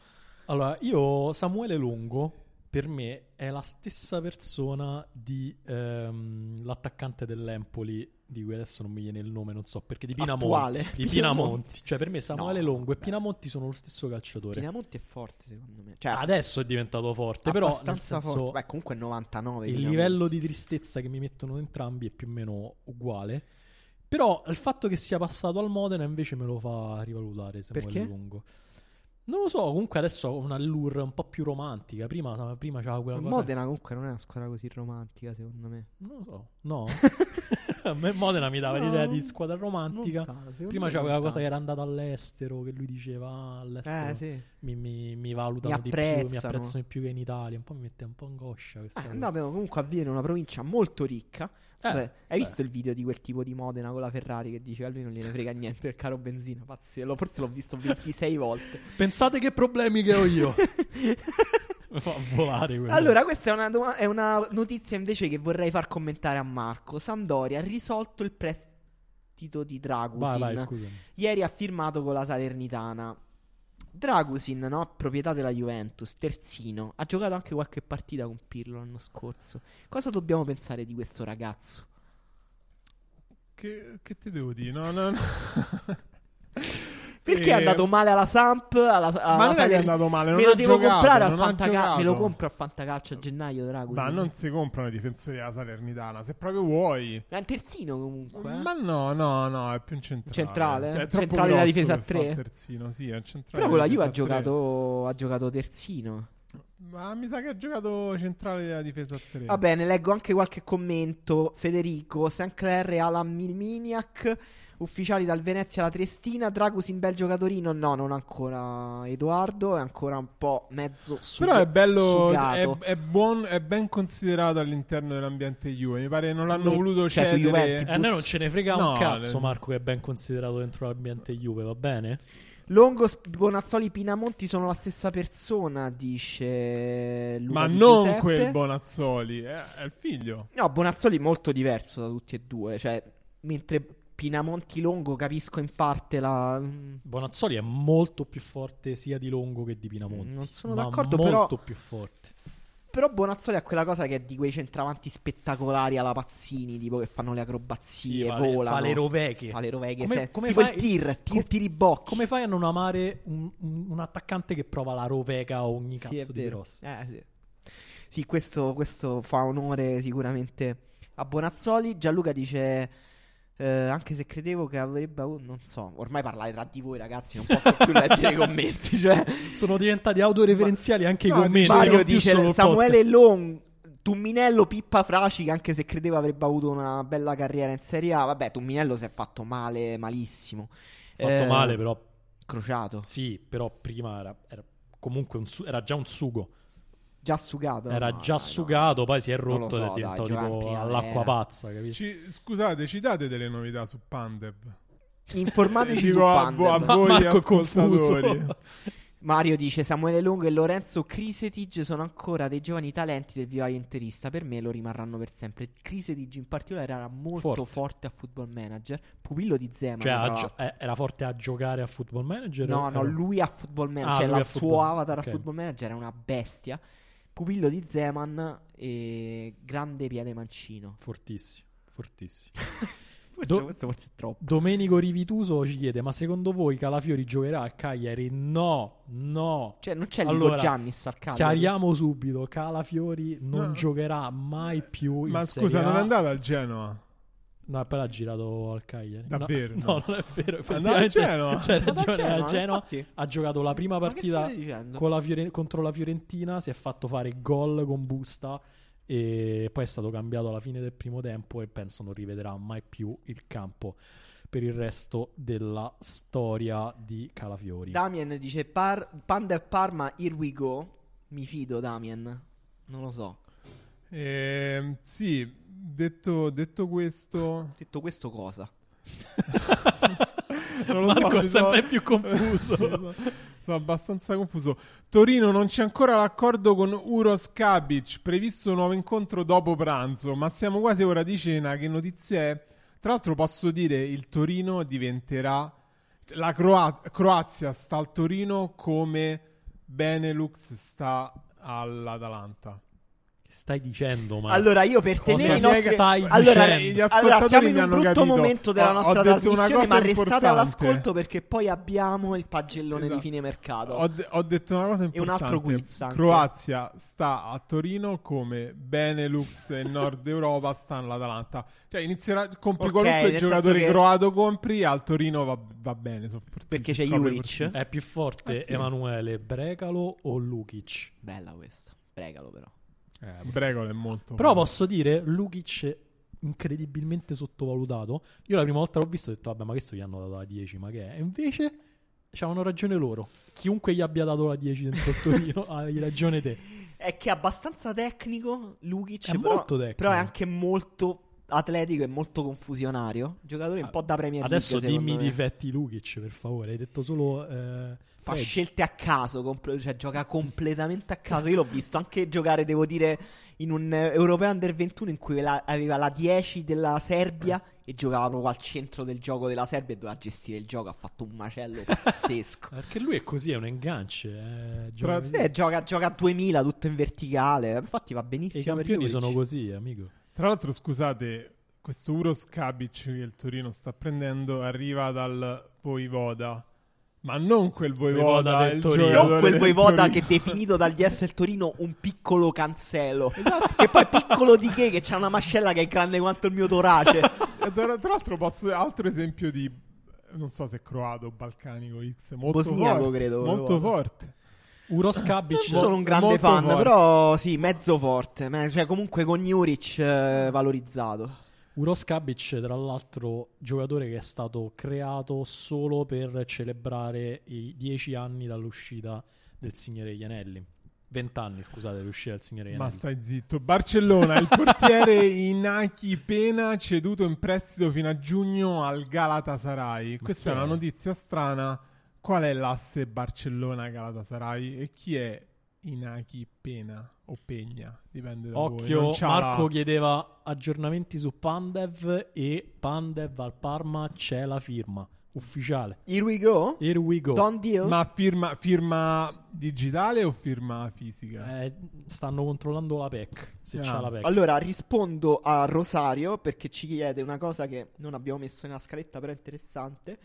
Allora, io Samuele Longo per me è la stessa persona di ehm, l'attaccante dell'Empoli di cui adesso non mi viene il nome, non so perché di Pinamonti. Attuale. Di Pinamonti. Cioè per me Samuele No. Longo e Pinamonti sono lo stesso calciatore. Pinamonti è forte, secondo me. Cioè, Adesso è diventato forte, però abbastanza forte. Beh, comunque è 99. il Pinamonti. livello di tristezza che mi mettono entrambi è più o meno uguale. Però il fatto che sia passato al Modena invece me lo fa rivalutare Samuele Perché? Longo. Non lo so, comunque adesso ho una allure un po' più romantica. Prima, prima c'era quella cosa. Modena comunque non è una squadra così romantica, secondo me. Non lo so, no. A me Modena mi dava No, l'idea di squadra romantica. Tanto, Prima c'era quella cosa tanto. che era andata all'estero, che lui diceva "Ah, all'estero Eh, sì. mi, mi, mi valutano Mi di più, mi apprezzano." di più che in Italia. Un po' mi mette un po' angoscia questa Eh, cosa. andate comunque a in una provincia molto ricca. Vabbè, hai beh. visto il video di quel tipo di Modena con la Ferrari che dice a lui non gliene frega niente del caro benzina? Pazzesco. Forse l'ho visto 26 volte. Pensate che problemi che ho io. Fa volare quello. Allora, questa è una, doma- è una notizia invece che vorrei far commentare a Marco. Sampdoria ha risolto il prestito di Dragusin. vai, vai, scusami. Ieri ha firmato con la Salernitana. Dragusin, no? proprietà della Juventus, terzino. Ha giocato anche qualche partita con Pirlo l'anno scorso. Cosa dobbiamo pensare di questo ragazzo? Che, che ti devo dire? No, no, no. Perché è E- andato male alla Samp? Alla, alla Ma non è che è andato male, non Me lo devo giocato, comprare al giocato. Me lo compro al Fantacalcio a gennaio, Draghi. Ma non si comprano i difensori della Salernitana, se proprio vuoi. È un terzino comunque. eh. Ma no, no, no, è più un centrale. Centrale? Cioè, è Centrale della difesa a tre? terzino, sì, è un centrale Però con la Juve ha giocato, ha giocato terzino. Ma mi sa che ha giocato centrale della difesa a 3. Va bene, leggo anche qualche commento. Federico, Sinclair e Alan Milminiak. Ufficiali dal Venezia alla Triestina. Dragus in bel giocatorino. No, non ancora Edoardo. È ancora un po' mezzo su- Però è bello, è, è buon, è ben considerato all'interno dell'ambiente Juve. Mi pare che non l'hanno Mi- voluto cioè, cedere. Juventus. E a noi non ce ne frega No, un cazzo, le- Marco, che è ben considerato dentro l'ambiente Juve, va bene? Longo, Bonazzoli, Pinamonti sono la stessa persona, dice Luca Ma Di non Giuseppe. quel Bonazzoli, è, è il figlio. No, Bonazzoli è molto diverso da tutti e due. Cioè, mentre Pinamonti Longo capisco in parte la. Bonazzoli è molto più forte sia di Longo che di Pinamonti. Non sono d'accordo, molto però- più forte. Però Bonazzoli ha quella cosa che è di quei centravanti spettacolari alla Pazzini, tipo che fanno le acrobazie, Sì, volano. fa le roveghe. Fa le roveghe, Come- se- come tipo fai- il tir, tir, com- tiribocchi. Come fai a non amare un, un- un attaccante che prova la rovega a ogni Sì, cazzo di vero. cross? Eh, sì. Sì, questo, questo fa onore sicuramente a Bonazzoli. Gianluca dice: eh, Anche se credevo che avrebbe avuto. Non so, ormai parlate tra di voi, ragazzi. Non posso più leggere i commenti. Cioè, Sono diventati autoreferenziali anche No, i commenti. Mario dice: Samuele. Long. Tumminello Pippa Fraci, che anche se credevo avrebbe avuto una bella carriera in Serie A. Vabbè, Tumminello si è fatto male, malissimo. fatto Eh, male, però. Crociato. Sì, però prima era, era comunque un su- era già un sugo. Già sugato. Era No, già dai, no. sugato, poi si è rotto so, ed è dai, diventato in tipo primavera. all'acqua pazza? Ci- scusate, ci date delle novità su Pandev? Informateci su Dico a, a voi ascoltatori. Mario dice Samuele Longo e Lorenzo Crisetig sono ancora dei giovani talenti del vivaio interista. Per me lo rimarranno per sempre. Crisetig in particolare era molto Forte. forte, a football manager. Pupillo di Zeman. Cioè, tra a gio- l'altro. eh, era forte a giocare a football manager? No, no, era- lui a football manager. Ah, cioè lui il a suo football. avatar Ok. a football manager era una bestia. Pupillo di Zeman e grande piede mancino. Fortissimo, fortissimo. Questo, Do- forse è troppo. Domenico Rivituso ci chiede: Ma secondo voi Calafiori giocherà al Cagliari? No, no. Cioè, non c'è Lico Allora, Giannis al caso. Chiariamo subito: Calafiori non No. giocherà mai più in Ma Serie scusa, A. non è andato al Genoa? No, poi l'ha girato al Cagliari. Davvero? No, No. non è vero. Al Effettivamente al Genoa. infatti. Ha giocato la prima partita la Fiore- contro la Fiorentina. Si è fatto fare gol con busta. E poi è stato cambiato alla fine del primo tempo. E penso non rivedrà mai più il campo per il resto della storia di Calafiori. Damien dice Par- Panda e Parma, here we go. Mi fido, Damien. Non lo so. Ehm, sì, detto, detto questo... Detto questo, cosa? non lo so, Marco è sempre so- più confuso. sono, sono abbastanza confuso. Torino non c'è ancora l'accordo con Uros Kabic, previsto un nuovo incontro dopo pranzo, ma siamo quasi ora di cena. Che notizie è? Tra l'altro posso dire il Torino diventerà la Croa- Croazia sta al Torino come Benelux sta all'Atalanta. Stai dicendo, ma Allora, io per tenere i nostri. stai Allora, dicendo? Allora, siamo in un brutto capito. momento della Ho- ho nostra una trasmissione, ma restate importante. all'ascolto perché poi abbiamo il pagellone di Esatto. fine mercato. Ho, de- ho detto una cosa E importante. un altro quiz anche. Croazia sta a Torino come Benelux e Nord Europa stanno all'Atalanta. Cioè inizierà, compri Ok, qualunque giocatore che- croato compri, al Torino va, va bene. Perché c'è Juric. è più forte Eh sì. Emanuele Brecalo o Lukic? Bella questa. Pregalo, però. Bregolo è molto Però posso dire, Lukic è incredibilmente sottovalutato. Io la prima volta l'ho visto ho detto, vabbè, ma questo gli hanno dato la 10, ma che è? E invece c'avevano ragione loro. Chiunque gli abbia dato la 10 dentro il Torino, hai ragione te. È che è abbastanza tecnico. Lukic, È però, molto tecnico. però è anche molto atletico e molto confusionario. Giocatore un po' da Premier League. Adesso dimmi i me. difetti Lukic, per favore. Hai detto solo... eh, Fa Fred. scelte a caso, compl- cioè gioca completamente a caso. Io l'ho visto anche giocare, devo dire, in un eh, europeo under 21 in cui la- aveva la 10 della Serbia e giocava proprio al centro del gioco della Serbia e doveva gestire il gioco. Ha fatto un macello pazzesco. Perché lui è così, è un engance. eh, gioca- Sì, gioca, gioca a 2000 tutto in verticale. Infatti va I benissimo. per campioni sono così, amico. Tra l'altro, scusate, questo Uros Kabic che il Torino sta prendendo arriva dal Voivoda Ma non quel Voivoda Voivoda, del il Torino. Non quel Voivoda Torino. che è definito dagli S del Torino un piccolo cancelo. Che poi piccolo di che? Che c'ha una mascella che è grande quanto il mio torace. Tra, tra l'altro posso altro esempio di non so se è croato o balcanico X, molto Bosniaco, forte, credo, molto Voivoda. forte. Uros Non sono un grande molto fan, forte. però sì, mezzo forte. Cioè, comunque con Juric eh, valorizzato. Uros Kabic, tra l'altro, giocatore che è stato creato solo per celebrare i dieci anni dall'uscita del Signore degli Anelli. Vent'anni, scusate, dall'uscita del Signore degli Ma stai zitto. Barcellona, il portiere Inaki Pena ceduto in prestito fino a giugno al Galatasaray. Questa è una notizia strana. Qual è l'asse Barcellona-Galatasaray e chi è Inaki Pena o Pegna? Dipende da voi. Occhio, Marco la- chiedeva aggiornamenti su Pandev e Pandev al Parma c'è la firma ufficiale. Here we go. Here we go. Don deal. Ma firma, firma digitale o firma fisica? Eh, stanno controllando la PEC, se Ah. c'ha la PEC. Allora, rispondo a Rosario perché ci chiede una cosa che non abbiamo messo nella scaletta, però è interessante.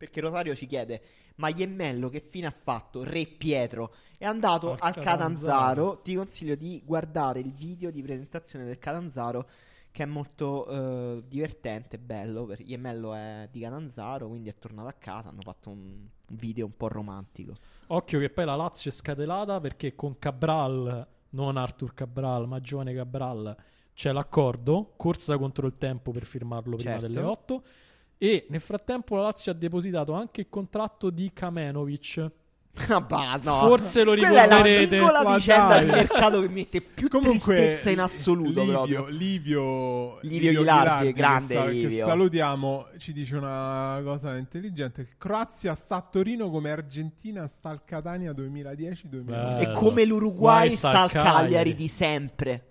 Perché Rosario ci chiede: Ma Iemmello che fine ha fatto? Re Pietro è andato Al al Catanzaro. Catanzaro. Ti consiglio di guardare il video di presentazione del Catanzaro, che è molto eh, divertente, bello. Per... Iemmello è di Catanzaro, quindi è tornato a casa. Hanno fatto un un video un po' romantico. Occhio che poi la Lazio è scatenata perché con Cabral, non Arthur Cabral, ma giovane Cabral, c'è l'accordo, corsa contro il tempo per firmarlo prima Certo. delle 8 e nel frattempo la Lazio ha depositato anche il contratto di Kamenovic. Ah, bah, no. Forse lo Quella è la ricorderete. singola vicenda dai. di mercato che mette più Comunque, tristezza in assoluto. Livio, proprio. Livio, Livio Ghilardi, grande che, sa- che Livio. salutiamo, ci dice una cosa intelligente. Croazia sta a Torino come Argentina sta al Catania 2010-2011. Bello. E come l'Uruguay Guai sta al Cagliari. Cagliari di sempre.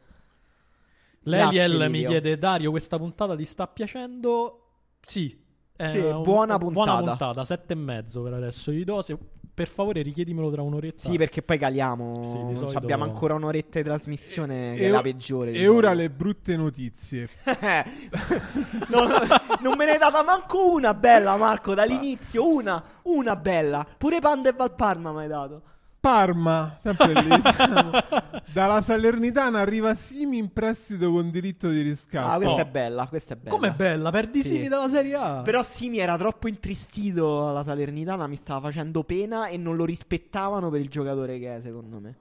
L'Eliel mi Livio. chiede Dario, questa puntata ti sta piacendo? Sì. È Sì, un- buona Buona puntata. puntata, sette e mezzo per adesso. Gli do, se- per favore richiedimelo tra un'oretta. Sì, perché poi caliamo. Sì, di solito- Abbiamo ancora un'oretta di trasmissione che E- è la peggiore. E ora solito. le brutte notizie. non, non me ne è data manco una bella, Marco, dall'inizio. Una, una bella. Pure Pandev al Parma mi hai dato. Parma, sempre lì. siamo. Dalla Salernitana arriva Simi in prestito con diritto di riscatto. Ah, questa Oh. è bella, questa è bella. Com'è bella, perdi Sì. Simi dalla Serie A. Però Simi era troppo intristito alla Salernitana, mi stava facendo pena e non lo rispettavano per il giocatore che è, secondo me.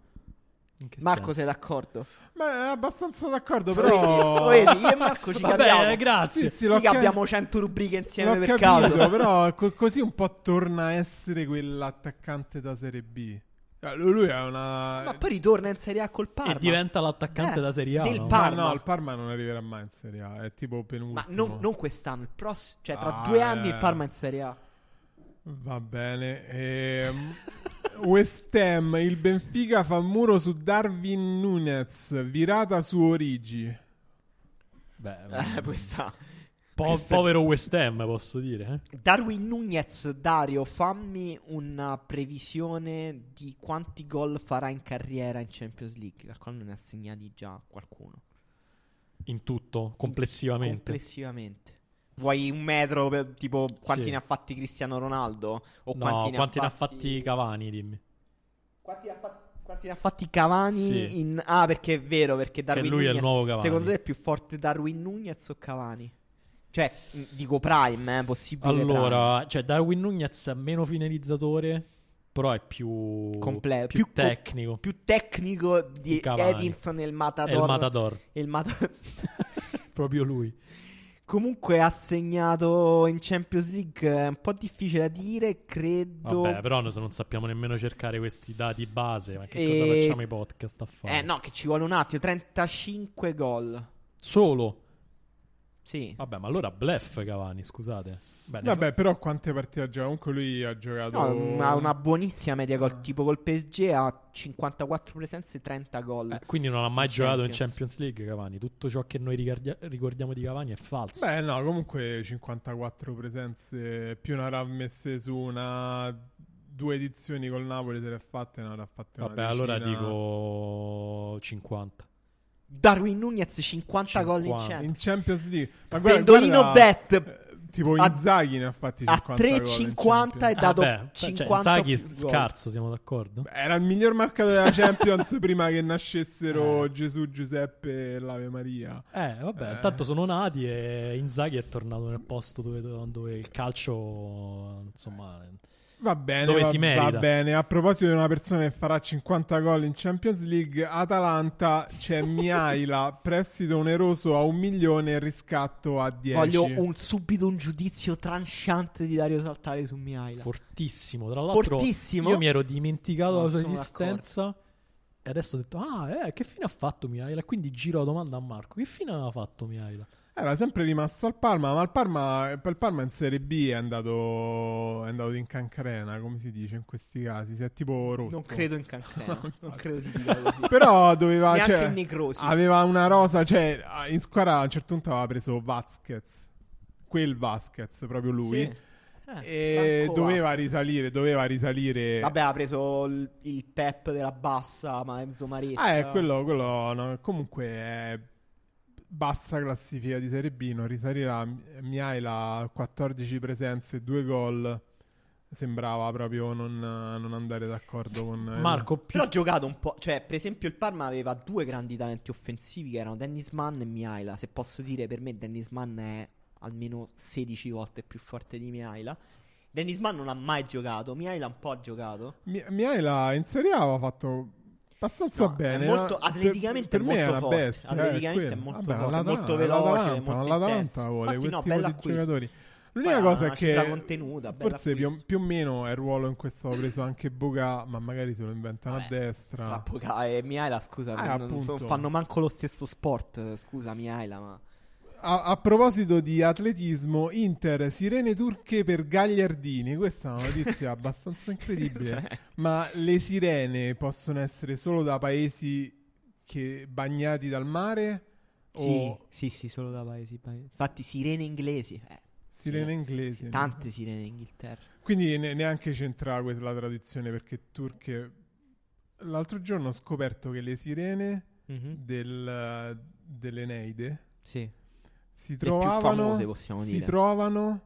In che Marco, senso? sei d'accordo? Ma è abbastanza d'accordo, però... vedi, io e Marco ci Vabbè, capiamo. grazie. Sì, sì, l'ho Mica abbiamo 100 rubriche insieme l'ho per capito, caso. però co- così un po' torna a essere quell'attaccante da Serie B. Eh, Lui è una... Ma poi ritorna in Serie A col Parma. E diventa l'attaccante Eh, da Serie A. del no? Ma Parma. no, il Parma non arriverà mai in Serie A, è tipo Ma penultimo. non, non quest'anno, il prossimo, cioè tra Ah, due anni eh. il Parma è in Serie A. Va bene. Ehm, West Ham, il Benfica fa muro su Darwin Nunez, virata su Origi. Beh, Eh, questa. Po- povero West Ham, posso dire. eh. Darwin Nunez, Dario, fammi una previsione di quanti gol farà in carriera in Champions League. Al quale ne ha segnati già qualcuno. In tutto, complessivamente. Complessivamente. Vuoi un metro per tipo quanti Sì. ne ha fatti Cristiano Ronaldo? O no, quanti, quanti, ne, ne ha fatti Cavani, dimmi. Quanti ne ha fatti, quanti ne ha fatti Cavani? Sì. in- Ah, perché è vero, perché Darwin lui è il Nunez- nuovo Cavani. Secondo te è più forte Darwin Nunez o Cavani? Cioè, dico prime, eh, possibile Allora, cioè Darwin Nunez è meno finalizzatore, però è più Completo, più, più co- tecnico. prime. Più tecnico di Cavani. Edinson e il Matador. il Matador, e il Matador. proprio lui. Comunque ha segnato in Champions League, è un po' difficile da dire, credo... Vabbè, però noi non sappiamo nemmeno cercare questi dati base, ma che E- cosa facciamo i podcast a fare? Eh no, che ci vuole un attimo, 35 gol. Solo. Sì. Vabbè, ma allora bluff Cavani, scusate. Beh, Vabbè, però quante partite ha giocato? Comunque lui ha giocato... No, ha una buonissima media gol, tipo col PSG ha 54 presenze e 30 gol. fa- eh, quindi non ha mai in giocato in Champions. Champions League Cavani. Tutto ciò che noi ricordia- ricordiamo di Cavani è falso. Beh, no, comunque 54 presenze, più ne avrà messe su una... Due edizioni col Napoli se le ha fatte, ne avrà fatte una Vabbè, allora dico 50. Darwin Nunez 50, gol in 50. Champions. In Champions League. Ma guarda, Pendolino guarda, bet. eh, Tipo a- Inzaghi ne ha fatti a 50 gol in 3,50 e dato cioè, 50 Inzaghi più gol. scarso, siamo d'accordo? Era il miglior marcatore della Champions prima che nascessero Eh. Gesù, Giuseppe e l'Ave Maria. Eh, vabbè, Eh. intanto sono nati e Inzaghi è tornato nel posto dove, dove il calcio, insomma, Va bene, Dove va, si merita. va bene. A proposito di una persona che farà 50 gol in Champions League, Atalanta c'è Miaila, prestito oneroso a un milione e riscatto a 10. Voglio un- subito un giudizio tranchante di Dario Saltare su Mihaila. fortissimo. Tra l'altro, Fortissimo? io mi ero dimenticato No, la sua esistenza. E adesso ho detto, ah, eh, che fine ha fatto Mihaila? E quindi giro la domanda a Marco: che fine aveva fatto Mihaila? Era sempre rimasto al Parma, ma il Parma, il Parma in Serie B è andato, è andato in cancrena, come si dice in questi casi. Si è tipo rotto. Non credo in cancrena. non credo si dica così. Però doveva. Neanche cioè, in necrosi. Aveva una rosa, cioè in squadra a un certo punto aveva preso Vasquez. Quel Vasquez, proprio lui. Sì. Eh, E doveva Vasquez. risalire, doveva risalire. Vabbè, ha preso il, il pep della bassa, ma Enzo Maresca. Ah, è quello, quello no, comunque è bassa classifica di Serie B, non risalirà. Miaila 14 presenze, 2 gol. Sembrava proprio non, non andare d'accordo con Marco, più Però ha giocato un po'. Cioè, per esempio, il Parma aveva due grandi talenti offensivi che erano Dennis Mann e Mihaila. Se posso dire, per me, Dennis Mann è almeno 16 volte più forte di Mihaila. Dennis Mann non ha mai giocato. Mihaila un po' ha giocato. Mi- Miaila in Serie A aveva fatto abbastanza No, è bene. molto- eh. atleticamente per, è per me molto una forte. bestia. Atleticamente eh, è molto quello. forte, molto veloce, molto intenso. vuole Infatti, no, bella giocatori. L'unica cosa è che forse più, più o meno è il ruolo in cui stavo preso anche Boga, ma magari se lo inventano a Vabbè, destra. Tra Poca e Mihaila, scusa, Eh, non, non fanno manco lo stesso sport. Scusa, Mihaila, ma. A, a proposito di atletismo, Inter, sirene turche per Gagliardini. Questa è una notizia abbastanza incredibile. Ma le sirene possono essere solo da paesi che bagnati dal mare? Sì, O sì, sì, solo da paesi. paesi. Infatti, sirene inglesi. Eh, sirene inglesi? sì, tante sirene in Inghilterra. Quindi ne- neanche c'entra la tradizione perché turche. L'altro giorno ho scoperto che le sirene Mhm. del, dell'Eneide Sì. Si trovavano. famose, possiamo si dire. trovano.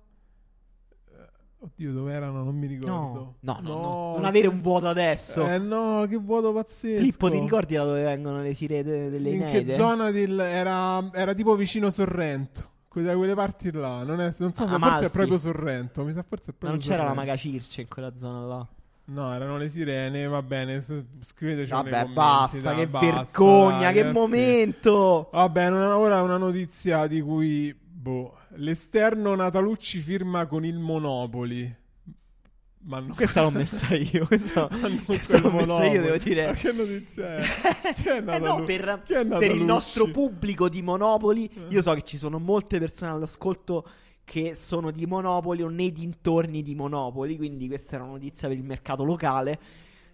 eh, Oddio, dove erano? Non mi No, ricordo. no, no, no, non avere un vuoto adesso. Eh no, che vuoto pazzesco. Filippo, ti ricordi da dove vengono le sirene delle In Eneide? che zona del- era, era tipo vicino Sorrento. Da quelle parti là. Non, è- non so se Ah, forse Amalfi. è proprio Sorrento. Mi sa forse è proprio non c'era la Sorrento. Maga Circe in quella zona là. No, erano le sirene. Va bene, scriveteci Vabbè, commenti, basta, che basta, vergogna, dai, che ragazzi. momento. Vabbè, una- ora una notizia di cui. Boh. L'esterno Natalucci firma con il Monopoli. Ma non Questa l'ho messa io. Questa, questa l'ho messa io, devo dire. Ma che notizia è? È Eh no, per, è per il nostro pubblico di Monopoli, Eh. io so che ci sono molte persone all'ascolto che sono di Monopoli o nei dintorni di Monopoli, quindi questa era una notizia per il mercato locale.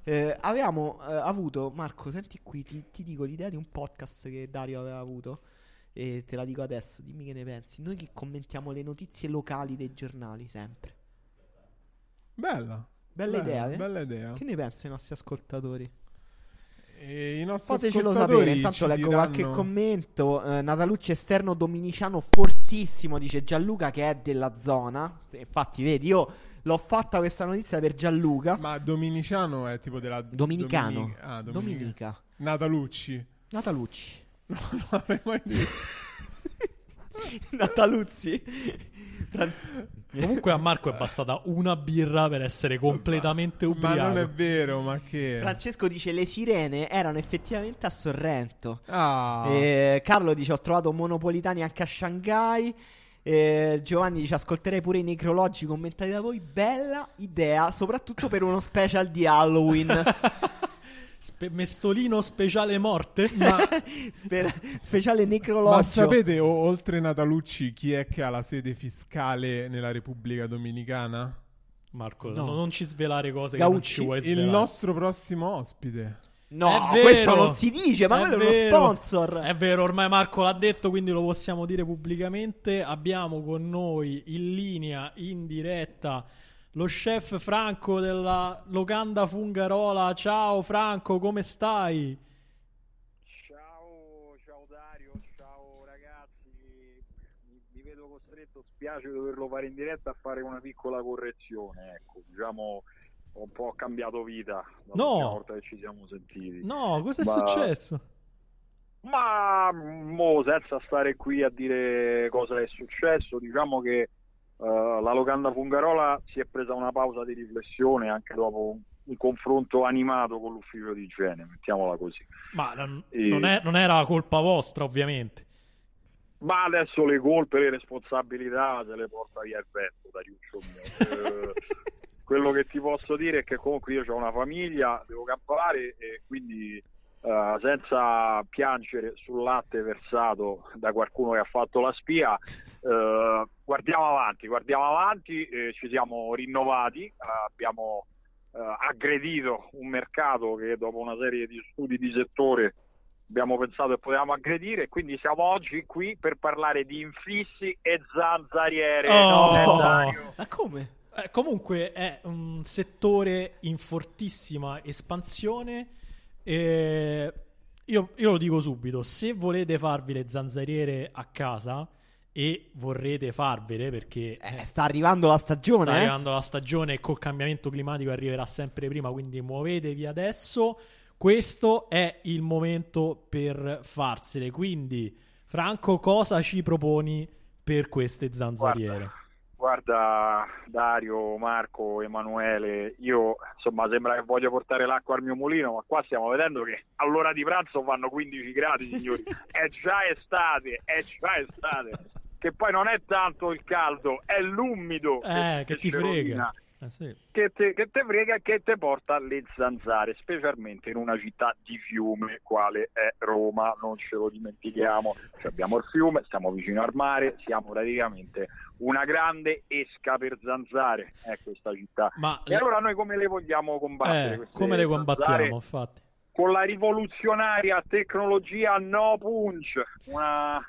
Eh, avevamo eh, avuto, Marco, senti qui, ti, ti dico l'idea di un podcast che Dario aveva avuto e te la dico adesso, dimmi che ne pensi. Noi che commentiamo le notizie locali dei giornali sempre. Bella. Bella idea, eh? Bella idea. Che ne pensano i nostri ascoltatori? E i nostri Fatecelo sapere, intanto leggo diranno- qualche commento. Eh, Natalucci esterno dominiciano fortissimo, dice Gianluca che è della zona. Infatti, vedi, io l'ho fatta questa notizia per Gianluca. Ma Dominiciano è tipo della... Dominicano. Dominica- Ah, Dominica. Dominica. Natalucci. Natalucci. No, non l'avrei mai detto. Nataluzzi. Tra- Comunque a Marco è bastata una birra per essere completamente Ma ubriaco. non è vero, ma che... Francesco dice le sirene erano effettivamente a Sorrento. Ah, Eh, Carlo dice ho trovato monopolitani anche a Shanghai. Eh, Giovanni dice ascolterei pure i necrologi commentati da voi. Bella idea, soprattutto per uno special di Halloween. Spe- mestolino speciale morte? ma, Spe- speciale necrologio. ma sapete, o- oltre Natalucci, chi è che ha la sede fiscale nella Repubblica Dominicana? Marco, No. no, non ci svelare cose che non Gaucci. ci vuoi Il nostro prossimo ospite. No, vero. questo non si dice, ma È quello è uno vero. sponsor. È vero, ormai Marco l'ha detto, quindi lo possiamo dire pubblicamente. Abbiamo con noi in linea, in diretta, lo chef Franco della Locanda Fungarola. Ciao Franco, come stai? Ciao, ciao Dario, ciao ragazzi. Mi, mi vedo costretto spiace doverlo fare in diretta a fare una piccola correzione, ecco, diciamo ho un po' cambiato vita no. la volta che ci siamo sentiti. No, cosa è Ma... successo? Ma mo, senza stare qui a dire cosa è successo, diciamo che uh, la locanda Fungarola si è presa una pausa di riflessione anche dopo un, un confronto animato con l'ufficio di igiene, mettiamola così. Ma non, e... non, è, non era colpa vostra, ovviamente. Ma adesso le colpe, le responsabilità se le porta via il vento, Dariuccio mio. eh, quello che ti posso dire è che comunque io ho una famiglia, devo campare e quindi uh, senza piangere sul latte versato da qualcuno che ha fatto la spia, uh, guardiamo avanti, guardiamo avanti, eh, ci siamo rinnovati, uh, abbiamo aggredito un mercato che dopo una serie di studi di settore abbiamo pensato che potevamo aggredire e quindi siamo oggi qui per parlare di infissi e zanzariere. Oh, no, ma come? Eh, comunque è un settore in fortissima espansione. E io, io, lo dico subito: se volete farvi le zanzariere a casa e vorrete farvele perché eh, sta arrivando la stagione, sta eh? arrivando la stagione e col cambiamento climatico arriverà sempre prima. Quindi muovetevi adesso. Questo è il momento per farsele. Quindi, Franco, cosa ci proponi per queste zanzariere? Guarda. Guarda Dario, Marco, Emanuele, io insomma sembra che voglio portare l'acqua al mio mulino, ma qua stiamo vedendo che all'ora di pranzo fanno 15 gradi, signori. È già estate, è già estate. Che poi non è tanto il caldo, è l'umido. Eh, che, che ti frega. Eh, sì. che, te, che te frega e che te porta alle zanzare, specialmente in una città di fiume quale è Roma, non ce lo dimentichiamo. Cioè abbiamo il fiume, stiamo vicino al mare, siamo praticamente una grande esca per zanzare, è questa città. Ma e allora noi come le vogliamo combattere? Eh, come le combattiamo, infatti? Con la rivoluzionaria tecnologia No Punch, una,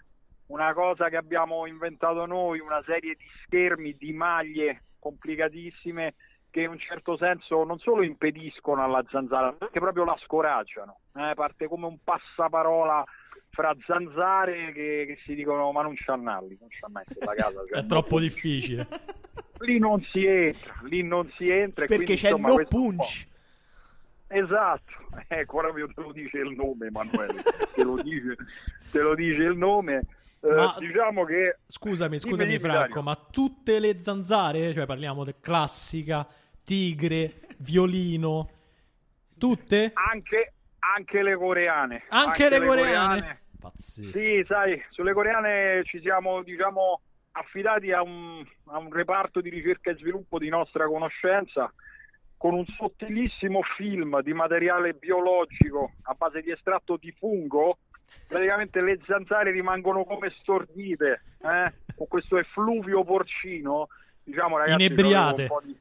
una cosa che abbiamo inventato noi, una serie di schermi, di maglie complicatissime che in un certo senso non solo impediscono alla zanzara, ma che proprio la scoraggiano. Eh, parte come un passaparola fra zanzare che, che si dicono ma non c'ha nalli, non c'ha mai la casa. Cioè, È troppo difficile. Lì non si entra, lì non si entra. Perché quindi, c'è insomma, il no punch. Esatto, ecco proprio te lo dice il nome Emanuele, te lo dice, te lo dice il nome. Eh, Ma- diciamo che Scusami, scusami Franco, ma tutte le zanzare, cioè parliamo di classica, tigre, violino, tutte? anche, anche le coreane. Anche, le coreane? Pazzesco. Sì, sai, sulle coreane ci siamo, diciamo, affidati a un, a un reparto di ricerca e sviluppo di nostra conoscenza con un sottilissimo film di materiale biologico a base di estratto di fungo. Praticamente le zanzare rimangono come stordite eh? con questo effluvio porcino. Diciamo, ragazzi, Inebriate. c'avevo un po' di-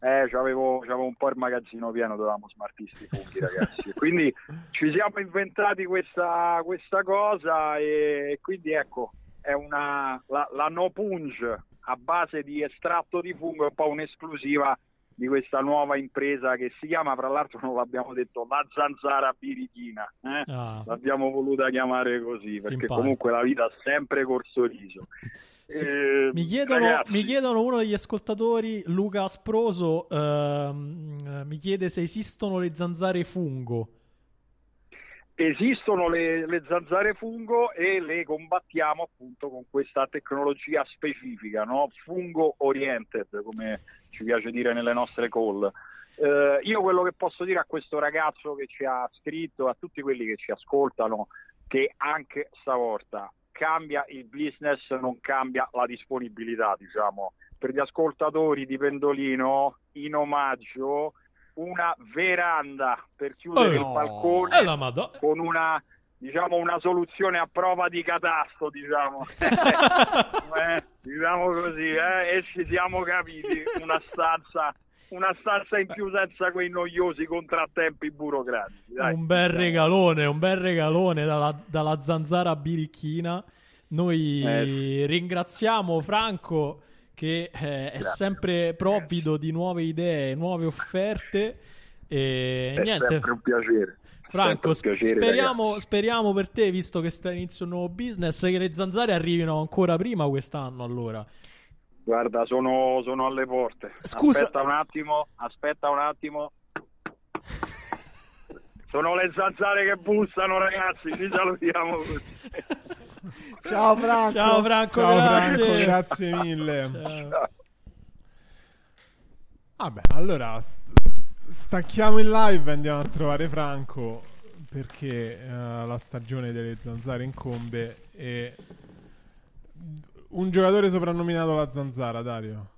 Eh, c'avevo, c'avevo un po' il magazzino pieno, dovevamo smartisti i funghi, ragazzi. quindi ci siamo inventati questa, questa cosa e quindi ecco, è una, la, la No Punge a base di estratto di fungo è un po' un'esclusiva di questa nuova impresa che si chiama, fra l'altro non l'abbiamo detto, la zanzara birichina. eh? Ah, L'abbiamo voluta chiamare così perché comunque la vita ha sempre corso riso. Sì. Eh, mi, chiedono, mi chiedono uno degli ascoltatori, Luca Asproso, ehm, eh, mi chiede se esistono le zanzare fungo. Esistono le, le zanzare fungo e le combattiamo appunto con questa tecnologia specifica, no? fungo oriented, come ci piace dire nelle nostre call. Eh, io quello che posso dire a questo ragazzo che ci ha scritto, a tutti quelli che ci ascoltano, che anche stavolta cambia il business, non cambia la disponibilità, diciamo. Per gli ascoltatori di Pendolino, in omaggio, una veranda per chiudere Eh, il no. balcone E la madonna. con una diciamo una soluzione a prova di catasto diciamo Eh, diciamo così eh, e ci siamo capiti una stanza una stanza in più senza quei noiosi contrattempi burocratici dai. un bel regalone, un bel regalone dalla, dalla zanzara birichina. Noi Eh. ringraziamo Franco che eh, è sempre provvido di nuove idee, nuove offerte. E è niente, sempre un piacere Franco, un piacere, speriamo, speriamo per te, visto che sta inizio un nuovo business, che le zanzare arrivino ancora prima quest'anno. Allora, Guarda, sono, sono alle porte. Scusa- Aspetta un attimo, aspetta un attimo. Sono le zanzare che bussano, ragazzi. Ci salutiamo. Ciao Franco. ciao Franco, Ciao grazie. Franco, grazie mille. Ciao. Vabbè, allora st- st- stacchiamo il live e andiamo a trovare Franco perché eh, la stagione delle zanzare incombe e un giocatore soprannominato la zanzara, Dario.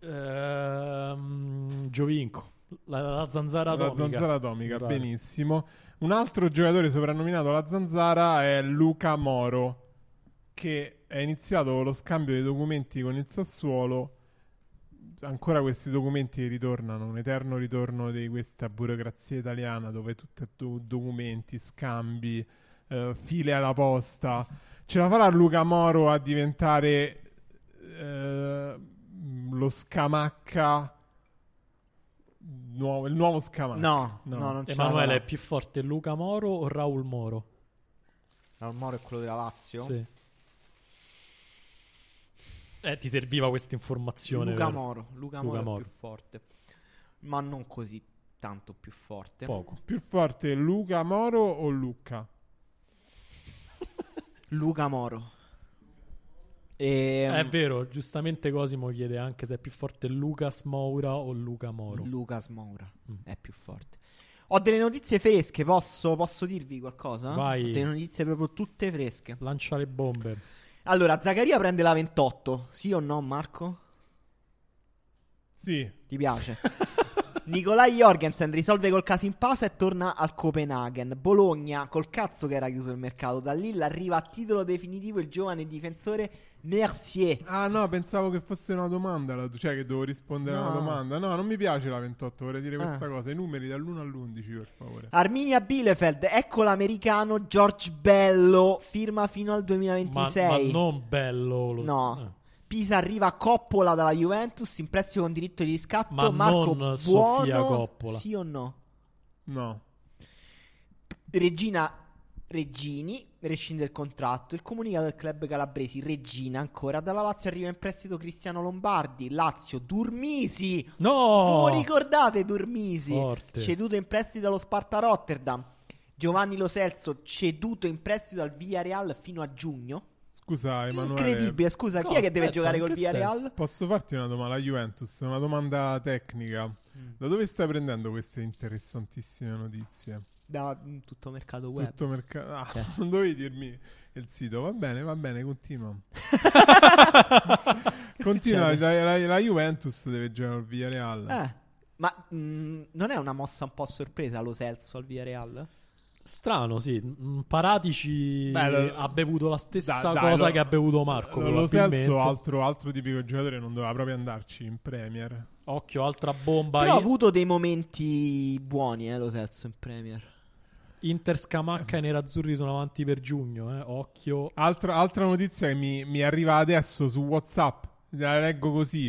Ehm, Giovinco, la, la zanzara La atomica. zanzara atomica, Mi pare. benissimo. Un altro giocatore soprannominato la zanzara è Luca Moro che è iniziato lo scambio dei documenti con il Sassuolo. Ancora questi documenti ritornano, un eterno ritorno di questa burocrazia italiana dove tutti do- documenti, scambi, eh, file alla posta. Ce la farà Luca Moro a diventare eh, lo scamacca nuovo, il nuovo scamacca? No, No. no, non la Emanuele è più forte Luca Moro o Raul Moro? Raul Moro è quello della Lazio. Sì. Eh, ti serviva questa informazione. Luca vero? Moro. Luca, Luca Moro, Moro. è più forte. Ma non così tanto più forte. Poco. Più forte Luca Moro o Lucca? Luca Moro. E, È vero, giustamente Cosimo chiede anche se è più forte Lucas Moura o Luca Moro. Lucas Moura Mm. è più forte. Ho delle notizie fresche, posso, posso dirvi qualcosa? Vai. Ho delle notizie proprio tutte fresche. Lancia le bombe. Allora, Zaccaria prende la 28, sì o no Marco? Sì. Ti piace? Nicolai Jorgensen risolve col caso in pausa e torna al Copenaghen. Bologna, col cazzo che era chiuso il mercato, da Lille arriva a titolo definitivo il giovane difensore Mercier. Ah no, pensavo che fosse una domanda, cioè che dovevo rispondere a una No. domanda. No, non mi piace la 28, vorrei dire Ah. questa cosa. I numeri dall'1 all'11, per favore. Arminia Bielefeld, ecco l'americano George Bello, firma fino al Ma, 2026. ma non bello. Lo... No. eh. Pisa arriva a Coppola dalla Juventus in prestito con diritto di riscatto. Ma Marco non Sofia Buono, Coppola. Sì o no? No. Regina Regini rescinde il contratto. Il comunicato del club calabresi Regina ancora dalla Lazio arriva in prestito Cristiano Lombardi. Lazio Durmisi. No! Oh, ricordate Durmisi? Forte. Ceduto in prestito allo Sparta Rotterdam. Giovanni Lo Celso ceduto in prestito al Villarreal fino a giugno. Scusa, Emanuele. Incredibile, scusa, chi No, è che deve aspetta, giocare col Villarreal? Posso farti una domanda? La Juventus, una domanda tecnica. Mm. Da dove stai prendendo queste interessantissime notizie? Da mm, tutto mercato web. Tutto mercato. Ah, Cioè. non dovevi dirmi il sito. Va bene, va bene, continua. continua. La, la- la Juventus deve giocare al Villarreal. Eh, ma mm, non è una mossa un po' a sorpresa lo Celso al Villarreal? Strano, sì. Mm, Paratici Beh, lo- ha bevuto la stessa Dai, dai, cosa lo- che ha bevuto Marco. Lo. Celso, altro, altro tipico giocatore, non doveva proprio andarci in Premier. Occhio, altra bomba. Però ha avuto dei momenti buoni, eh, lo Celso in Premier. Inter Scamacca e Nerazzurri sono avanti per giugno. Eh. Occhio. Altra, altra notizia che mi, mi arriva adesso su WhatsApp, la leggo così.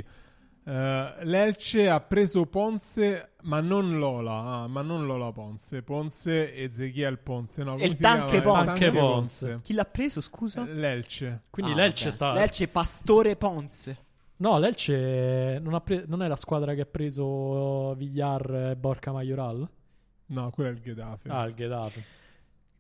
Eh, L'Elce ha preso Ponce, ma non Lola, ah, ma non Lola Ponce, Ponce e Ezechiel Ponce. No, come il? Tanque Ponce. Tanque Ponce. Chi l'ha preso, scusa? Eh, L'Elce. Quindi Ah, l'Elce ok. sta. L'Elce Pastore Ponce. No, l'Elce non, ha pre- non è la squadra che ha preso Villar e Borca Majoral? No, quello è il Getafe. Ah, il Getafe.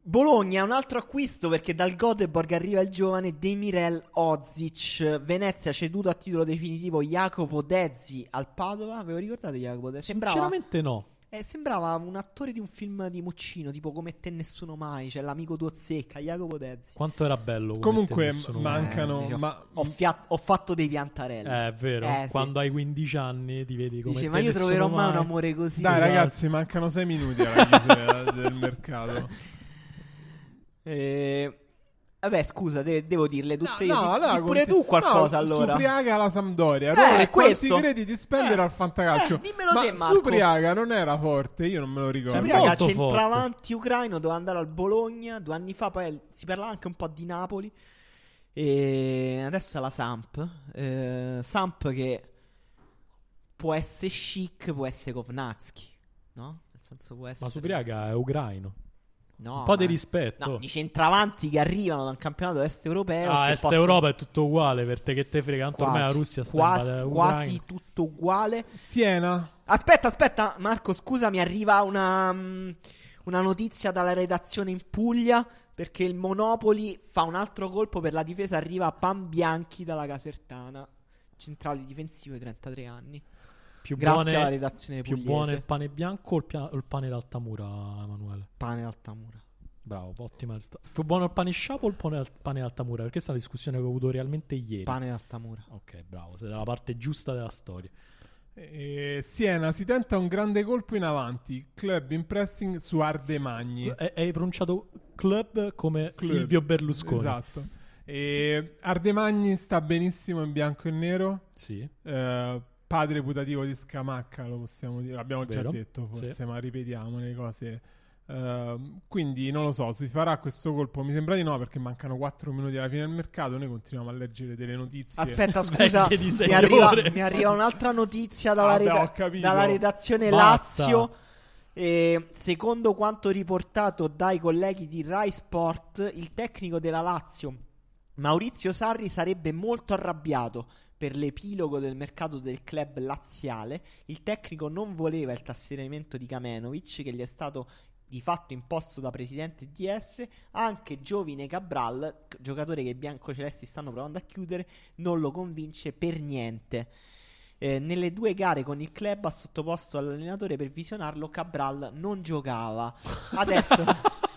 Bologna, un altro acquisto perché dal Göteborg arriva il giovane Demirel Ozic. Venezia ceduto a titolo definitivo Jacopo Dezzi al Padova. Ve lo ricordate Jacopo Dezzi? Sembrava, Sinceramente no. eh, sembrava un attore di un film di Muccino, tipo Come te nessuno mai. Cioè l'amico tuo zecca, Jacopo Dezzi. Quanto era bello. come Comunque, mancano- dice, ho- ma- ho, fia- ho fatto dei piantarelli. Eh, è vero. Eh, sì. Quando hai 15 anni ti vedi come Dice, te ma io troverò mai un amore così. Dai, Esatto. ragazzi, mancano sei minuti alla chiusura del mercato. Eh, Vabbè, scusa, de- devo dirle tutte io. No, Di- allora, pure conti- tu qualcosa no, allora. Supriaga alla Sampdoria. Eh, Roma e quanti crediti spendere Eh, al fantacalcio. eh, dimmelo Ma te, Marco. Supriaga non era forte, io non me lo ricordo. Supriaga, centravanti ucraino, doveva andare al Bologna due anni fa, poi si parlava anche un po' di Napoli. E adesso la Samp. Eh, Samp che può essere chic, può essere Kovnatski, no? Nel senso può essere... Ma Supriaga è ucraino. No, un po' di ma- rispetto. No, di centravanti che arrivano da un campionato est europeo. ah, Est possono- Europa è tutto uguale per te che te frega. Tanto ormai la quasi, Russia sta quasi, invadendo quasi l'Ucraina. tutto uguale. Siena. Aspetta, aspetta, Marco, scusa, mi arriva una, mm, una notizia dalla redazione in Puglia perché il Monopoli fa un altro colpo per la difesa, arriva a Pan Bianchi dalla Casertana, centrale difensivo di 33 anni. Più Grazie buone, alla redazione più pugliese. buono il pane bianco o il, pia- o il pane d'Altamura, Emanuele? Pane Altamura. Bravo, ottima. Più buono il pane sciapo o il pane, al- pane d'Altamura? Perché questa è una discussione che ho avuto realmente ieri. Pane Altamura. Ok, bravo, sei dalla parte giusta della storia. Eh, Siena si tenta un grande colpo in avanti. Club in pressing su Ardemagni. E- Hai pronunciato club come Club. Silvio Berlusconi. Esatto. E Ardemagni sta benissimo in bianco e nero. Sì. Eh, padre putativo di Scamacca, lo possiamo dire. L'abbiamo già Vero. detto forse, Sì. ma ripetiamo le cose. Eh, quindi non lo so, si farà questo colpo. Mi sembra di no perché mancano 4 minuti alla fine del mercato. Noi continuiamo a leggere delle notizie. Aspetta, scusa, mi arriva, mi arriva un'altra notizia dalla, Vabbè, reda- capito. dalla redazione Basta. Lazio. E secondo quanto riportato dai colleghi di Rai Sport, il tecnico della Lazio, Maurizio Sarri, sarebbe molto arrabbiato per l'epilogo del mercato del club laziale. Il tecnico non voleva il trasferimento di Kamenovic, che gli è stato di fatto imposto da presidente DS. Anche Giovine Cabral, giocatore che i biancocelesti stanno provando a chiudere, non lo convince per niente. Eh, nelle due gare con il club ha sottoposto all'allenatore per visionarlo. Cabral non giocava. Adesso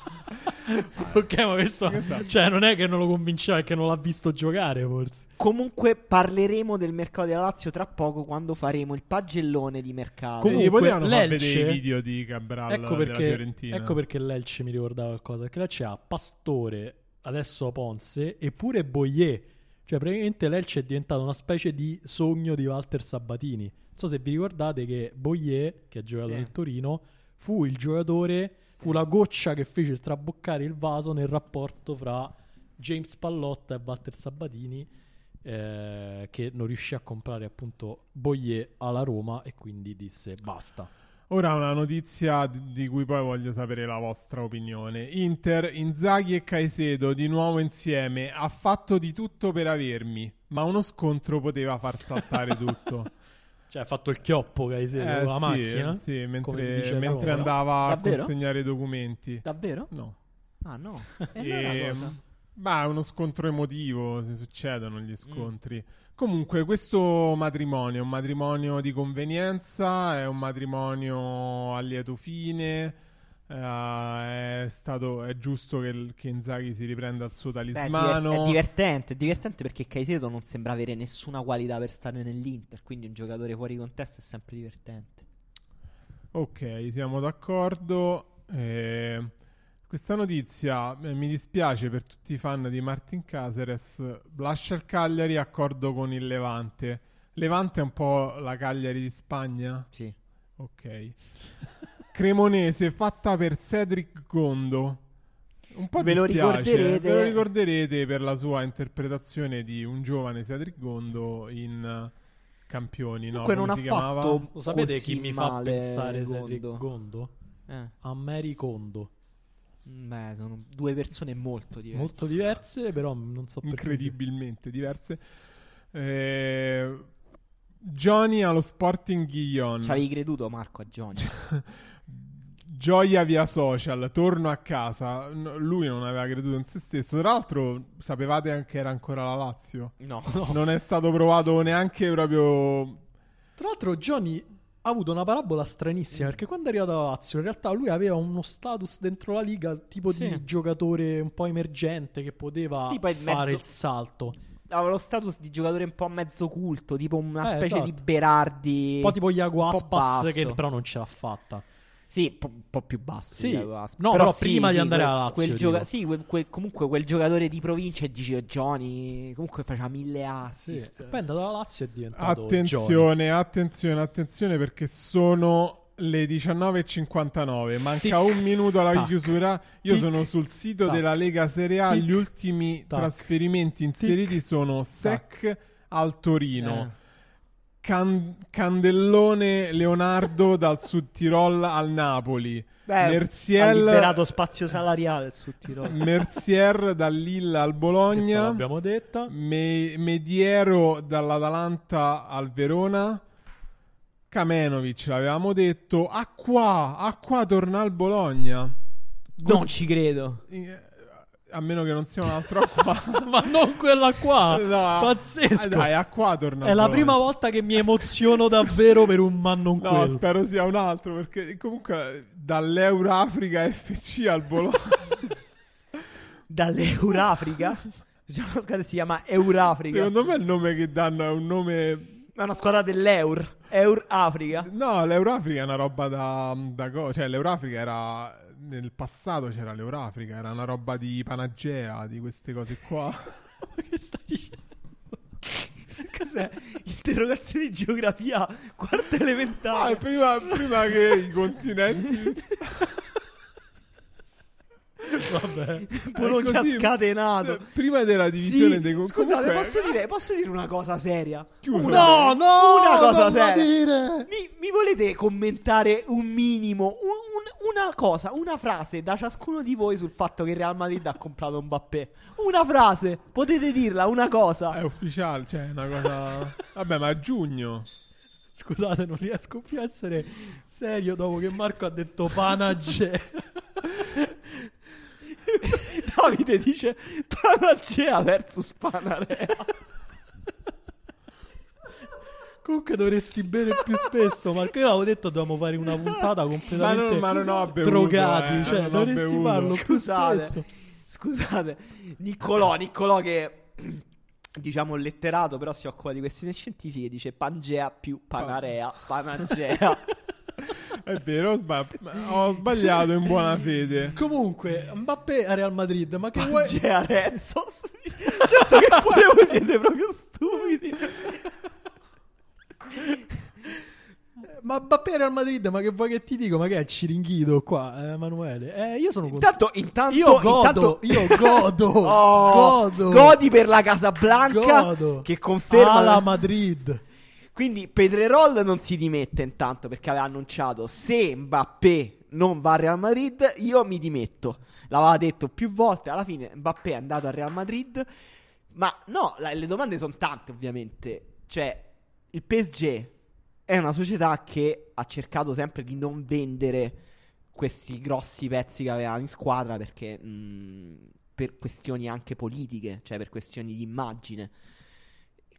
ok, ma questo. Esatto. Cioè, non è che non lo convinceva, è che non l'ha visto giocare, forse. Comunque parleremo del mercato della Lazio tra poco quando faremo il pagellone di mercato. Comunque, potevano far l'Elce- vedere i video di Cabral Ecco della perché, Fiorentina. ecco perché l'Elce mi ricordava qualcosa. Perché l'Elce ha Pastore, adesso Ponce, eppure Boyer. Cioè, praticamente l'Elce è diventato una specie di sogno di Walter Sabatini. Non so se vi ricordate che Boyer, che ha giocato Sì. nel Torino, fu il giocatore, fu la goccia che fece traboccare il vaso nel rapporto fra James Pallotta e Walter Sabatini. eh, che non riuscì a comprare appunto Boyer alla Roma e quindi disse basta. Ora una notizia di cui poi voglio sapere la vostra opinione. Inter, Inzaghi e Caicedo di nuovo insieme. Ha fatto di tutto per avermi, ma uno scontro poteva far saltare tutto. Cioè, ha fatto il chioppo Caicedo Eh, con la sì, macchina. sì, si mentre, dice a mentre andava a Davvero? consegnare i documenti. Davvero? No. Ah, no. E E, cosa? ma è uno scontro emotivo, se succedono Mm. gli scontri. Comunque, questo matrimonio è un matrimonio di convenienza, è un matrimonio a lieto fine. Eh, è, stato, è giusto che, che Inzaghi si riprenda il suo Beh, è, diver- talismano. è divertente, è divertente perché Caicedo non sembra avere nessuna qualità per stare nell'Inter, quindi un giocatore fuori contesto è sempre divertente. Ok, siamo d'accordo. Eh, questa notizia eh, mi dispiace per tutti i fan di Martin Caceres. Lascia il Cagliari, accordo con il Levante. Levante è un po' la Cagliari di Spagna? Sì. Ok. Cremonese fatta per Cedric Gondo. Un po' Ve lo dispiace, ricorderete. Ve lo ricorderete per la sua interpretazione di un giovane Cedric Gondo in eh, Campioni, no? Comunque Come non si ha chiamava? fatto Lo sapete così chi mi fa pensare Gondo. Cedric Gondo? Eh, A Mary Kondo. beh, sono due persone molto diverse. Molto diverse, però non so perché. incredibilmente diverse. Eh, Johnny allo Sporting Guillon. Ci avevi creduto Marco a Johnny? Gioia via social, torno a casa. No, lui non aveva creduto in se stesso. Tra l'altro, sapevate anche era ancora la Lazio. No. Non è stato provato neanche proprio. Tra l'altro, Johnny ha avuto una parabola stranissima perché quando è arrivato alla Lazio, in realtà lui aveva uno status dentro la liga tipo Sì. di giocatore un po' emergente che poteva Sì, poi fare mezzo- il salto. Aveva lo status di giocatore un po' mezzo culto, tipo una Eh, specie esatto. di Berardi. Un po' tipo Iago un po' Aspas basso. che però non ce l'ha fatta. Sì, un po', un po' più basso. Sì. Aspas. No, però sì, prima di sì, andare quel- alla Lazio, quel gioca- sì, quel- quel- comunque quel giocatore di provincia e dice Johnny. Comunque faceva mille Sì. assist. Poi è andato alla Lazio e è diventato Johnny. Attenzione, attenzione, attenzione perché sono le 19.59. Manca un minuto alla Tac. chiusura. Io Tic. sono sul sito Tac. della Lega Serie A. Tic. Gli ultimi Tac. trasferimenti inseriti sono Sec al Torino. Eh. Can- Candellone Leonardo dal Sud Tirol al Napoli. Beh, Ha Merziel, liberato spazio salariale il Sud Tirolo. Mercier dal Lille al Questa Bologna. l'abbiamo detta. Me- Mediero dall'Atalanta al Verona. Kamenovic l'avevamo detto. Acqua, Acqua torna al Bologna. Non ci credo. Eh, A meno che non sia un altro Acqua. Ma non quella qua. No, Pazzesco. eh, Dai, Acqua torna È la prima volta che mi emoziono davvero per un ma non No, quello. spero sia un altro perché comunque dall'Eurafrica FC al Bologna. Dall'Eurafrica? C'è una squadra che si chiama Eurafrica. Secondo me il nome che danno è un nome È una squadra dell'Eur. Eurafrica. No, l'Eurafrica è una roba da, da co- Cioè, l'Eurafrica era. Nel passato c'era l'Eurafrica, era una roba di Panagea, di queste cose qua. che stai dicendo? Cos'è? Interrogazione di geografia, quarta Ah, elementare. prima, prima che i continenti. Vabbè. Bologna così- scatenato. Prima della divisione Sì, dei con- scusate, comunque- posso dire, posso dire una cosa seria? Chiuso. No, no, Una cosa seria. dire. Mi, mi volete commentare un minimo, un- un- una cosa, una frase da ciascuno di voi sul fatto che il Real Madrid ha comprato Mbappé? Una frase, potete dirla, una cosa. È ufficiale, cioè, una cosa. Vabbè, ma a giugno. Scusate, non riesco più a essere serio dopo che Marco ha detto Panagè. Davide dice Panagea versus Panarea. Comunque dovresti bere più spesso, Marco. Io avevo detto dobbiamo fare una puntata completamente Ma non- ma non bevuto, drogati. eh, cioè, dovresti farlo più Scusate, spesso. scusate, Niccolò, Niccolò che diciamo letterato, però si occupa di questioni scientifiche, dice Pangea più Panarea, Panagea. È vero, ho, sba- ho sbagliato in buona fede. Comunque, Mbappé a Real Madrid, ma che vuoi? Pangea Rezzos. certo che pure voi siete proprio stupidi. Ma Mbappé a Real Madrid, ma che vuoi che ti dico? Ma che è Ciringhito qua, eh, Emanuele? Eh, io sono contento. Intanto, intanto, Io godo, intanto- io godo, Oh, godo. Godi per la Casablanca Godo. che conferma Alla Madrid. Quindi Pedrerol non si dimette intanto perché aveva annunciato se Mbappé non va al Real Madrid io mi dimetto. L'aveva detto più volte, alla fine Mbappé è andato al Real Madrid. Ma no, la- le domande sono tante ovviamente. Cioè, il PSG è una società che ha cercato sempre di non vendere questi grossi pezzi che aveva in squadra perché mh, per questioni anche politiche, cioè per questioni di immagine.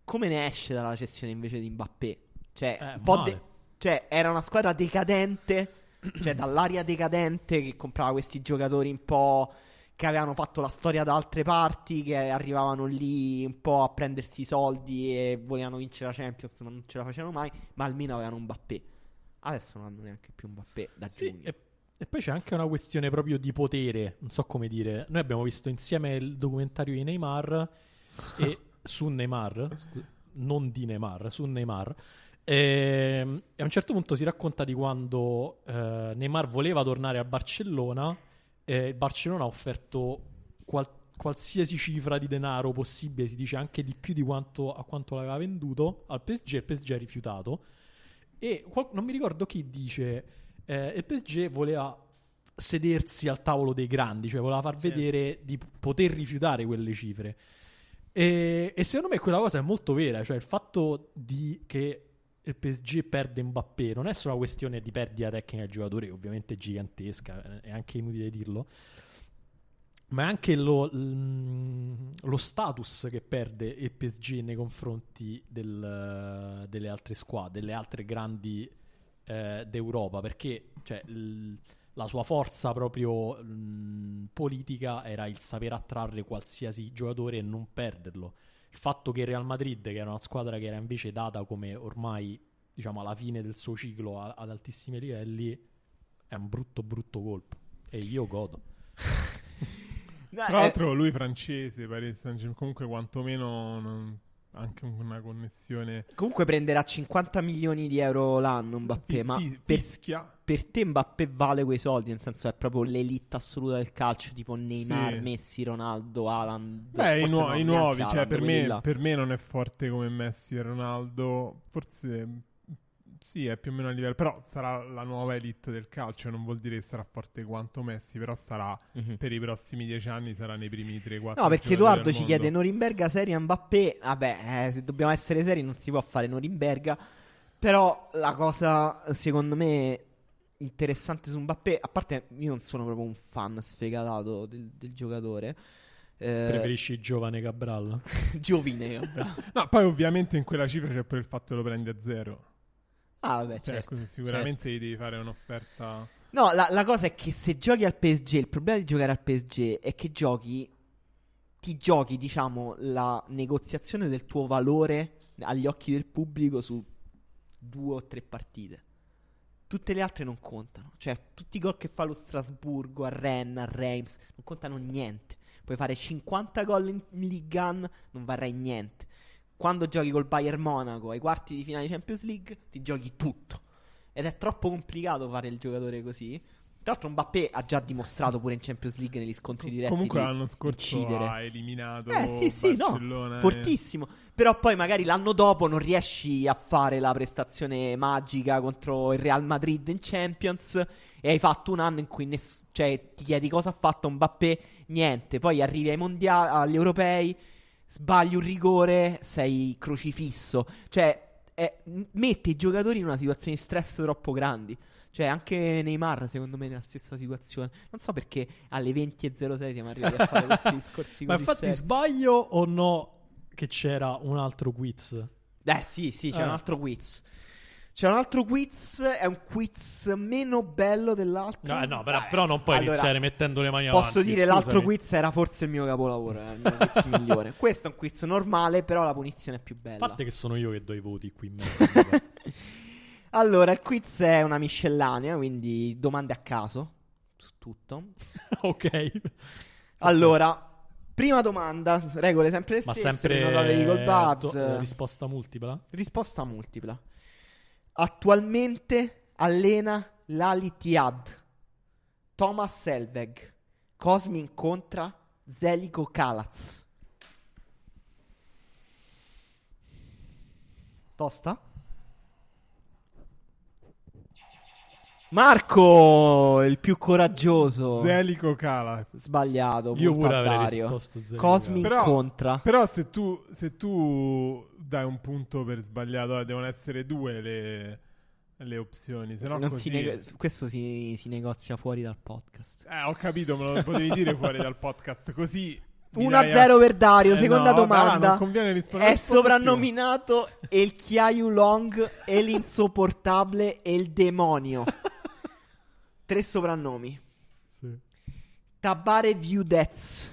Come ne esce dalla cessione invece di Mbappé? Cioè, Eh, un po' de- cioè, era una squadra decadente, cioè dall'aria decadente che comprava questi giocatori un po' che avevano fatto la storia da altre parti, che arrivavano lì un po' a prendersi i soldi e volevano vincere la Champions, ma non ce la facevano mai, ma almeno avevano un Mbappé. Adesso non hanno neanche più un Mbappé da Sì, giugno. e, e poi c'è anche una questione proprio di potere, non so come dire. Noi abbiamo visto insieme il documentario di Neymar e su Neymar, scu- non di Neymar, su Neymar. Ehm, E, a un certo punto si racconta di quando eh, Neymar voleva tornare a Barcellona e il Barcellona ha offerto qual- qualsiasi cifra di denaro possibile, si dice anche di più di quanto, a quanto l'aveva venduto al PSG, e il PSG ha rifiutato. E qual- non mi ricordo chi dice, eh, il PSG voleva sedersi al tavolo dei grandi, cioè voleva far Sì. vedere di poter rifiutare quelle cifre. E, e secondo me quella cosa è molto vera, cioè il fatto di che il PSG perde Mbappé non è solo una questione di perdita tecnica del giocatore, ovviamente gigantesca, eh, è anche inutile dirlo, ma è anche lo, l- lo status che perde il PSG nei confronti del- delle altre squadre, delle altre grandi eh, d'Europa, perché cioè, l- la sua forza proprio mh, politica era il saper attrarre qualsiasi giocatore e non perderlo. Il fatto che il Real Madrid, che era una squadra che era invece data come ormai diciamo alla fine del suo ciclo a- ad altissimi livelli, è un brutto brutto colpo. E io godo. No, Tra eh, l'altro, lui francese, Paris Saint-Germain, comunque, quantomeno non- anche una connessione. comunque prenderà 50 milioni di euro l'anno Mbappé, Fi- ma per. Per te Mbappé vale quei soldi, nel senso è proprio l'elite assoluta del calcio, tipo Neymar, Sì. Messi, Ronaldo, Haaland. Beh, i, nuo- i nuovi, cioè Haaland, per me, per me non è forte come Messi e Ronaldo, forse sì, è più o meno a livello, però sarà la nuova elite del calcio, non vuol dire che sarà forte quanto Messi, però sarà Mhm. per i prossimi dieci anni sarà nei primi 3-4 No, perché Edoardo ci chiede Norimberga serie Mbappé. Vabbè, eh, se dobbiamo essere seri non si può fare Norimberga. Però la cosa, secondo me, interessante su Mbappé, a parte io non sono proprio un fan sfegatato del, del giocatore. Eh, Preferisci giovane Cabral? Giovine, bravo. No, poi ovviamente in quella cifra c'è pure il fatto che lo prendi a zero. Ah, vabbè, Cioè, certo, così sicuramente gli devi fare un'offerta. No, la, la cosa è che se giochi al PSG, il problema di giocare al PSG è che giochi, ti giochi, diciamo, la negoziazione del tuo valore agli occhi del pubblico su due o tre partite. Tutte le altre non contano. Cioè, tutti i gol che fa lo Strasburgo, a Rennes, a Reims, non contano niente. Puoi fare 50 gol in 1, non varrai niente. Quando giochi col Bayern Monaco ai quarti di finale Champions League, ti giochi tutto. Ed è troppo complicato fare il giocatore così. Tra l'altro, Mbappé ha già dimostrato pure in Champions League negli scontri diretti. Comunque di l'anno scorso incidere. ha eliminato Eh sì, sì, no, fortissimo. Però poi magari l'anno dopo non riesci a fare la prestazione magica contro il Real Madrid in Champions e hai fatto un anno in cui ness- cioè, ti chiedi cosa ha fatto Mbappé, niente. Poi arrivi ai mondiali, agli europei, sbagli un rigore, sei crocifisso. Cioè, m- mette i giocatori in una situazione di stress troppo grandi. Cioè, anche Neymar, secondo me, è nella stessa situazione. Non so perché alle 20.06 siamo arrivati a fare questi discorsi Ma infatti seri. sbaglio o no che c'era un altro quiz? Eh sì, sì, c'è Eh. un altro quiz. C'è un altro quiz, è un quiz meno bello dell'altro. No, eh, no, però, però non puoi allora, iniziare mettendo le mani Posso avanti. dire l'altro scusami. quiz era forse il mio capolavoro, era il mio quiz migliore. Questo è un quiz normale, però la punizione è più A bella. parte che sono io che do i voti qui in mezzo. Allora, il quiz è una miscellanea, quindi domande a caso su tutto. ok. Allora, prima domanda, regole sempre le Ma stesse, sempre prenotatevi col buzz. do- risposta multipla? Risposta multipla. Attualmente allena l'Ali Tiad, Thomas Selveg, Cosmi incontra Zeliko Kalaz. Tosta? Marco, il più coraggioso. Zelico cala. Sbagliato. Io pure a avrei Dario. risposto Zeliko Cosmi. Però- incontra. Però se tu, se tu dai un punto per sbagliato, eh, devono essere due le, le opzioni. Se no Non così... si nego- questo si, si negozia fuori dal podcast. Eh, ho capito, me lo potevi dire fuori dal podcast. Così... mi 1-0 dai a- per Dario, Eh, seconda no, domanda. non conviene rispondere. È più. soprannominato El Chiaiu Long e l'insopportabile e il demonio. Tre soprannomi. Sì. Tabare Viudez,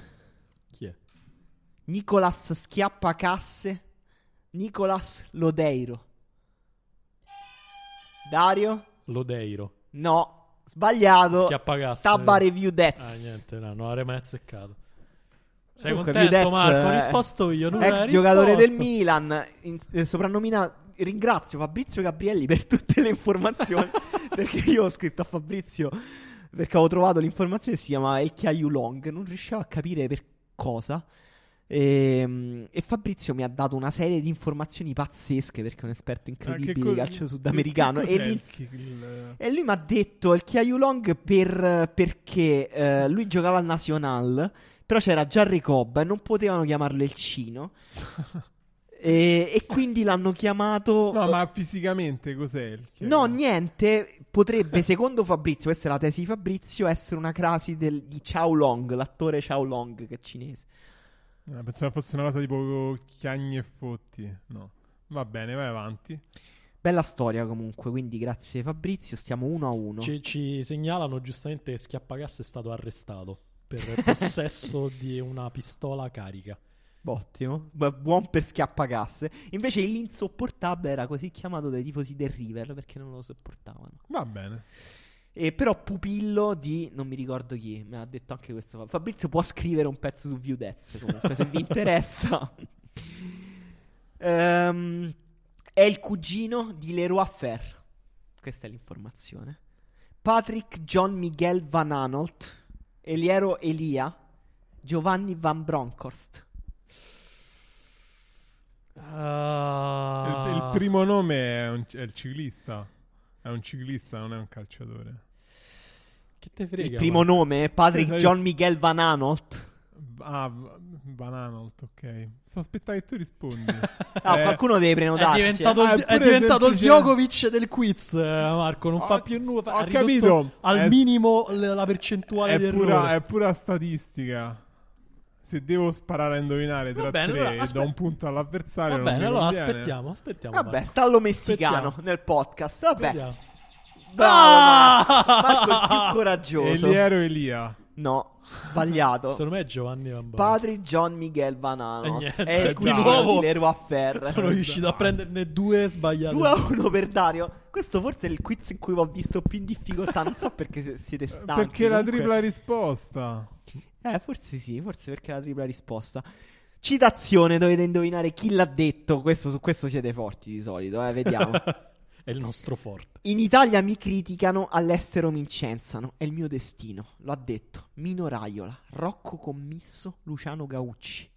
Chi è? Nicolas Schiappacasse, Nicolas Lodeiro. Dario? Lodeiro. No, sbagliato. Schiappagasse. Tabare Ah, Viudez. niente, no, non avrei mai azzeccato. Sei Comunque, contento, Viudez, Marco? Ho risposto io. non Ex giocatore del risposto. Milan, in- eh, soprannominato. Ringrazio Fabrizio Gabrielli per tutte le informazioni. perché io ho scritto a Fabrizio perché avevo trovato l'informazione si chiama El Chiaiu Long. Non riuscivo a capire per cosa. E, e Fabrizio mi ha dato una serie di informazioni pazzesche perché è un esperto Ah, incredibile co- di calcio sudamericano. E, il il- e lui mi ha detto il Chiaiu Long per, perché eh, lui giocava al Nacional, però c'era già Recob e non potevano chiamarlo il Cino. e, e quindi l'hanno chiamato. No, ma fisicamente cos'è il No, niente. Potrebbe, secondo Fabrizio, questa è la tesi di Fabrizio, essere una crasi del- di Chao Long, l'attore Chao Long che è cinese. Eh, pensavo fosse una cosa tipo chiagni e fotti. No. Va bene, vai avanti. Bella storia comunque, quindi grazie Fabrizio, stiamo uno a uno. Ci, ci segnalano giustamente che Schiappagasse è stato arrestato per possesso di una pistola carica. Ottimo, Bu- buon per schiappacasse. Invece l'insopportabile era così chiamato dai tifosi del River perché non lo sopportavano. Va bene. E però pupillo di non mi ricordo chi, mi ha detto anche questo. Fabrizio può scrivere un pezzo su Viudez comunque se vi interessa. Ehm, è il cugino di Leroy Fer. Questa è l'informazione. Patrick John Miguel Van Anolt, Eliero Elia, Giovanni Van Bronckhorst. Ah. Il, il primo nome è, un- è il ciclista. È un ciclista, non è un calciatore. Che te frega? Il primo ma- nome è Patrick Eh, John Miguel Van Anolt. Ah, v- Bananolt, ok. Sto aspettando che tu rispondi. Ah, Eh, qualcuno deve È prenotarsi. diventato, Ah, il, è diventato il Djokovic del quiz, eh, Marco. Non Ho- fa più nulla. fa- ho capito. Al È- minimo la percentuale è, di pura, errore. è pura statistica. Se devo sparare a indovinare tra bene, tre allora, e aspe- do un punto all'avversario, Va bene, allora conviene. aspettiamo, aspettiamo. Vabbè, Marco. stallo messicano Aspettiamo. nel podcast. Vabbè, Aspettiamo. bravo. Ah! Marco. Marco il più coraggioso. Eliero Elia. No, sbagliato. Secondo me è Giovanni Van Bronckhorst. Patrick John Miguel Van E Anolt. niente, È il di cugino nuovo di Leroy Ferre. Sono riuscito a prenderne due sbagliate. 2 a 1 per Dario. Questo forse è il quiz in cui ho visto più in difficoltà. Non so perché siete stanchi. Perché la comunque. tripla risposta. Eh, forse sì, forse perché è la tripla risposta. Citazione, dovete indovinare chi l'ha detto. Questo, su questo siete forti di solito, eh, vediamo. è il nostro forte. In Italia mi criticano, all'estero mi incensano. È il mio destino. Lo ha detto Mino Raiola, Rocco Commisso, Luciano Gaucci.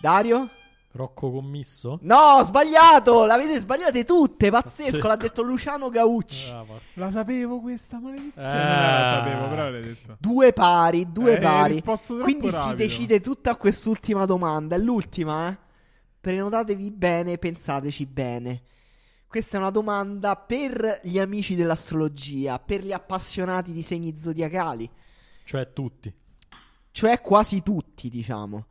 Dario? Rocco Commisso? No, sbagliato! L'avete sbagliate tutte, pazzesco. Pazzesco. L'ha detto Luciano Gaucci. Ah. La sapevo questa maledizione. Eh. Cioè, non la sapevo, però l'hai detto. Due pari, due Eh, pari. Quindi si rapido. decide tutta quest'ultima domanda. È l'ultima, eh? Prenotatevi bene, pensateci bene. Questa è una domanda per gli amici dell'astrologia, per gli appassionati di segni zodiacali, Cioè tutti. cioè quasi tutti, diciamo.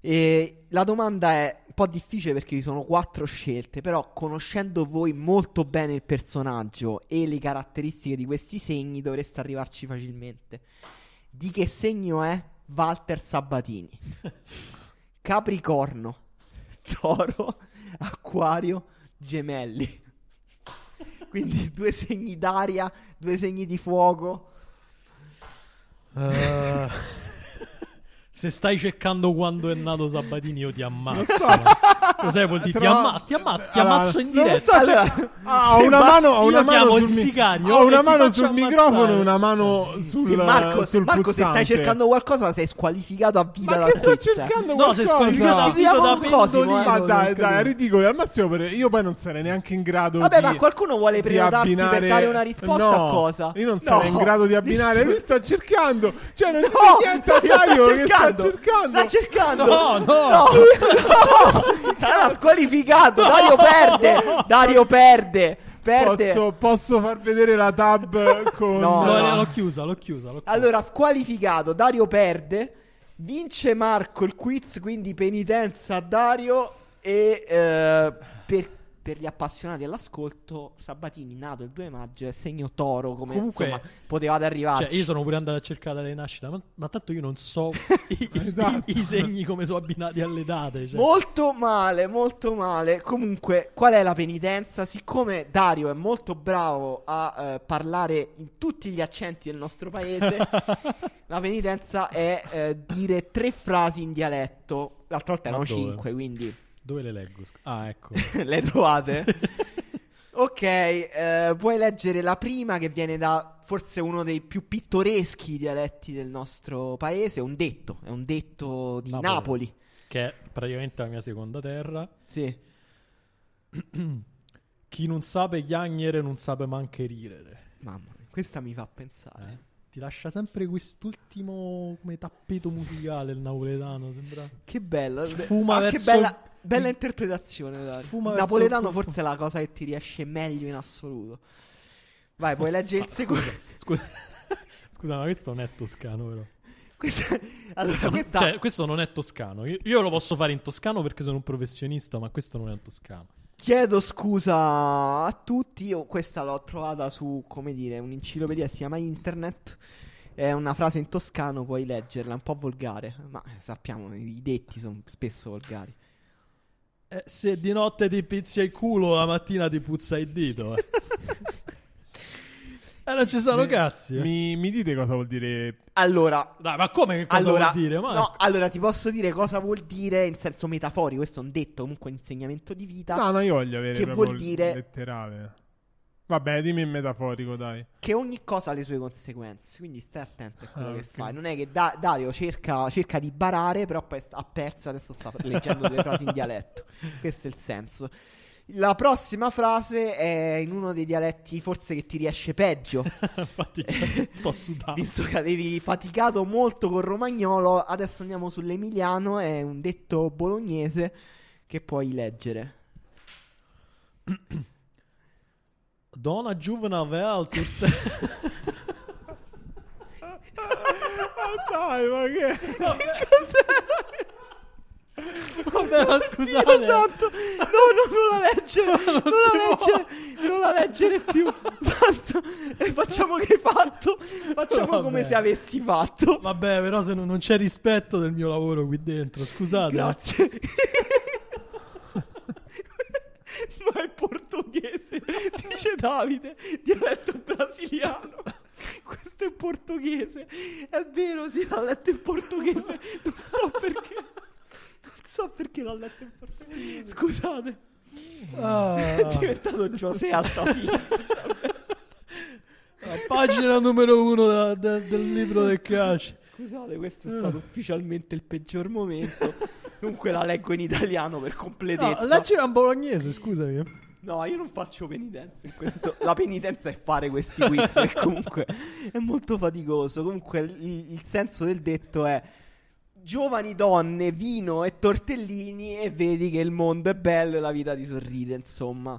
E la domanda è un po' difficile perché ci sono quattro scelte, però conoscendo voi molto bene il personaggio e le caratteristiche di questi segni dovreste arrivarci facilmente. Di che segno è Walter Sabatini? Capricorno, Toro, Acquario, Gemelli. Quindi due segni d'aria, due segni di fuoco. Eh, se stai cercando quando è nato Sabatini, io ti ammazzo. Cos'è vuol dire? Ti, amma- ti ammazzo, ti Allora, ammazzo in diretta. Allora, cer- Ah, ho se una Ma- mano, ho una mano sul sicario Ho una mano sul microfono e una mano sul Sì, Marco, sul Marco, se stai cercando qualcosa sei squalificato a vita Ma che sto cercando No, sei qualcosa? squalificato da Cosimo, eh. pendolino. Ma dai, dai, è ridicolo. Al massimo per... io poi non sarei neanche in grado Vabbè, ma qualcuno vuole prenotarsi per abbinare- dare una risposta No, a cosa? Io non No, sarei in grado di abbinare. Lui sta cercando. Cioè, non No, dice niente a Dario che sta cercando. cercando. Sta cercando. No, no. no. Era squalificato. Dario perde. Dario perde. Perde. Posso, posso far vedere la tab con No, No, no. l'ho chiusa, l'ho chiusa. L'ho chiusa. Allora, squalificato. Dario perde. Vince Marco il quiz, quindi penitenza a Dario. E eh, per, per gli appassionati all'ascolto, Sabatini, nato il 2 maggio, è segno toro. Come Comunque- insomma, potevate arrivarci. Cioè, io sono pure andato a cercare la nascita, ma, ma tanto io non so i, Esatto. i- i segni come sono abbinati alle date. Cioè. Molto male, molto male. Comunque, qual è la penitenza? Siccome Dario è molto bravo a eh, parlare in tutti gli accenti del nostro paese, la penitenza è eh, dire tre frasi in dialetto. L'altra volta erano cinque, quindi Dove le leggo? Ah, ecco. le trovate. ok, eh, puoi leggere la prima che viene da forse uno dei più pittoreschi dialetti del nostro paese. È un detto, è un detto di Napoli. Napoli. che è praticamente la mia seconda terra. Sì. Chi non sape chiagnere non sape manche ridere. Mamma mia, questa mi fa pensare. Eh? Ti lascia sempre quest'ultimo come tappeto musicale il napoletano, sembra. Che bello. Sfuma Ah, che verso bella, il- bella interpretazione. Sfuma napoletano forse è la cosa che ti riesce meglio in assoluto. Vai, puoi leggere il secondo. Scusa, scusa, ma questo non è toscano, però. Questa- Allora, questa... Cioè, questo non è toscano. Io, io lo posso fare in toscano perché sono un professionista, ma questo non è toscano. Chiedo scusa a tutti. Io questa l'ho trovata su, come dire, un'enciclopedia. Si chiama Internet. È una frase in toscano, puoi leggerla. È un po' volgare. Ma eh, sappiamo, i detti sono spesso volgari. Eh, se di notte ti pizzi il culo, la mattina ti puzza il dito. Eh, Eh, non ci sono cazzi. eh. Mi, mi dite cosa vuol dire? Allora, Dai, ma come che cosa allora, vuol dire? Marco? no, allora ti posso dire cosa vuol dire in senso metaforico. Questo è un detto, comunque un insegnamento di vita. No, no, io voglio avere Che proprio vuol dire- letterale. Vabbè, dimmi in metaforico, dai. che ogni cosa ha le sue conseguenze, quindi stai attento a quello Ah, che fai. Non è che Da- Dario cerca, cerca di barare, però poi ha perso, adesso sta leggendo delle frasi in dialetto. Questo è il senso. La prossima frase è in uno dei dialetti forse che ti riesce peggio. Infatti, sto sudando. Visto che avevi faticato molto col romagnolo, adesso andiamo sull'emiliano. È un detto bolognese che puoi leggere. Donna giovane vel tutte... Dai, ma che... Vabbè, ma scusate. Dio santo! No, no, non la leggere! Non, la leggere! Non la leggere più! Basta! E facciamo che hai fatto! Facciamo Vabbè. come se avessi fatto! Vabbè, però se non, non c'è rispetto del mio lavoro qui dentro, scusate. Grazie! Ma è portoghese! Dice Davide! Dialetto brasiliano! Questo è portoghese! È vero, sì, l'ha letto in portoghese! Non so perché! Non so perché l'ha letto in portoghese! Scusate! Ah, È diventato Giuseppe Altafini. La pagina numero uno da- da- del libro del Cash. Scusate, questo è stato ufficialmente il peggior momento. Comunque la leggo in italiano per No, completezza. leggila in bolognese, scusami. No, io non faccio penitenza in questo. La penitenza è fare questi quiz. e comunque è molto faticoso. Comunque il, il senso del detto è. Giovani donne, vino e tortellini e vedi che il mondo è bello e la vita ti sorride, insomma.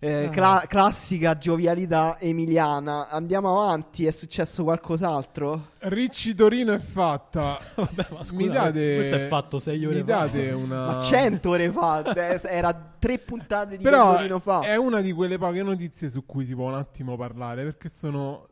Eh, Ah. cla- classica giovialità emiliana. Andiamo avanti, è successo qualcos'altro? Ricci Torino è fatta. Vabbè, ma scusa, mi date... questo è fatto sei ore Mi fa. date una... Ma cento ore fa, eh, era tre puntate di Però Pendolino fa. è una di quelle poche notizie su cui si può un attimo parlare perché sono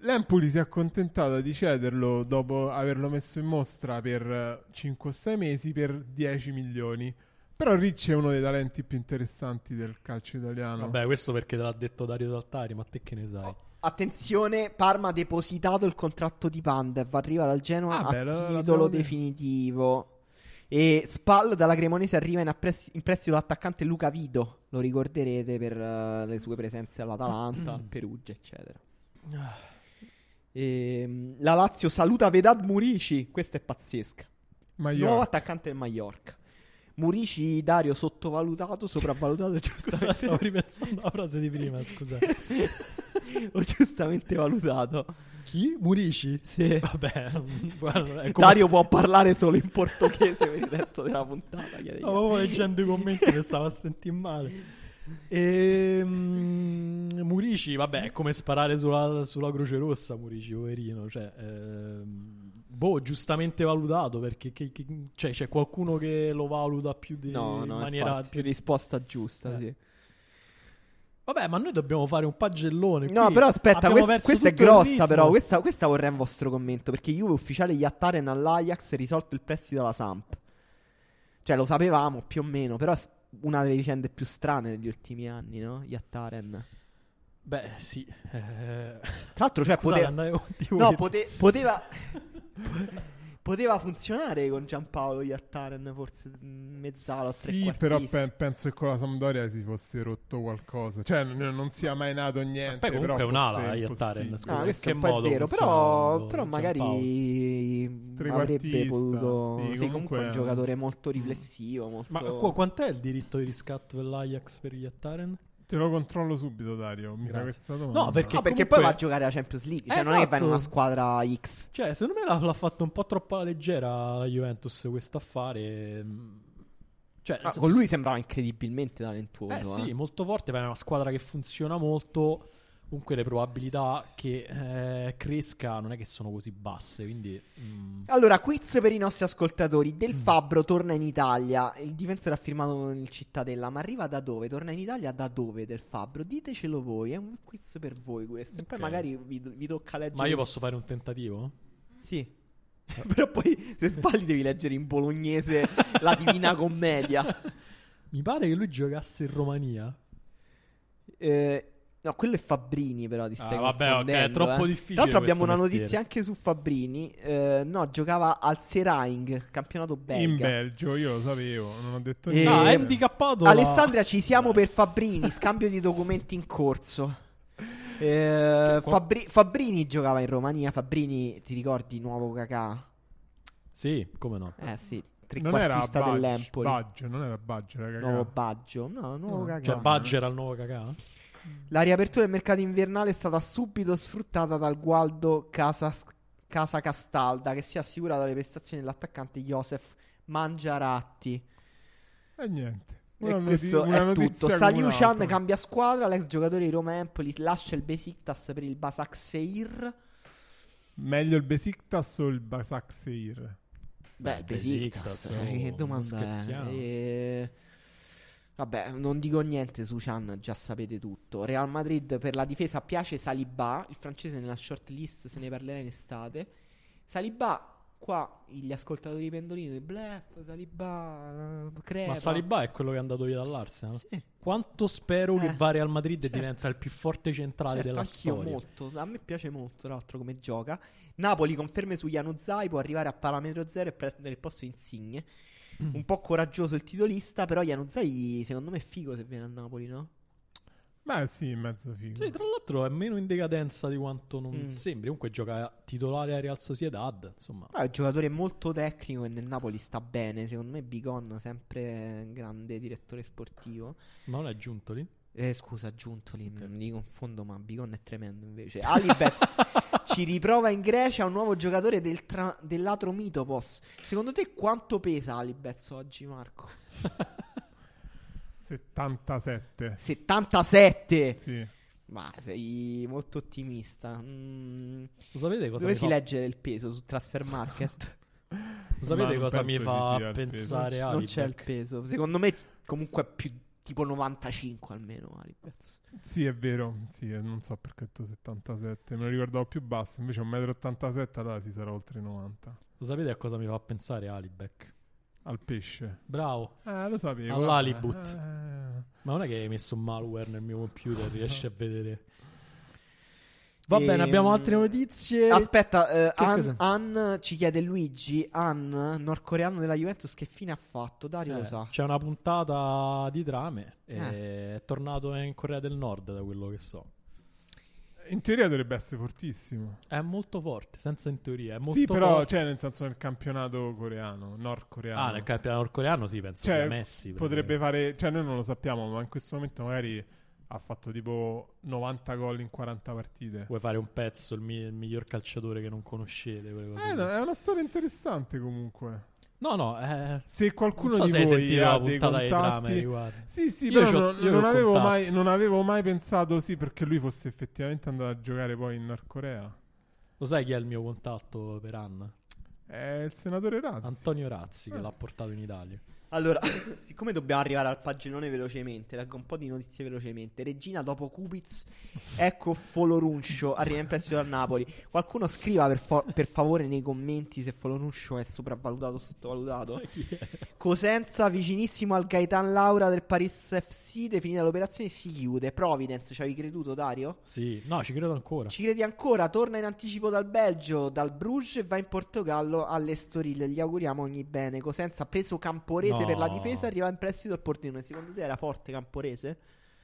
l'Empoli si è accontentata di cederlo dopo averlo messo in mostra per 5 o 6 mesi per 10 milioni. Però Ricci è uno dei talenti più interessanti del calcio italiano. Vabbè, questo perché te l'ha detto Dario Saltari, ma te che ne sai? Attenzione, Parma ha depositato il contratto di Pandev, arriva dal Genoa Ah, beh, a lo- titolo definitivo. E Spal dalla Cremonese arriva in, appress- in prestito l'attaccante Luca Vido, lo ricorderete per eh, le sue presenze all'Atalanta, al Perugia, eccetera. Ehm, la Lazio saluta Vedad Murici, questa è pazzesca. Ma io Nuovo attaccante del Mallorca. Murici, Dario, sottovalutato, sopravvalutato, Scusa, giustamente, stavo ripensando alla frase di prima, scusa. o giustamente valutato. Chi? Murici? Sì. Vabbè, guarda, è come- Dario può parlare solo in portoghese per il resto della puntata. Stavo proprio leggendo i commenti che stavo a sentire male. Ehm, Murici, vabbè, è come sparare sulla, sulla Croce Rossa, Murici, poverino. Cioè, ehm, boh, giustamente valutato perché che- che- cioè, c'è qualcuno che lo valuta più di, No, in no, maniera infatti, più... risposta giusta, Eh. sì. Vabbè, ma noi dobbiamo fare un pagellone. No, però aspetta, quest- questa è grossa, però. Questa, questa vorrei un vostro commento. Perché Juve ufficiale Yattaren all'Ajax risolto il prestito alla Samp. Cioè, lo sapevamo più o meno, però è una delle vicende più strane degli ultimi anni, no? Yattaren. Beh, sì. eh, Tra l'altro, cioè, Scusate, poteva. No, pote- poteva. poteva funzionare con Giampaolo Yattaren, forse in mezzala o Sì, però pe- penso che con la Sampdoria si fosse rotto qualcosa. Cioè, n- non sia mai nato niente. Poi comunque però è un'ala, impossibile. scusa. No, questo è un po' vero, però, però magari avrebbe potuto... sì, Sì, comunque comunque- è un giocatore molto riflessivo, molto... Ma qu- quant'è il diritto di riscatto dell'Ajax per gli Attaren? Te lo controllo subito, Dario. Mi Grazie. questa domanda. No, perché- No, perché comunque- poi va a giocare la Champions League, cioè non è che va in Esatto. una squadra X. Cioè, secondo me l'ha, l'ha fatto un po' troppo alla leggera la Juventus questo affare. Cioè, senso- con lui sembrava incredibilmente Eh talentuoso. sì, eh. molto forte, ma è una squadra che funziona molto. Comunque le probabilità che eh, cresca non è che sono così basse, quindi... mm. Allora, quiz per i nostri ascoltatori. Del Mm. Fabbro torna in Italia. Il difensore ha firmato con il Cittadella. Ma arriva da dove? Torna in Italia da dove del Fabbro? Ditecelo voi. È un quiz per voi questo. E poi magari vi, vi tocca leggere. Ma io posso fare un tentativo? Sì. Però poi se sbagli devi leggere in bolognese la Divina Commedia. Mi pare che lui giocasse in Romania. Eh, No, quello è Fabbrini, però ti stai Ah, vabbè, ok, è confondendo, troppo eh. difficile Tra l'altro abbiamo una questo notizia mestiere. anche su Fabbrini. Eh, no, giocava al Seraing, campionato belga. In Belgio, io lo sapevo, non ho detto Eh, niente. No, è handicappato. la- Alessandria, ci siamo per Fabbrini, scambio di documenti in corso. Eh, Fabbri- Fabbrini giocava in Romania. Fabbrini, ti ricordi, nuovo Kakà? Sì, come no. Eh sì, non era trequartista Baggio, dell'Empoli. Baggio, non era Baggio, era Nuovo Kakà. Baggio, no, nuovo Kakà. Cioè, Badger al nuovo cacà? La riapertura del mercato invernale è stata subito sfruttata dal Gualdo Casa, Casa Castalda, che si è assicurata le prestazioni dell'attaccante Josef Mangiaratti. E niente. E Una noti- questo è tutto. un'altra. cambia squadra. L'ex giocatore di Roma Empoli lascia il Besiktas per il Basak Seir. Meglio il Besiktas o il Basak Seir? Beh, il Besiktas, Besiktas, eh, oh, che domanda è? scherziamo. Eh, Vabbè, non dico niente su Chan, già sapete tutto. Real Madrid per la difesa piace Saliba, il francese nella shortlist se ne parlerà in estate. Saliba, qua gli ascoltatori pendolini, Bluff, Saliba, eh, Crepa. Ma Saliba è quello che è andato via dall'Arsenal. Sì. Quanto spero che Eh, va Real Madrid e certo. diventa il più forte centrale Certo, della storia. molto. A me piace molto, tra l'altro, come gioca. Napoli conferme su Januzaj, può arrivare a parametro zero e prendere il posto Insigne. Mm. Un po' coraggioso il titolista, però Januzaj secondo me è figo se viene a Napoli, no? Beh, sì, mezzo figo. Sì, tra l'altro è meno in decadenza di quanto non Mm. sembri. Comunque gioca titolare a Real Sociedad. Insomma, Ah, è un giocatore molto tecnico e nel Napoli sta bene. Secondo me Bigon, sempre un grande direttore sportivo. ma non è giunto lì? Eh, scusa, Giuntoli, Ok. mi confondo, ma Bigon è tremendo invece. Alibez ci riprova in Grecia un nuovo giocatore del tra- dell'Atro Mitopos. Secondo te quanto pesa Alibez oggi, Marco? 77. 77! Sì. Ma sei molto ottimista. Mm, Lo sapete cosa Dove si fa... legge il peso? Su Transfer Market? Lo sapete non cosa mi fa pensare non c'è il peso. Secondo me comunque è più tipo 95 almeno Alibez. Sì, è vero. Sì, eh, non so perché ho detto 77. Me lo ricordavo più basso. Invece 1,87 m, allora si sarà oltre i 90. Lo sapete a cosa mi fa pensare Alibek? Al pesce. Bravo. Eh, lo sapevo. All'Halibut. Eh, Ma non è che hai messo un malware nel mio computer, riesci a vedere. Va bene, Ehm, abbiamo altre notizie. Aspetta, eh, An, ci chiede Luigi, An, nordcoreano della Juventus, che fine ha fatto? Dario Eh, lo sa. C'è una puntata di trame e Eh. è tornato in Corea del Nord, da quello che so. In teoria dovrebbe essere fortissimo. È molto forte, senza in teoria. È molto Sì, però, forte. cioè, nel senso nel campionato coreano, nordcoreano. Ah, nel campionato nordcoreano sì, penso Cioè, sia Messi. Potrebbe praticamente. fare, cioè, noi non lo sappiamo, ma in questo momento magari ha fatto tipo 90 gol in 40 partite. Vuoi fare un pezzo, il, mi- il miglior calciatore che non conoscete? Eh, no, è una storia interessante comunque. No, no, eh, Se qualcuno non so di voi ha dei contatti... riguardo. Sì, sì, Io però non, io non avevo mai, non avevo mai pensato sì perché lui fosse effettivamente andato a giocare poi in Nord Corea. Lo sai chi è il mio contatto per Anna? È il senatore Razzi. Antonio Razzi, che Ah. l'ha portato in Italia. Allora, siccome dobbiamo arrivare al paginone velocemente, leggo un po' di notizie velocemente. Regina dopo Kubic, ecco Foloruncio, arriva in prestito dal Napoli. Qualcuno scriva per, fo- per favore nei commenti se Foloruncio è sopravvalutato o sottovalutato. Cosenza vicinissimo al Gaetan Laura del Paris FC, definita l'operazione si chiude. Providence, ci avevi creduto Dario? Sì, no, ci credo ancora. Ci credi ancora? Torna in anticipo dal Belgio, dal Bruges e va in Portogallo all'Estoril. Gli auguriamo ogni bene. Cosenza ha preso Camporese No. per la difesa, arriva in prestito al Pordenone. Secondo te era forte Camporese?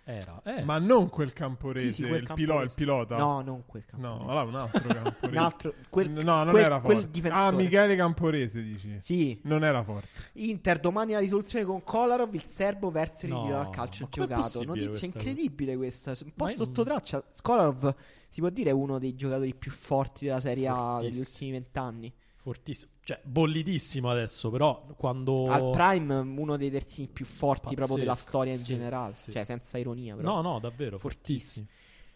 Era, eh. Ma non quel camporese, Sì, sì, quel il, Camporese. pilo- il pilota. No, non quel No, Camporese. allora un altro camporese. Un altro, quel, no, non quel- era quel forte. difensore. Ah, Michele Camporese dici. Sì. Non era forte. Inter domani la risoluzione con Kolarov, il serbo verso il No, ritiro dal calcio giocato. Notizia questa incredibile questa, un po' sotto traccia. Kolarov si può dire è uno dei giocatori più forti della Serie A degli ultimi vent'anni. Fortissimo. Cioè, bollitissimo adesso, però quando... Al prime uno dei terzini più forti proprio della Pazzesco, storia in sì, generale, sì. cioè senza ironia però. No, no, davvero, Fortissimo. fortissimo.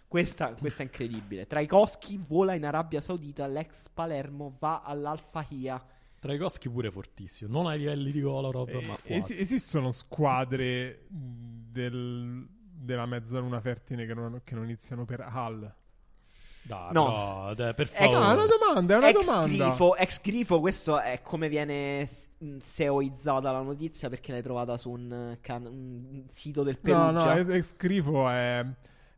Questa, questa è incredibile. Traikowski vola in Arabia Saudita, l'ex Palermo va all'Alfahia. Traikowski pure fortissimo. Non ai livelli di Kolarov, Eh, ma es- quasi. esistono squadre del- della mezzaluna fertile che non, che non iniziano per Hal. Dai, No. no, dai, per Ex- No, è favore. una domanda, è una Ex domanda. grifo, ex grifo, questo è come viene mh, seoizzata la notizia perché l'hai trovata su un, eh, can- un sito del No, no, Perugia. ex- grifo è,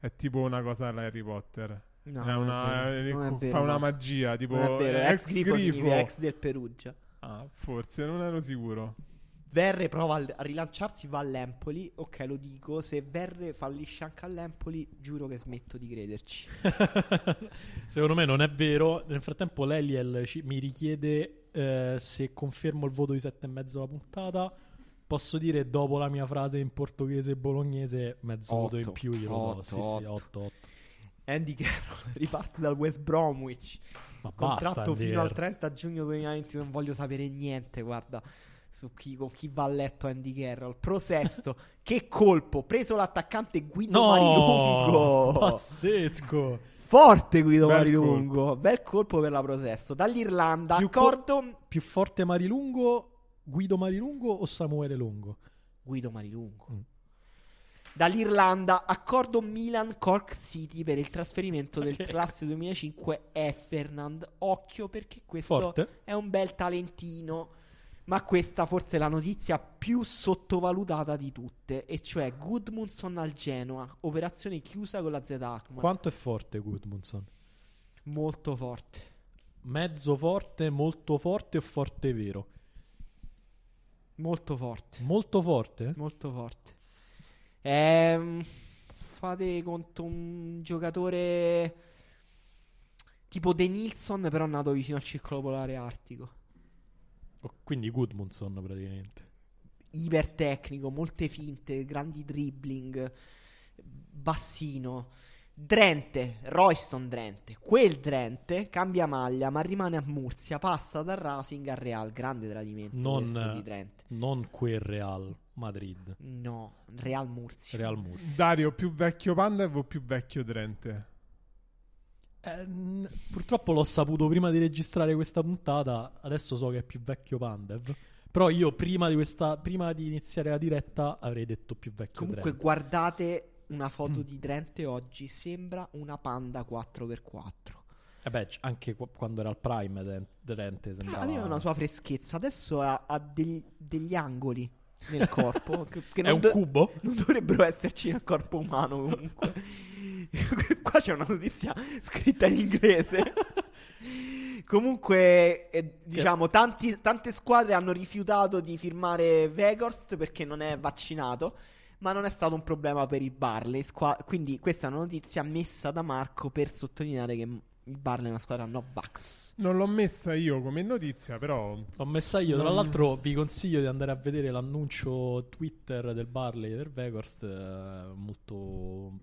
è tipo una cosa alla Harry Potter. No, è una, è vero, è fa vero, una no. magia, tipo ex ex grifo, grifo. ex del Perugia. Ah, forse, non ero sicuro. Verre prova a rilanciarsi, va all'Empoli. Ok, lo dico. Se Verre fallisce anche all'Empoli, giuro che smetto di crederci. Secondo me non è vero. Nel frattempo, l'Eliel ci- mi richiede eh, se confermo il voto di 7,5 alla puntata. Posso dire dopo la mia frase in portoghese e bolognese, mezzo voto in Otto, più glielo do. otto, Sì, sì, otto. 8, 8. Andy Carroll riparte dal West Bromwich. Ma Contratto basta, fino al Andy 30 giugno 2020. Non voglio sapere niente. Guarda. Su chi, con chi va a letto Andy Carroll. Prosesto. che colpo. Preso l'attaccante Guido No, Marilungo. pazzesco. Forte Guido Bel Marilungo. Bel colpo per la Prosesto. Dall'Irlanda. Più accordo. Più forte Marilungo, Guido Marilungo o Samuele Lungo? Guido Marilungo. Mm. Dall'Irlanda, accordo Milan Cork City per il trasferimento del Ok. classe 2005 è Fernand. Occhio perché questo Forte? è un bel talentino. Ma questa forse è la notizia più sottovalutata di tutte, e cioè Gudmundsson al Genoa, operazione chiusa con la Z Akman. Quanto è forte Gudmundsson? Molto forte. Mezzo forte, molto forte o forte vero? Molto forte. Molto forte? Molto forte. Ehm, fate conto un giocatore tipo De Nilsson, però nato vicino al circolo polare artico. Oh, quindi Gudmundsson praticamente. Ipertecnico, molte finte, grandi dribbling, bassino. Drente, Royston Drente. Quel Drente cambia maglia, ma rimane a Murcia, passa dal Racing al Real. Grande tradimento Non- di Drente. Non quel Real Madrid. No, Real Murcia. Real Murcia. Dario, più vecchio Pandev o più vecchio Drente? Eh, n- purtroppo l'ho saputo prima di registrare questa puntata. Adesso so che è più vecchio Pandev. Però io prima di, questa, prima di iniziare la diretta avrei detto più vecchio Comunque Drent. guardate una Mm. foto di Drente oggi, sembra una Panda 4x4. Eh beh, anche qu- quando era al Prime Dren- Drente sembrava... Aveva una sua freschezza, adesso ha, ha del- degli angoli nel corpo che, che È un do- cubo? non dovrebbero esserci nel corpo umano comunque. Qua c'è una notizia scritta in inglese. Comunque, eh, diciamo, tanti- tante squadre hanno rifiutato di firmare Veghorst perché non è vaccinato. Ma non è stato un problema per il Barley. Squa- quindi, questa è una notizia messa da Marco per sottolineare che il Barley è una squadra no vax. Non l'ho messa io come notizia, però L'ho messa io. Tra l'altro, vi consiglio di andare a vedere l'annuncio Twitter del Barley per Veghorst. eh, molto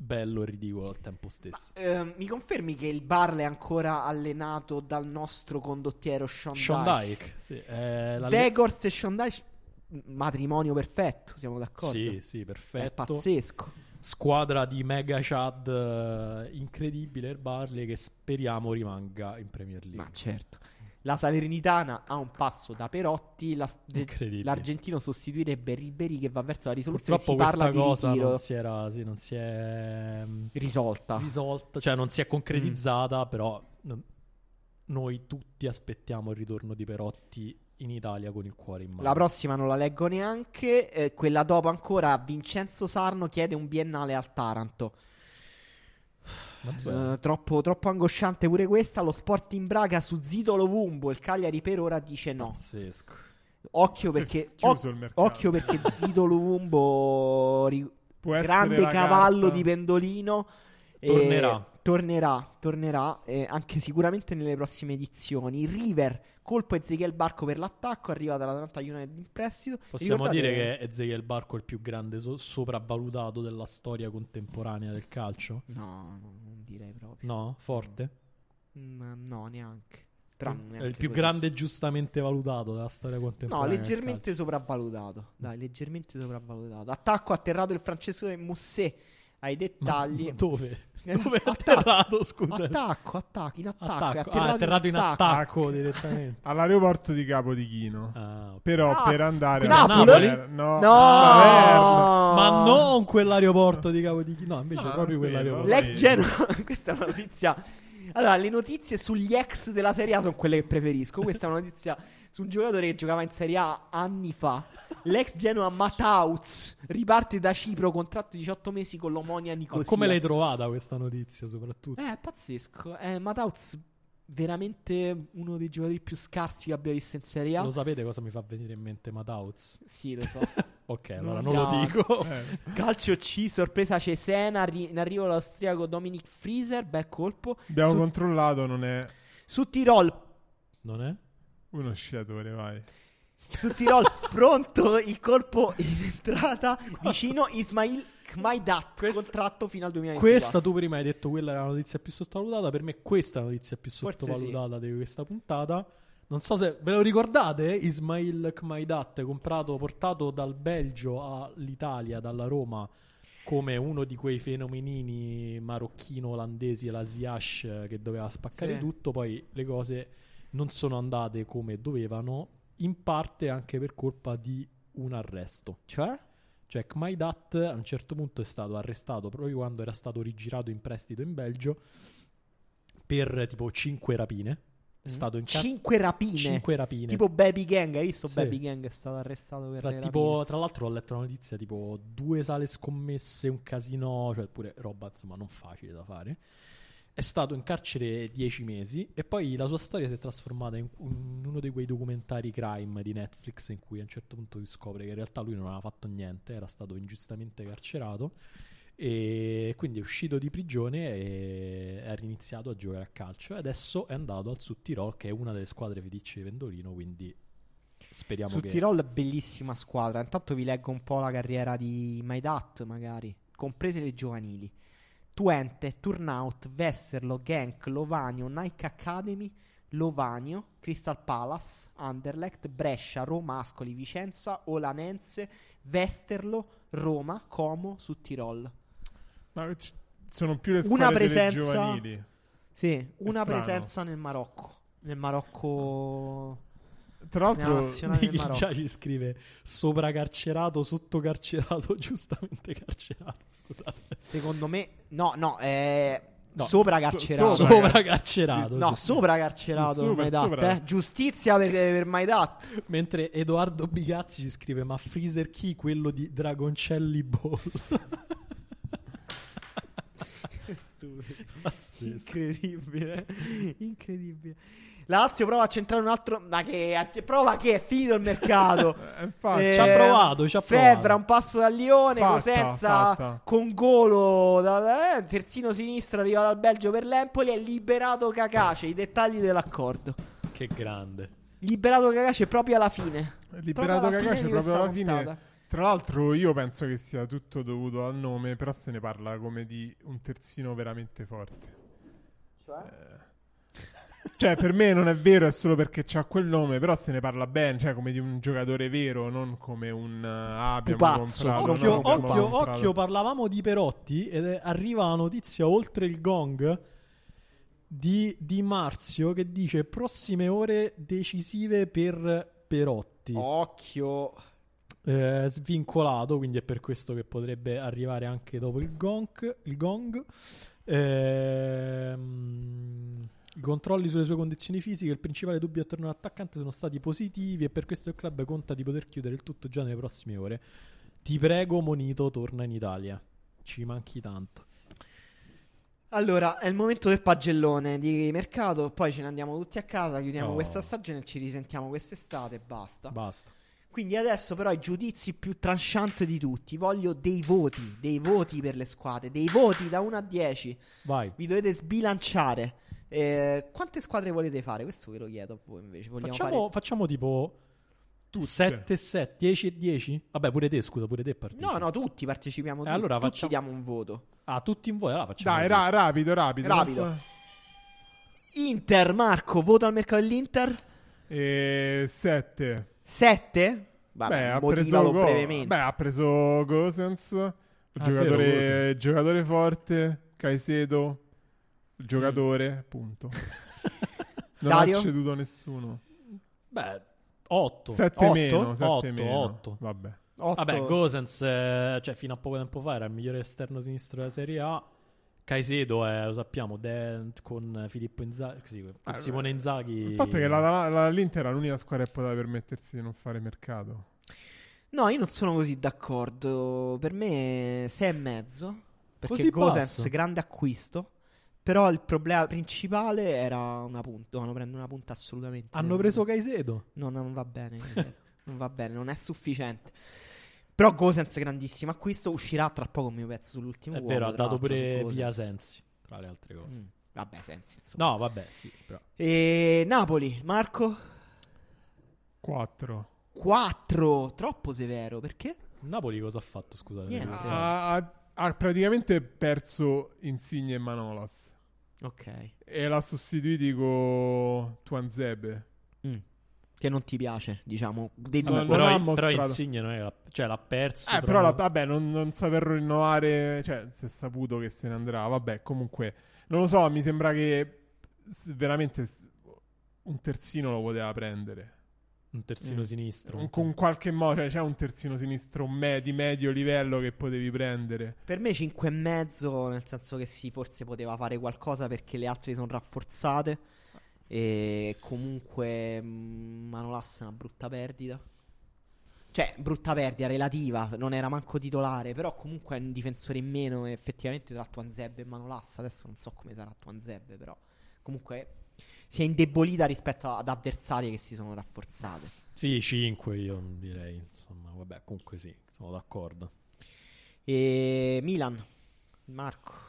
bello e ridicolo al tempo stesso. Ehm, mi confermi che il Barley è ancora allenato dal nostro condottiero Sean, Sean Dyche? Dyke, sì, è la- Veghorst e Sean Dyche, m- matrimonio perfetto, siamo d'accordo? Sì, sì, È perfetto. pazzesco. Squadra di mega Chad eh, incredibile il Barley che speriamo rimanga in Premier League. Ma certo. La Salernitana ha un passo da Perotti, la- l'argentino sostituirebbe Ribery che va verso la risoluzione. Purtroppo si parla cosa ritiro non si era sì, non si è mm, risolta. risolta, cioè non si è concretizzata, Mm. però non- noi tutti aspettiamo il ritorno di Perotti in Italia con il cuore in mano. La prossima non la leggo neanche. eh, quella dopo ancora Vincenzo Sarno chiede un biennale al Taranto. Eh, troppo, troppo angosciante pure questa. Lo sport in Braga su Zito Lovumbo. Il Cagliari per ora dice no. Pazzesco. Occhio perché, mercato. occhio perché Zito Lovumbo, ri- grande cavallo carta. di pendolino. Tornerà. tornerà, tornerà eh, anche sicuramente nelle prossime edizioni. River, colpo Ezechiel Barco per l'attacco. Arriva dall'Atlanta United in prestito. Possiamo Ricordate- dire che Ezekiel Barco è il più grande so- sopravvalutato della storia contemporanea del calcio? No, no, non direi proprio. No? Forte? Mm, no, neanche. Però È il più grande giustamente valutato della storia No, contemporanea. del leggermente sopravvalutato. Dai, leggermente sopravvalutato. Attacco atterrato il francese Mousset ai dettagli. Ma dove? Dove è atterrato, scusa? Attacco, attacco, in attacco. Attacco. È Ah, è atterrato in attacco, attacco. direttamente. All'aeroporto di Capodichino. Ah. Però Cazzo, per andare a Napoli? Salerno- no, No! Ma non quell'aeroporto di Capodichino, no, invece No, proprio quell'aeroporto. L'ex. Genoa, questa è una notizia. Allora, le notizie sugli ex della Serie A sono quelle che preferisco. Questa è una notizia su un giocatore che giocava in Serie A anni fa. L'ex Genoa Matauz riparte da Cipro, contratto di 18 mesi con l'Omonia Ma Nicosia. come l'hai trovata questa notizia soprattutto? Eh, è pazzesco. Eh, Matauz, veramente uno dei giocatori più scarsi che abbia visto in Serie A. Lo sapete cosa mi fa venire in mente Matauz? Sì, lo so. Ok, allora Non non lo dico. Eh, Calcio C, sorpresa Cesena, arri- in arrivo l'austriaco Dominic Frieser, bel colpo. abbiamo Su- controllato, non è Su Tirol, Non è? Uno sciatore, vai. su Tirol pronto il colpo in entrata vicino Ismail Kmaidat, Questa- contratto fino al 2024. Questa tu prima hai detto quella era la notizia più sottovalutata. Per me questa è la notizia più sottovalutata di questa puntata. Non so se ve lo ricordate, Ismail Kmaidat, comprato, portato dal Belgio all'Italia, dalla Roma, come uno di quei fenomenini marocchino-olandesi, la Ziyech, che doveva spaccare Sì. tutto. Poi le cose non sono andate come dovevano, in parte anche per colpa di un arresto. Cioè? Cioè, Kmaidat a un certo punto è stato arrestato proprio quando era stato rigirato in prestito in Belgio per tipo 5 rapine. È stato in car- Cinque rapine. 5 rapine. Tipo Baby Gang, hai visto Sì. Baby Gang è stato arrestato per tra, le tipo- rapine. tra l'altro ho letto una notizia tipo due sale scommesse, un casino, cioè pure roba insomma non facile da fare. È stato in carcere 10 mesi e poi la sua storia si è trasformata in, in uno di quei documentari crime di Netflix in cui a un certo punto si scopre che in realtà lui non aveva fatto niente, era stato ingiustamente carcerato e quindi è uscito di prigione e ha riniziato a giocare a calcio e adesso è andato al Sud Tirol che è una delle squadre feticce di Vendolino, quindi speriamo Su che... Tirol, bellissima squadra. Intanto vi leggo un po' la carriera di Maidat, magari, comprese le giovanili. Twente, Turnout, Westerlo, Genk, Lovanio, Nike Academy, Lovanio, Crystal Palace, Anderlecht, Brescia, Roma, Ascoli, Vicenza, Olanense, Westerlo, Roma, Como, su Tirol. Ma c- sono più le Una squadre delle presenza- giovanili. Sì, una strano. presenza nel Marocco. Nel Marocco... Tra l'altro, nazionale del Nick Marocco. già ci scrive sopracarcerato, sottocarcerato, giustamente carcerato. Scusate, Secondo me... No, no, è... No, sopracarcerato. so- sopra- sopracarcerato. No, sì. sopracarcerato Sì, Maidat, sopra. eh. Giustizia per, per Maidat. Mentre Edoardo Bigazzi ci scrive: Ma Freezer Key, quello di Dragoncelli Ball. Pazzesco. Incredibile. Incredibile. La Lazio prova a centrare un altro. Ma che prova che è finito il mercato. eh, infatti, Eh, ci ha provato, ci ha Febra, provato. un passo da Lione. Fatta, Cosenza fatta. con golo. Da, eh, terzino sinistro arriva dal Belgio per l'Empoli. È liberato Cacace. I dettagli dell'accordo. Che grande. Liberato Cacace proprio alla fine. liberato Proprio alla fine Cacace proprio alla fine. Tra l'altro, io penso che sia tutto dovuto al nome, però se ne parla come di un terzino veramente forte. Eh, Cioè, per me non è vero, è solo perché c'ha quel nome, però se ne parla bene, cioè come di un giocatore vero, non come un uh, ah, abbiamo Pupazzo. Occhio, no, occhio, occhio, parlavamo di Perotti ed è- arriva la notizia oltre il gong di, di Marzio che dice prossime ore decisive per Perotti. Occhio. Eh, svincolato, quindi è per questo che potrebbe arrivare anche dopo il gong. Il gong. Ehm, I controlli sulle sue condizioni fisiche, il principale dubbio attorno all'attaccante sono stati positivi e per questo il club conta di poter chiudere il tutto già nelle prossime ore. Ti prego, Monito, torna in Italia. Ci manchi tanto. Allora, è il momento del pagellone di mercato. Poi ce ne andiamo tutti a casa. Chiudiamo Oh. questa stagione e ci risentiamo quest'estate e basta. Basta. Quindi adesso, però, i giudizi più tranchant di tutti. Voglio dei voti. Dei voti per le squadre. Dei voti da 1 a 10. Vai. Vi dovete sbilanciare. Eh, quante squadre volete fare? Questo ve lo chiedo a voi invece. Vogliamo Facciamo, fare... facciamo tipo Tutte. 7 e 7, 10 e 10? Vabbè, pure te, scusa, pure te partecipi. No, no, tutti partecipiamo. Eh, Tutti, allora tutti facciamo- diamo un voto. Ah, tutti in voi, allora facciamo. Dai, ra- rapido, rapido. Rapido. non Inter, Marco, voto al mercato dell'Inter? so- E 7. 7? Beh, ha preso, Go-. Beh, ha preso Gosens, Ah, giocatore, vero, Gosens. giocatore forte, Caicedo, Mm. giocatore, punto. Non Dario? ha ceduto nessuno. Beh, 8. 7 Otto? meno, 7 Otto, meno. otto. Vabbè. Otto. Vabbè, Gosens, eh, cioè fino a poco tempo fa era il migliore esterno sinistro della Serie A. Caicedo è, lo sappiamo, Dent con Filippo Inzaghi, sì, con Ah, Simone Inzaghi. Il fatto è che la, la- la- l'Inter era l'unica squadra che poteva permettersi di non fare mercato. No, io non sono così d'accordo. Per me 6 e mezzo. Perché Così Gosens, grande acquisto. Però il problema principale era una punta. Dovevano prendere una punta assolutamente. Hanno preso. Caicedo. No, non va bene. non va bene, non è sufficiente. Però Gosens, grandissimo acquisto. Uscirà tra poco il mio pezzo sull'ultimo È uomo, vero, ha dato pure via Sensi, tra le altre cose. Mm, Vabbè, sensi, insomma. No, vabbè, sì, però. E Napoli, Marco? 4. 4. Troppo severo, perché? Napoli cosa ha fatto, scusate? Niente. Ha, ha- ha praticamente perso Insigne e Manolas Ok. e l'ha sostituiti con Tuanzebe. Che non ti piace, diciamo, dei due. non però, ha però mostrato- Insigne non è la- cioè l'ha perso. Eh, però la- vabbè, non, non saper rinnovare, cioè, si è saputo che se ne andrà. Vabbè, comunque, non lo so, mi sembra che veramente un terzino lo poteva prendere. un terzino Mm. sinistro. Un- con qualche modo, cioè, c'è un terzino sinistro me- di medio livello che potevi prendere. Per me 5 e mezzo, nel senso che sì, forse poteva fare qualcosa perché le altre sono rafforzate. E comunque mm, Manolas è una brutta perdita. Cioè, brutta perdita relativa, non era manco titolare, però comunque è un difensore in meno effettivamente tra Tuanzebbe e Manolas, adesso non so come sarà Tuanzebbe, però comunque si è indebolita rispetto ad avversarie che si sono rafforzate. Sì, 5 io direi. Insomma, vabbè, comunque sì, sono d'accordo. E Milan, Marco.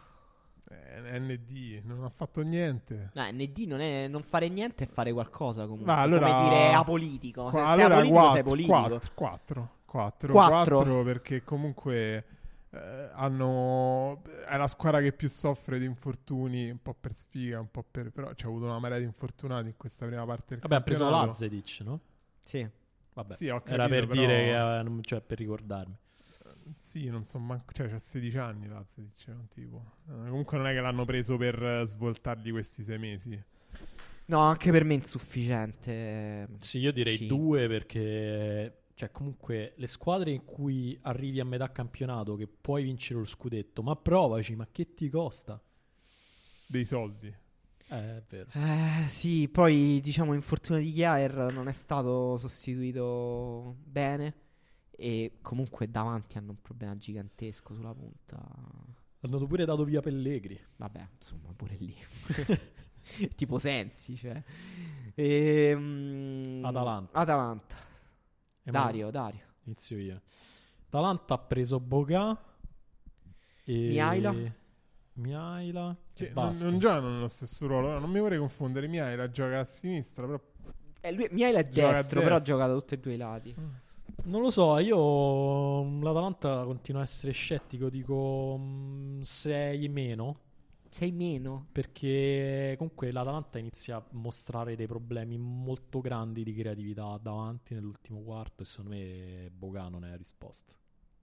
Eh, ND non ha fatto niente. No, ND non è non fare niente e fare qualcosa comunque. Ma allora- Come dire apolitico. Se Qua- sei allora apolitico, sei 4, politico. 4, 4, Quattro. 4 perché comunque eh, hanno è la squadra che più soffre di infortuni, un po' per sfiga, un po' per però c'è avuto una marea di infortunati in questa prima parte del Vabbè, ha preso campionato. Lazedic, no? Sì. Vabbè, Sì, ho capito, era per però- dire che eh, cioè per ricordarmi. Sì, non so manco, cioè c'ha 16 anni Lazio, cioè, tipo. Eh, comunque non è che l'hanno preso per eh, svoltargli questi sei mesi. No, anche per me è insufficiente. Sì, io direi Sì. due perché cioè comunque le squadre in cui arrivi a metà campionato che puoi vincere lo scudetto, ma provaci, ma che ti costa? Dei soldi. Eh, è vero. Eh, sì, poi diciamo l'infortunio di Chiaer non è stato sostituito bene e comunque davanti hanno un problema gigantesco sulla punta. Hanno pure dato via Pellegri. Vabbè, insomma, pure lì. tipo Sensi, cioè. Ehm, Atalanta. Atalanta. Eh, ma- Dario, Dario. Inizio io. Atalanta ha preso Boga e Mihaila? Mihaila Che e non, basta. non giocano nello stesso ruolo. Non mi vorrei confondere. Mia la gioca a sinistra, però Eh, lui, Mihail è Gioca destro, però ha giocato da tutti e due i lati. Non lo so, io l'Atalanta continua a essere scettico, dico 6 meno, Sei meno. perché comunque l'Atalanta inizia a mostrare dei problemi molto grandi di creatività davanti nell'ultimo quarto e secondo me Boga non è la risposta.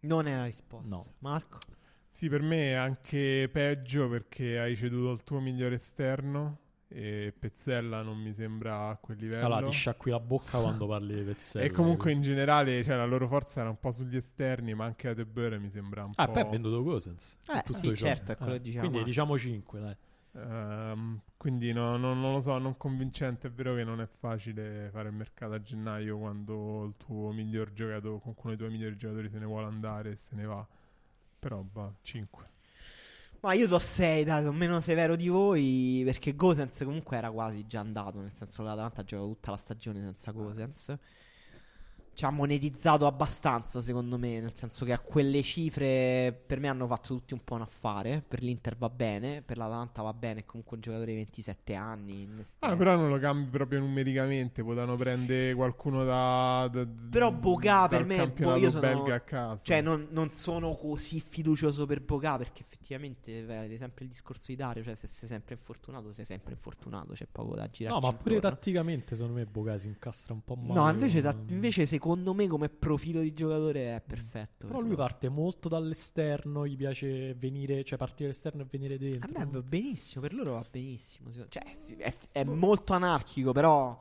Non è la risposta. No. Marco? Sì, per me è anche peggio perché hai ceduto il tuo migliore esterno e Pezzella non mi sembra a quel livello. Allora ti sciacqui la bocca quando parli di Pezzella. e comunque in generale cioè, la loro forza era un po' sugli esterni, ma anche a De Boer mi sembra un Ah, po'... poi ha venduto Gosens. Eh, Tutto sì, certo, è quello che diceva Quindi diciamo 5, dai. Ehm, quindi no, no- non lo so, non convincente. È vero che non è facile fare il mercato a gennaio quando il tuo miglior giocatore, qualcuno dei tuoi migliori giocatori se ne vuole andare e se ne va. Però, bah, 5. Ma io do 6, dai, sono meno severo di voi perché Gosens comunque era quasi già andato, nel senso che l'Atalanta ha giocato tutta la stagione senza Gosens. Ci ha monetizzato abbastanza, secondo me, nel senso che a quelle cifre per me hanno fatto tutti un po' un affare. Per l'Inter va bene, per l'Atalanta va bene, è comunque un giocatore di 27 anni. Ah, però non lo cambi proprio numericamente. Potevano prendere qualcuno da. da- Però Boga per me, campionato boh, io sono- belga a casa. Cioè, non, non sono così fiducioso per Boga perché effettivamente vede sempre il discorso di Dario. Cioè, se sei sempre infortunato, sei sempre infortunato. C'è poco da girare. No, ma pure tatticamente secondo me Boga si incastra un po' male. No, invece, ta- invece secondo me come profilo di giocatore è perfetto. Però per lui loro. parte molto dall'esterno, gli piace venire, cioè partire dall'esterno e venire A dentro. me va benissimo, per loro va benissimo. secondo- Cioè, è, è molto anarchico, però...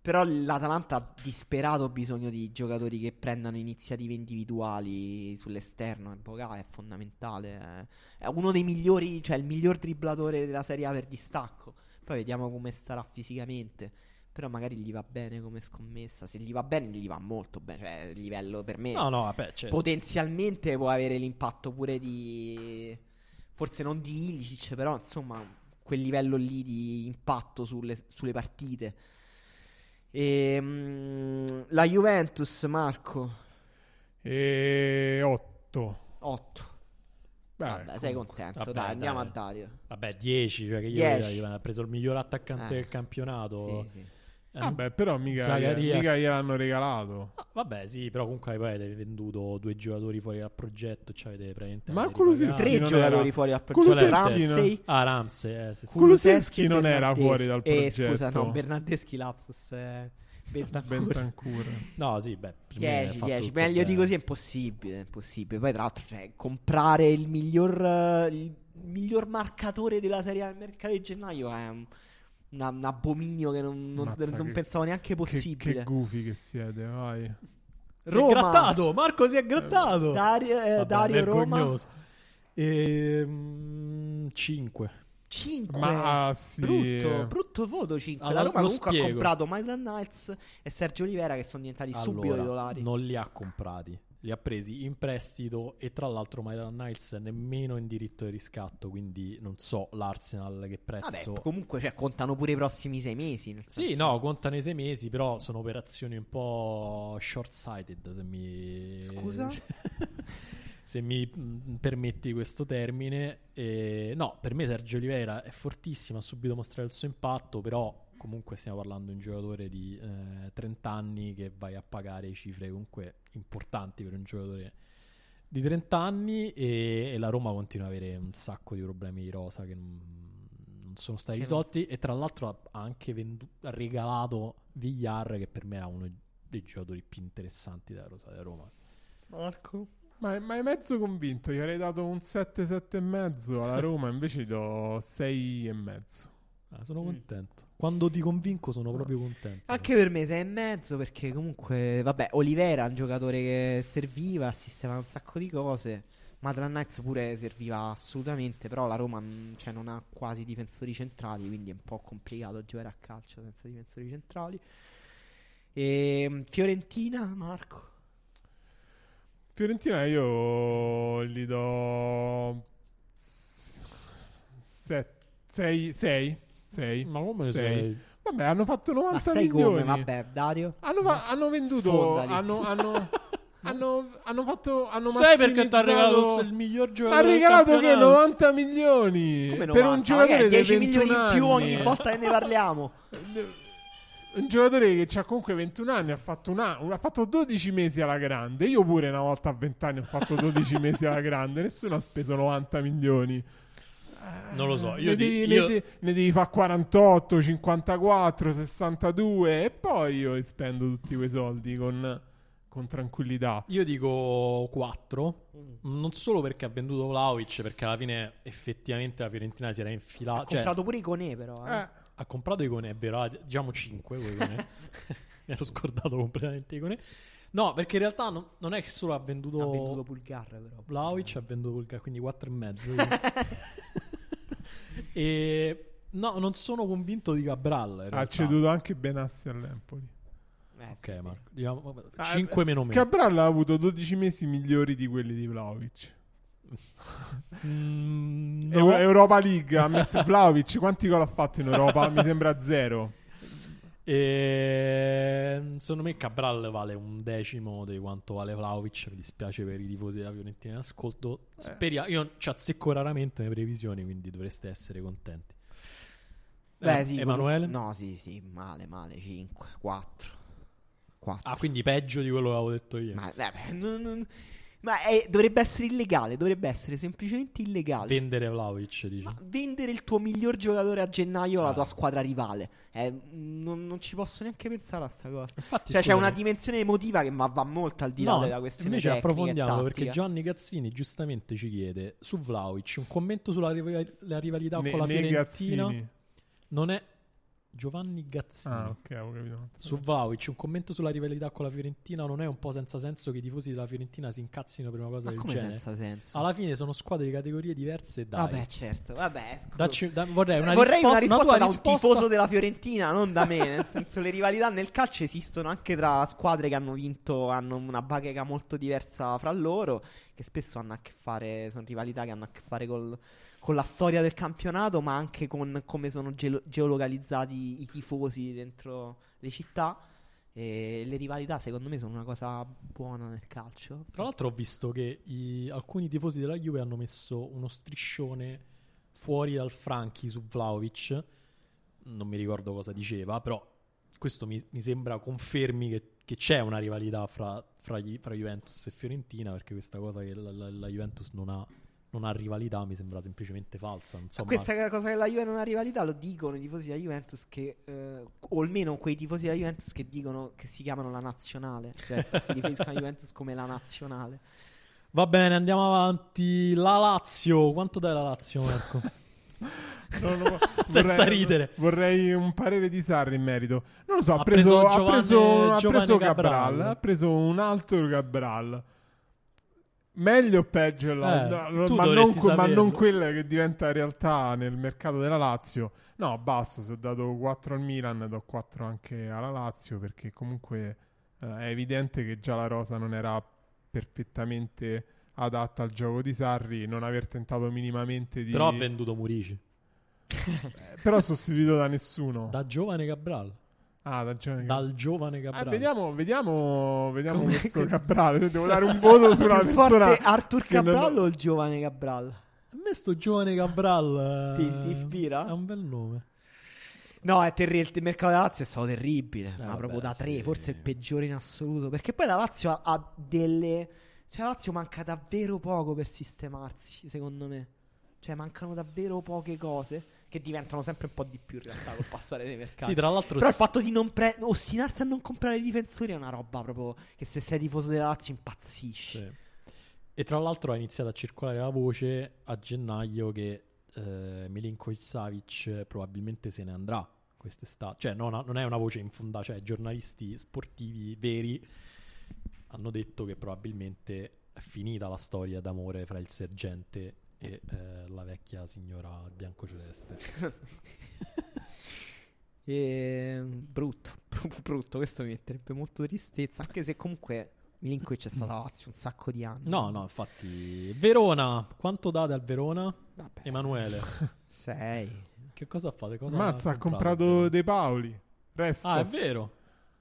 Però l'Atalanta ha disperato bisogno di giocatori che prendano iniziative individuali sull'esterno. Boga è fondamentale. È uno dei migliori, cioè il miglior dribblatore della Serie A per distacco. Poi vediamo come starà fisicamente. Però magari gli va bene come scommessa. Se gli va bene, gli va molto bene. Cioè, il livello per me. No, no, vabbè, certo. Potenzialmente può avere l'impatto pure di. Forse non di Ilicic, però insomma, quel livello lì di impatto sulle, sulle partite. E, mm, la Juventus, Marco, E 8. 8. Beh, Vabbè, sei comunque. contento. Vabbè, dai, andiamo dai. a Dario. Vabbè, 10, cioè che io 10. ha preso il miglior attaccante Eh. del campionato. Sì, sì. Eh, Vabbè, però mica, Zaccaria- mica gliel'hanno regalato. ah, vabbè, sì, però comunque poi avete venduto due giocatori fuori dal progetto, cioè avete praticamente Ma Kulusevski. Tre giocatori era- fuori dal progetto. non- Ramsey, Ah, Ramsey, eh, sì, sì. Kulusevski non era fuori dal Eh, scusa, progetto. no, Bernardeschi lapsus. Eh, Bentancur. Bentancur. No, sì, beh, per me ha 10, fatto 10. tutto Meglio di così è impossibile. È impossibile. Poi, tra l'altro, cioè, comprare il miglior, eh, il miglior marcatore della Serie al mercato di gennaio è un, una- un abominio che non, non- Mazza, non che- pensavo neanche Che, possibile. che gufi che siete, vai. Si è Roma. grattato, Marco si è grattato. Dario, eh, Vabbè, Dario Roma vergognoso. Ehm, 5. 5. Ma sì. Brutto, brutto voto 5. Allora, la Roma comunque ha spiego. comprato Maitland Knights e Sergio Olivera che sono diventati subito Allora, titolari. non li ha comprati, li ha presi in prestito e tra l'altro Maitland Knights nemmeno in diritto di riscatto, quindi non so l'Arsenal che prezzo... Vabbè, comunque cioè, contano pure i prossimi sei mesi. Sì, senso- no, contano i sei mesi, però sono operazioni un po' short-sighted, se mi... Scusa? se mi mm, permetti questo termine. E, no, per me Sergio Oliveira è fortissimo, ha subito mostrato il suo impatto, però comunque stiamo parlando di un giocatore di eh, 30 anni che vai a pagare cifre comunque importanti per un giocatore di 30 anni e, e la Roma continua ad avere un sacco di problemi di rosa che non, non sono stati Che risolti e tra l'altro ha anche vendu- ha regalato Villar che per me era uno dei giocatori più interessanti della rosa della Roma. Marco? Ma, ma è mezzo convinto. Gli avrei dato un 7, 7 e mezzo alla Roma, invece gli do 6 e mezzo. Ah, sono Mm. contento. Quando ti convinco sono proprio contento. Anche per me sei e mezzo perché comunque, vabbè, Olivera è un giocatore che serviva, sistemava un sacco di cose. Maitland Knights pure serviva assolutamente, però la Roma mm, cioè, non ha quasi difensori centrali, quindi è un po' complicato giocare a calcio senza difensori centrali. E Fiorentina, Marco? Fiorentina io gli do 6 6 6 Ma come Sei. sei? Vabbè, hanno fatto 90 Ma milioni. come? Vabbè, Dario. Hanno, fa- hanno venduto hanno, hanno, hanno, hanno fatto hanno Sai perché ti ha regalato il miglior giocatore ha regalato che campionato? 90 milioni Come per un 90? giocatore dei 10 milioni 21 in più ogni volta che ne parliamo. Un giocatore che ha comunque 21 anni ha fatto, una- ha fatto 12 mesi alla grande. Io pure una volta a 20 anni ho fatto 12 mesi alla grande. Nessuno ha speso 90 milioni. Non lo so, io ne, di- devi, io- ne, ne devi fare 48, 54, 62 e poi io spendo tutti quei soldi con, con tranquillità. Io dico 4. Non solo perché ha venduto Vlaovic, perché alla fine effettivamente la Fiorentina si era Ha infilata. Cioè, comprato pure Iconè però. eh. Eh, ha comprato Icone, è vero, ah, diciamo 5 con Icone. Mi ero scordato completamente Icone. No, perché in realtà non, non è che solo ha venduto, Ha venduto Pulgar però. Vlaovic, ha venduto Vulgar, quindi 4 e no, non sono convinto di Cabral. ha ceduto anche Benassi all'Empoli. Eh, Ok, sì. Marco, diciamo Ah, 5 meno meno. Cabral ha avuto 12 mesi migliori di quelli di Vlaovic. Mm, no. Euro- Europa League ha messo Vlaovic. Quanti gol ha fatto in Europa? Mi sembra zero. E, secondo me Cabral vale un decimo di quanto vale Vlaovic. Mi dispiace per i tifosi della Fiorentina in ascolto. Speria- Io ci azzecco raramente le previsioni, quindi dovreste essere contenti. Beh, Eh, sì, Emanuele? No, sì, sì, male, male, 5, 4. 4. Ah, quindi peggio di quello che avevo detto io. Ma, vabbè, non- non- ma è- dovrebbe essere illegale, dovrebbe essere semplicemente illegale. Vendere Vlaovic, dici. Ma vendere il tuo miglior giocatore a gennaio alla Ah. tua squadra rivale. Eh, non, non ci posso neanche pensare a sta cosa. Infatti, Cioè, c'è una dimensione emotiva che ma va molto al di là No, della questione invece tecnica approfondiamo perché. Gianni Cazzini giustamente ci chiede su Vlaovic un commento sulla rival- la rivalità Ne- con la Fiorentina Gazzini. non è Giovanni Gazzini. Ah, ok, avevo capito. Su Vlaovic, un commento sulla rivalità con la Fiorentina. Non è un po' senza senso che i tifosi della Fiorentina si incazzino per una cosa Ma del come genere? senza senso? Alla fine sono squadre di categorie diverse. Dai, Vabbè, certo. Vabbè, scu- Dacci- da- vorrei una Vorrei risposta, una risposta tua da un risposta- tifoso della Fiorentina, non da me. Nel senso, le rivalità nel calcio esistono anche tra squadre che hanno vinto, hanno una bacheca molto diversa fra loro, che spesso hanno a che fare, sono rivalità che hanno a che fare col- con la storia del campionato, ma anche con come sono geo- geolocalizzati i tifosi dentro le città. E le rivalità, secondo me, sono una cosa buona nel calcio. Tra l'altro ho visto che i- alcuni tifosi della Juve hanno messo uno striscione fuori dal Franchi su Vlaovic. Non mi ricordo cosa diceva, però questo mi, mi sembra confermi che, che c'è una rivalità fra, fra gli- fra Juventus e Fiorentina, perché questa cosa che la, la- la Juventus non ha, non ha rivalità mi sembra semplicemente falsa. So, Questa la cosa che la Juve non ha rivalità lo dicono i tifosi della Juventus che, eh, o almeno quei tifosi della Juventus che dicono che si chiamano la nazionale, cioè si riferiscono alla Juventus come la nazionale. Va bene, andiamo avanti. La Lazio, quanto dai la Lazio, Marco? No, Senza ridere. Vorrei un parere di Sarri in merito. Non lo so, ha, Ha preso, preso ha Giovanni- preso, ha preso Cabral. Cabral, ha preso un altro Cabral. Meglio o peggio? la- Eh, no, ma, non, ma non quella che diventa realtà nel mercato della Lazio. No, basta, se ho dato 4 al Milan, do 4 anche alla Lazio perché comunque eh, è evidente che già la rosa non era perfettamente adatta al gioco di Sarri, non aver tentato minimamente di... Però ha venduto Murici. Eh, però sostituito da nessuno. Da giovane Cabral. Ah, da giovane Dal giovane Ah, Cabral. vediamo, vediamo, vediamo Come- questo Cabral. Cioè, devo dare un voto su una Più persona. forte Arthur che non- Cabral o il giovane Cabral? A me sto giovane Cabral eh, Ti- ti ispira? È un bel nome. No, è terribile. Il mercato della Lazio è stato terribile. ma vabbè, proprio da tre, sì. forse il peggiore in assoluto. Perché poi la Lazio ha, ha delle. Cioè, la Lazio manca davvero poco per sistemarsi, secondo me. Cioè, mancano davvero poche cose. Che diventano sempre un po' di più in realtà col passare dei mercati. Sì, tra l'altro Però il si- fatto di non pre- ostinarsi a non comprare i difensori è una roba proprio. Che se sei tifoso della Lazio impazzisci. sì. E tra l'altro ha iniziato a circolare la voce a gennaio che eh, Milinkovic Savic probabilmente se ne andrà quest'estate. Cioè, non, ha- non è una voce infondata, cioè giornalisti sportivi veri hanno detto che probabilmente è finita la storia d'amore fra il sergente e eh, la vecchia signora biancoceleste. E... Brutto, brutto, brutto. Questo mi metterebbe molto tristezza. Anche se comunque Milinkovic è stata Lazio un sacco di anni. No, no, infatti. Verona, quanto date al Verona? Vabbè, Emanuele, sei. che cosa fate? Cosa Mazza, ha comprato Verona? De Paoli. Restos. Ah, è vero.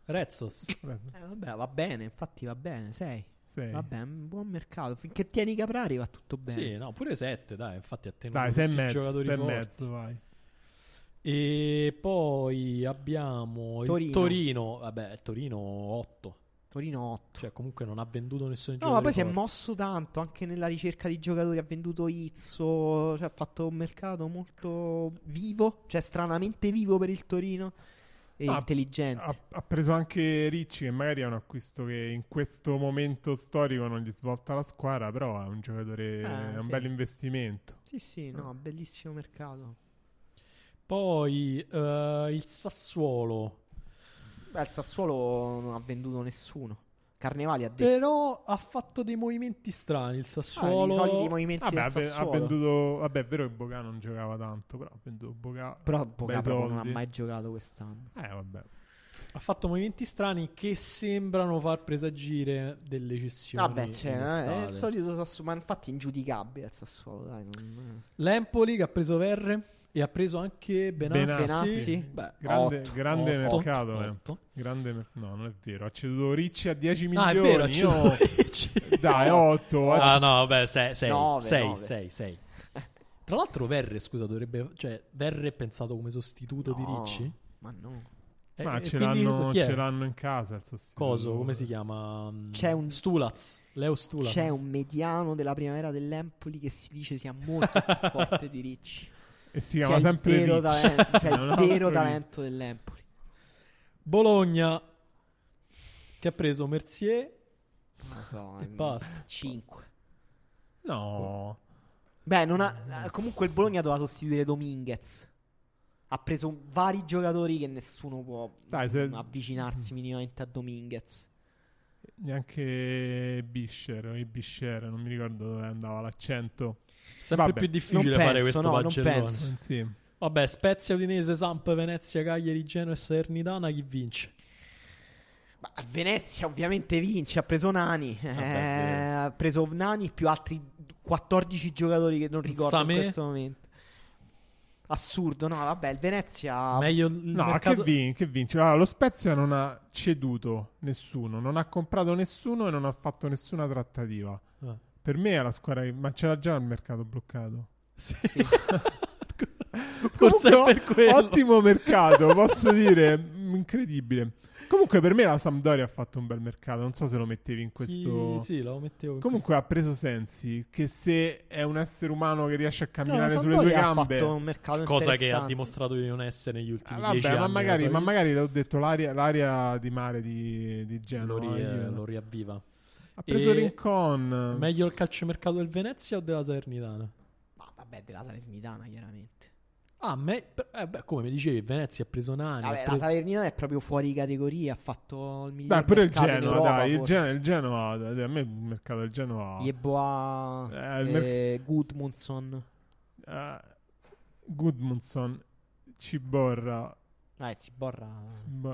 Rezzos. Eh, vabbè, va bene, infatti va bene, sei. Sì. Vabbè, è un buon mercato. Finché tieni Caprari va tutto bene. Sì, no, pure 7, dai, infatti tenuto Dai, sei e tutti i mezzo. giocatori Sei e forti. mezzo, vai. E poi abbiamo il Torino. Torino, vabbè, Torino 8, Torino 8. cioè comunque non ha venduto nessun No, ma giocatore poi si è mosso tanto anche nella ricerca di giocatori. Ha venduto Izzo. Cioè, ha fatto un mercato molto vivo. Cioè, stranamente vivo per il Torino. E Ah, intelligente. Ha, ha preso anche Ricci, che magari è un acquisto che in questo momento storico non gli svolta la squadra, però è un giocatore, Eh, è un sì. bel investimento. Sì, sì, no, bellissimo mercato. Poi eh, il Sassuolo, Beh, il Sassuolo non ha venduto nessuno. Carnevali ha detto. però ha fatto dei movimenti strani il Ah, Sassuolo. i soliti movimenti Vabbè, del ha, ve- ha Sassuolo. venduto. Vabbè, è vero che Boca non giocava tanto, però ha venduto Boca. Però proprio non ha mai giocato quest'anno. Eh, vabbè. Ha fatto movimenti strani che sembrano far presagire delle cessioni. Vabbè, c'è, in eh, è il solito Sassuolo, ma infatti ingiudicabile il Sassuolo, dai. Non... L'Empoli che ha preso Verre e ha preso anche Benassi. Benassi. Benassi? Beh, Grande, Otto. grande otto, mercato. eh. otto. Grande mer- no, non è vero. Ha ceduto Ricci a 10 Ah, milioni. è vero, ha io-. Dai, 8. Ah, no, vabbè, 6, 6, Nove, 6, nove. 6, 6. Tra l'altro Verre, scusa, dovrebbe... Cioè, Verre è pensato come sostituto di No, Ricci? Ma no. Eh, Ma e ce l'hanno, ce l'hanno in casa il sostituto. Coso, come si chiama? C'è un- Stulaz, Leo Stulaz. C'è un mediano della primavera dell'Empoli che si dice sia molto più forte di Ricci. E si Sia chiama il sempre vero, Ricci. talento, sia il vero talento dell'Empoli. Bologna che ha preso Mercier Non lo so. e mm, basta. 5. No. Beh, non ha, comunque il Bologna doveva sostituire Dominguez. Ha preso vari giocatori che nessuno può Dai, se- mm, avvicinarsi minimamente a Dominguez. Neanche Bisher, o Bisher, non mi ricordo dove andava l'accento. Sempre Vabbè, più difficile non fare penso, questo no, non pagellone. penso. Eh, Sì. Vabbè, Spezia, Udinese, Samp, Venezia, Cagliari, Genoa e Salernitana, chi vince? Ma Venezia ovviamente vince, ha preso Nani, eh, vero. ha preso Nani più altri 14 giocatori che non ricordo Samé? in questo momento. Assurdo, no, vabbè, il Venezia Meglio il No, mercato... che, vin- che vince? Allora, lo Spezia non ha ceduto nessuno, non ha comprato nessuno e non ha fatto nessuna trattativa. Ah. Per me è la squadra che... Ma c'era già il mercato bloccato. Sì. Sì. Forse è Comunque, per quello. Ottimo mercato, posso dire, incredibile. Comunque per me la Sampdoria ha fatto un bel mercato, non so se lo mettevi in questo... Chi- Sì, lo mettevo in Comunque ha preso Sensi, che se è un essere umano che riesce a No, camminare la sulle due gambe... fatto un mercato questo. cosa che ha dimostrato di non essere negli ultimi Ah, dieci vabbè, ma anni. magari, la ma sua- magari l'ho detto, l'aria, l'aria di mare di, di lo, Genova. ri- io- lo riavviva. Ha preso E- Rincon. Meglio il calciomercato del Venezia o della Salernitana? Ma vabbè, della Salernitana chiaramente. Ah, me... eh, beh, come mi dicevi, Venezia ha preso Nani. Vabbè, la preso- Salernitana è proprio fuori categoria, ha fatto il miglior Beh, pure il Genoa, Europa, dai, il, forse. Gen- il Genoa, dai, a me il mercato del Genoa... Yeboah, Eh, eh, Gudmundsson. eh, Gudmundsson, Ciborra, Dai, si borra.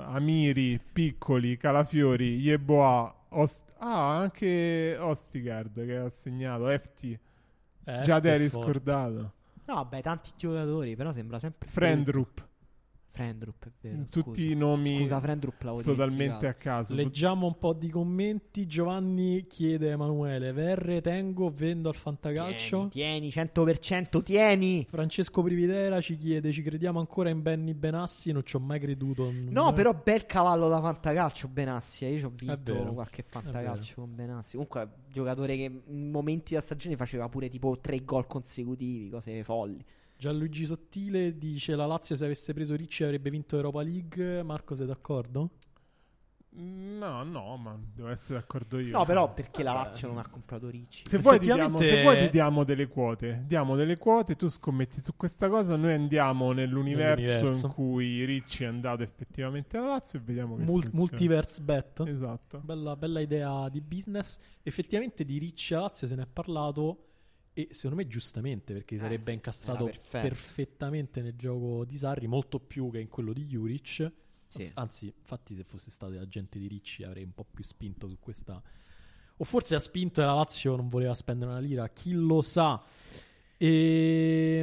Amiri, Piccoli, Calafiori, Yeboah, Ost- ah, anche Ostigard che ha segnato, FT, Eh, già te è eri forte. scordato, No, vabbè, tanti giocatori, però sembra sempre. Frendrup, Frendrup, è vero. tutti scusa. i nomi Scusa, Frendrup totalmente a caso. Leggiamo un po' di commenti. Giovanni chiede a Emanuele: Verre, tengo, vendo al fantacalcio. Tieni, tieni, 100%, tieni. Francesco Prividera ci chiede: Ci crediamo ancora in Benny Benassi? Non ci ho mai creduto. No, però bel cavallo da fantacalcio Benassi. eh. Io ci ho vinto qualche fantacalcio con Benassi. Comunque, giocatore che in momenti da stagione faceva pure tipo tre gol consecutivi, cose folli. Gianluigi Sottile dice: La Lazio, se avesse preso Ricci, avrebbe vinto Europa League. Marco, sei d'accordo? No, no, ma devo essere d'accordo io. No, però perché la Lazio non ha comprato Ricci? Se vuoi, ti diamo, Effettivamente- se vuoi ti diamo delle quote, diamo delle quote, tu scommetti su questa cosa, noi andiamo nell'universo, Nell'universo. in cui Ricci è andato effettivamente alla Lazio e vediamo che Mul- multiverse bet. Esatto. Bella, bella idea di business. Effettivamente di Ricci a Lazio se ne è parlato e secondo me giustamente perché Eh, sarebbe sì, incastrato perfettamente nel gioco di Sarri, molto più che in quello di Juric. Sì. Anzi, infatti se fosse stato agente di Ricci avrei un po' più spinto su questa... O forse ha spinto e la Lazio non voleva spendere una lira, chi lo sa. E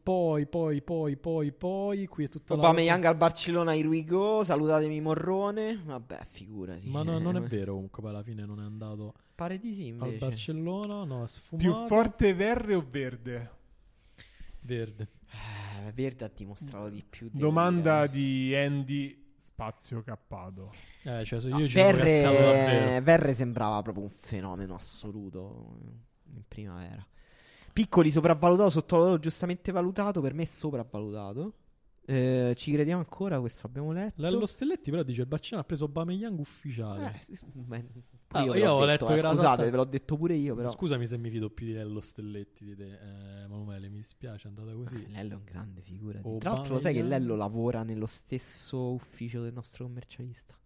poi, poi, poi, poi, poi, qui è tutta la... Aubameyang al Barcellona, here we go, salutatemi Morrone. Vabbè, figurati. Ma no- non è vero comunque, poi alla fine non è andato Pare di sì, al invece. Barcellona, no, è sfumato. Più forte Verre o Verde? Verde. Eh, Verde ha dimostrato di più. Domanda di Andy Spazio Cappato. Eh, cioè, se No, io ci sono cascato Verre. Verre sembrava proprio un fenomeno assoluto in primavera. Piccoli sopravvalutato, sottovalutato, giustamente valutato. Per me è sopravvalutato. Eh, ci crediamo ancora? Questo abbiamo letto. Lello Stelletti però dice il Barcellona ha preso Aubameyang ufficiale. Eh, sì, beh, Ah, io ho detto, letto eh, che era Scusate, tanta- ve l'ho detto pure io, però. Scusami se mi fido più di Lello Stelletti di te, eh, Emanuele, mi dispiace, è andata così. Eh, Lello è un grande figura. Oh, Tra l'altro, lo sai che. Lello lavora nello stesso ufficio del nostro commercialista?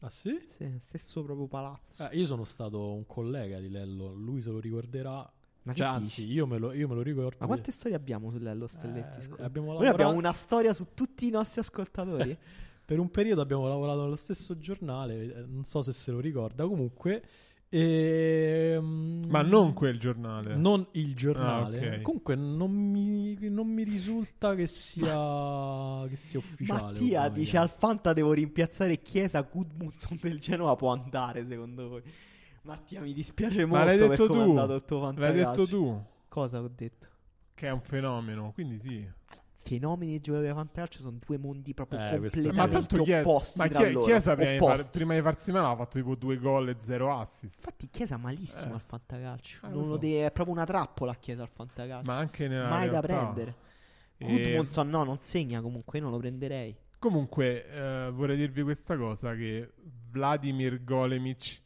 Ah sì? Sì, stesso proprio palazzo. Eh, io sono stato un collega di Lello, lui se lo ricorderà. Cioè, anzi, io me lo, io me lo ricordo. Ma quante storie abbiamo su Lello Stelletti? Eh, scusa? abbiamo Noi lavorato- abbiamo una storia su tutti i nostri ascoltatori. Per un periodo abbiamo lavorato nello stesso giornale, eh, non so se se lo ricorda. Comunque, ehm, Ma non quel giornale. non il giornale. Ah, ok. Comunque, non mi, non mi risulta che sia, che sia ufficiale. Mattia dice al Fanta devo rimpiazzare Chiesa, Gudmundsson del Genoa può andare secondo voi? Mattia mi dispiace molto Ma l'hai detto tu. andato il tuo L'hai detto tu, Cosa ho detto? che è un fenomeno, quindi sì. Fenomeni e giocatori di fantacalcio sono due mondi proprio Eh, Ma completamente tanto Chiesa, opposti ma loro. Chiesa prima, Opposti. prima di farsi male ha fatto tipo due gol e zero assist. Infatti Chiesa malissimo Eh. al fantacalcio. Eh, lo Non lo so. deve- è proprio una trappola a Chiesa al fantacalcio. Ma anche nella Mai da realtà. prendere. E- no, non segna comunque, io non lo prenderei. Comunque, eh, vorrei dirvi questa cosa: che Vladimir Golemic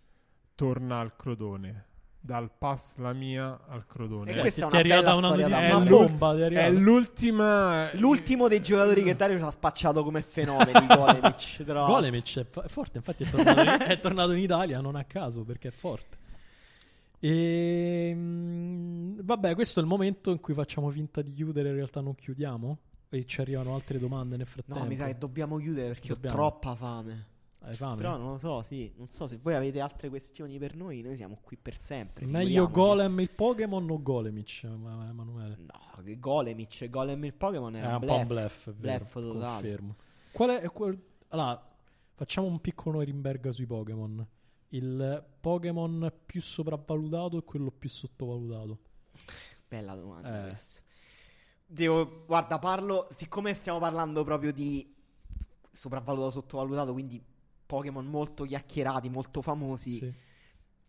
torna al Crotone. dal pass la mia al Crotone. E Eh, questa è una bella arrivata una storia da è, bomba, è l'ultima L'ultimo dei giocatori che Dario ci ha spacciato come fenomeni, Golemic. Golemic è è forte, infatti è tornato, in, è tornato in Italia non a caso perché è forte. E mm, vabbè, questo è il momento in cui facciamo finta di chiudere, in realtà non chiudiamo e ci arrivano altre domande nel frattempo. No, mi sa che dobbiamo chiudere perché Dobbiamo. ho troppa fame. Hai fame? Però non lo so, sì. Non so se voi avete altre questioni per noi. Noi siamo qui per sempre. Meglio. Golem il Pokémon o Golemic, ma- Emanuele? No, che Golemic. Golem il Pokémon era, Era un po' bluff, è vero, Bluff totale. confermo. Qual è quel- Allora, facciamo un piccolo Norimberga sui Pokémon. Il Pokémon più sopravvalutato e quello più sottovalutato. Bella domanda Eh. questa. Devo, guarda, parlo, siccome stiamo parlando proprio di sopravvalutato, sottovalutato, quindi Pokémon molto chiacchierati, molto famosi. Sì.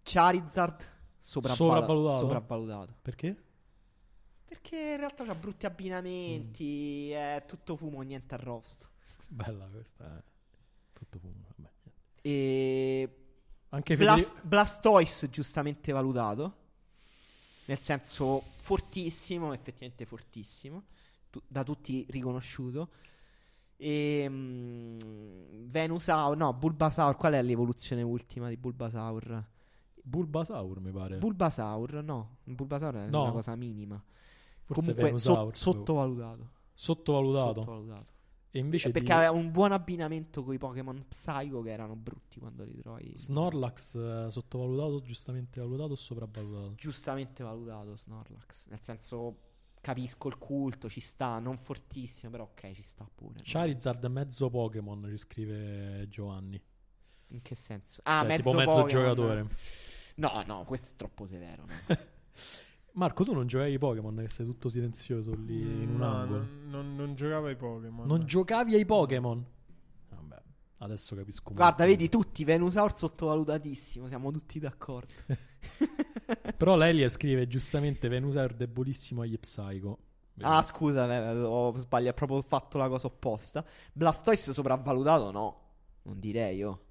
Charizard sopravvalu- Sopravvalutato? sopravvalutato. Perché? Perché in realtà c'ha brutti abbinamenti, è tutto fumo, niente arrosto. Bella questa. eh. Tutto fumo. Vabbè. E Anche Blas- Federico- Blastoise giustamente valutato. Nel senso fortissimo, effettivamente fortissimo. tu- da tutti riconosciuto. E mm, Venusaur, no, Bulbasaur. Qual è l'evoluzione ultima di Bulbasaur? Bulbasaur, mi pare. Bulbasaur, no. Bulbasaur è No. una cosa minima. Forse Comunque so- sottovalutato. Sottovalutato. Sottovalutato. E invece Eh, perché di aveva un buon abbinamento con i Pokémon Psycho che erano brutti quando li trovi. Snorlax eh, sottovalutato, giustamente valutato o sopravvalutato? giustamente valutato Snorlax. Nel senso, capisco il culto, ci sta, non fortissimo, però ok, ci sta pure. no? Charizard mezzo Pokémon, ci scrive Giovanni. In che senso? Ah, Cioè, mezzo tipo mezzo Pokémon. giocatore. No, no, questo è troppo severo. no. Marco, tu non giocavi ai Pokémon, che sei tutto silenzioso lì in un No, angolo. non, non- non giocavo ai Pokémon. Non giocavi ai Pokémon? Adesso capisco. Guarda, molto. vedi, tutti Venusaur sottovalutatissimo, siamo tutti d'accordo. Però Lelia scrive giustamente Venusaur debolissimo agli Psycho. Vedi? ah, scusa, eh, ho sbagliato, ho proprio fatto la cosa opposta. Blastoise sopravvalutato? No, non direi io.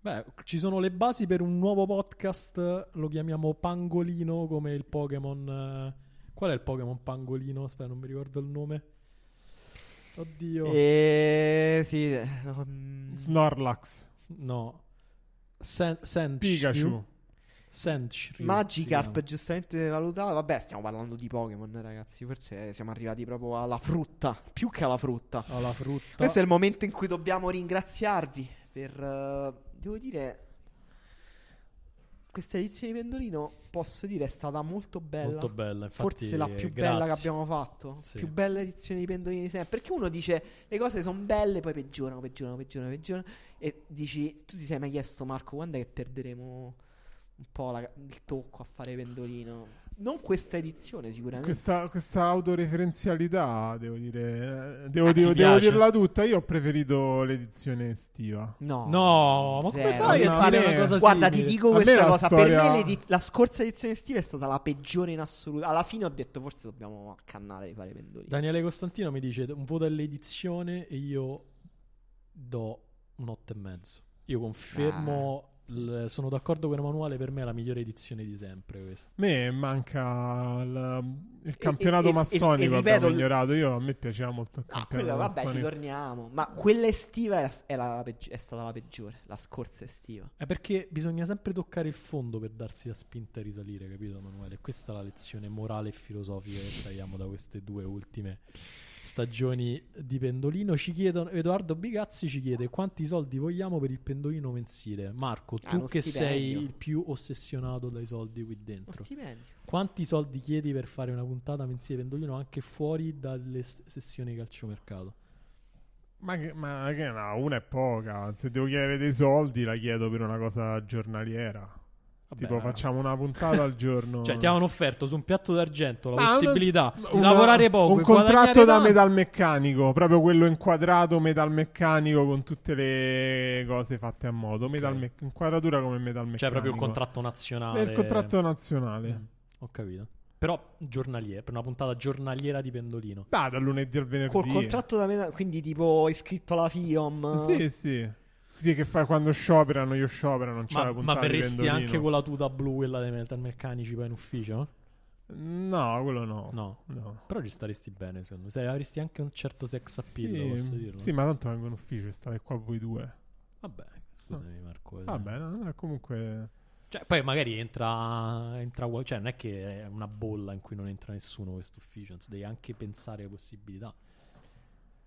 Beh, ci sono le basi per un nuovo podcast. Lo chiamiamo Pangolino come il Pokémon. eh, Qual è il Pokémon Pangolino? Aspetta, non mi ricordo il nome. Oddio. E sì, eh, um, Snorlax, No. Sen-? Pikachu. Sandshrew Magikarp giustamente valutato. Vabbè, stiamo parlando di Pokémon, ragazzi. Forse siamo arrivati proprio alla frutta. Più che alla frutta. Alla frutta. Questo è il momento in cui dobbiamo ringraziarvi per. eh, devo dire. Questa edizione di Pendolino, posso dire, è stata molto bella. Molto bella. Infatti, Forse la più grazie. bella che abbiamo fatto. Sì. Più bella edizione di Pendolini di sempre. Perché uno dice le cose sono belle, poi peggiorano, peggiorano, peggiorano, peggiorano. E dici, tu ti sei mai chiesto, Marco, quando è che perderemo un po' la- il tocco a fare Pendolino? Non questa edizione, sicuramente. Questa, questa autoreferenzialità, devo dire, eh, devo, Ah, devo- devo dirla tutta. Io ho preferito l'edizione estiva. No, No, ma come zero. fai a No, fare una cosa Guarda, ti simile? dico A questa cosa. storia- Per me la scorsa edizione estiva è stata la peggiore in assoluto. Alla fine ho detto, forse dobbiamo accannare di fare Pendolino. Daniele Costantino mi dice un voto all'edizione e io do un 8 e mezzo. Io confermo, l- sono d'accordo con Emanuele, per me è la migliore edizione di sempre questa. A me manca il, il campionato e- massonico. e abbiamo il- ignorato. Io a me piaceva molto il Ah, campionato quella, vabbè, ci torniamo. Ma quella estiva era- era la peggi- è stata la peggiore. La scorsa estiva. È perché bisogna sempre toccare il fondo per darsi la spinta a risalire, capito Emanuele? Questa è la lezione morale e filosofica che traiamo da queste due ultime stagioni di pendolino. Ci chiedono, Edoardo Bigazzi ci chiede quanti soldi vogliamo per il pendolino mensile. Marco, Ah, tu che sei stipendio. il più ossessionato dai soldi qui dentro, quanti soldi chiedi per fare una puntata mensile pendolino anche fuori dalle s- sessioni calciomercato? Ma che, ma che no, una è poca. Se devo chiedere dei soldi, la chiedo per una cosa giornaliera. Vabbè, tipo, no. facciamo una puntata al giorno. Cioè, ti avevano offerto su un piatto d'argento la una- possibilità di una- lavorare poco Un contratto da tanto. metalmeccanico, proprio quello inquadrato metalmeccanico con tutte le cose fatte a modo. Metalme- inquadratura come metalmeccanico. Cioè, proprio il contratto nazionale. È il contratto nazionale. Mm, ho capito. Però giornaliera, per una puntata giornaliera di pendolino. Ah, dal lunedì al venerdì. Col contratto da metà, quindi tipo iscritto alla FIOM. Sì, sì. Sì, che fa quando scioperano, io sciopero, non c'è Ma, la ma puntata di verresti anche con la tuta blu, quella dei metalmeccanici poi in ufficio? No, quello no. No. No. Però ci staresti bene, secondo me. Se avresti anche un certo sex appeal, posso dirlo. sì, ma tanto vengo in ufficio, state qua voi due. Vabbè, scusami Marco. eh. Vabbè, no, comunque... Cioè, poi magari entra, entra Cioè, non è che è una bolla in cui non entra nessuno questo ufficio. anzi, devi anche pensare alle possibilità.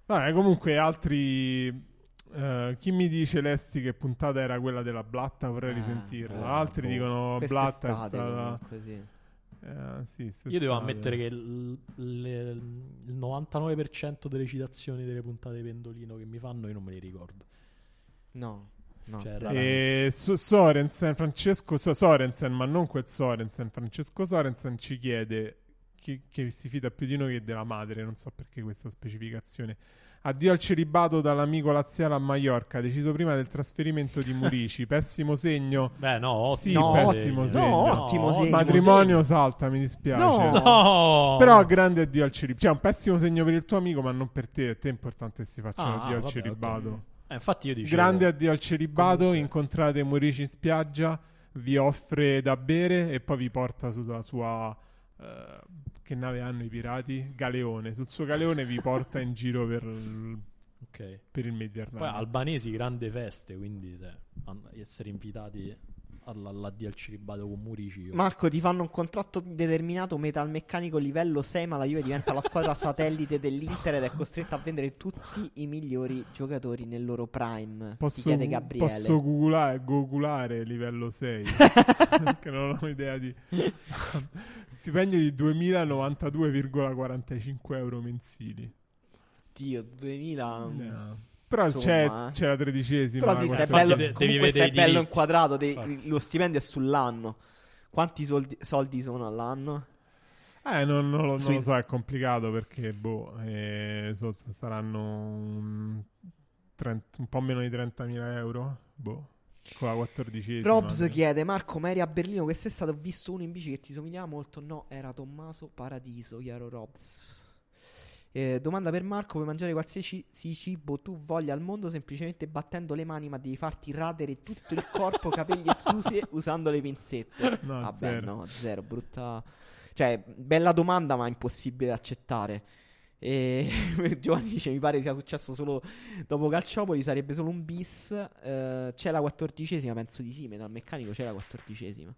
Vabbè, comunque altri... eh, chi mi dice Lesti che puntata era quella della Blatta vorrei Ah, risentirla. eh, Altri boh. dicono Blatta è Quest'estate stata... comunque, sì. Eh, sì, Io devo quest'estate. ammettere che il, le- il 99% delle citazioni delle puntate di Pendolino che mi fanno io non me le ricordo. No, no, Cioè, E So- Sorensen, Francesco So- Sorensen, ma non quel Sorensen, Francesco Sorensen ci chiede chi, che si fida più di noi che della madre, non so perché questa specificazione. Addio al celibato dall'amico laziale a Mallorca, deciso prima del trasferimento di Murici, pessimo segno. Beh, no, Sì, ottimo. pessimo segno. segno. No, ottimo segno. Matrimonio salta, mi dispiace. No. No! Però grande addio al celibato. Cioè, un pessimo segno per il tuo amico, ma non per te. Per te è importante che si faccia un Ah, addio al vabbè, celibato. ok. Eh, infatti io dicevo... Grande addio al celibato, Comunque- incontrate Murici in spiaggia, vi offre da bere e poi vi porta sulla sua... eh, che nave hanno i pirati? Galeone. Sul suo galeone vi porta in giro per, il- Ok. per il Mediterraneo. Poi albanesi, grande feste, quindi se, essere invitati alla- all'addio al celibato con Murici... Marco, ti fanno un contratto determinato metalmeccanico livello 6, ma la Juve diventa la squadra satellite dell'Inter ed è costretta a vendere tutti i migliori giocatori nel loro prime. Posso, chiede Gabriele. posso googolare, googolare livello 6 perché non ho idea di stipendio di 2092,45 euro mensili Dio, 2000. No. Però Insomma, c'è, eh. c'è la tredicesima Però sì, quarta- bello, de- devi comunque i bello inquadrato. dei- lo stipendio è sull'anno. Quanti soldi, soldi sono all'anno? Eh, non, non lo, non lo so, è complicato perché, boh, eh, so- saranno un, 30 un po' meno di 30.000 euro, boh, con la quattordicesima. Robs anche. chiede: Marco, ma eri a Berlino quest'estate? Ho visto uno in bici che ti somigliava molto. No, era Tommaso Paradiso, chiaro Robs. Eh, domanda per Marco: puoi mangiare qualsiasi cibo tu voglia al mondo semplicemente battendo le mani, ma devi farti radere tutto il corpo, capelli esclusi, usando le pinzette? No, Vabbè, zero. no, zero. Brutta. Cioè, bella domanda, ma impossibile da accettare. E Giovanni dice: Mi pare sia successo solo dopo Calciopoli. Sarebbe solo un bis. Eh, c'è la quattordicesima, penso di sì. Metal meccanico c'è la quattordicesima.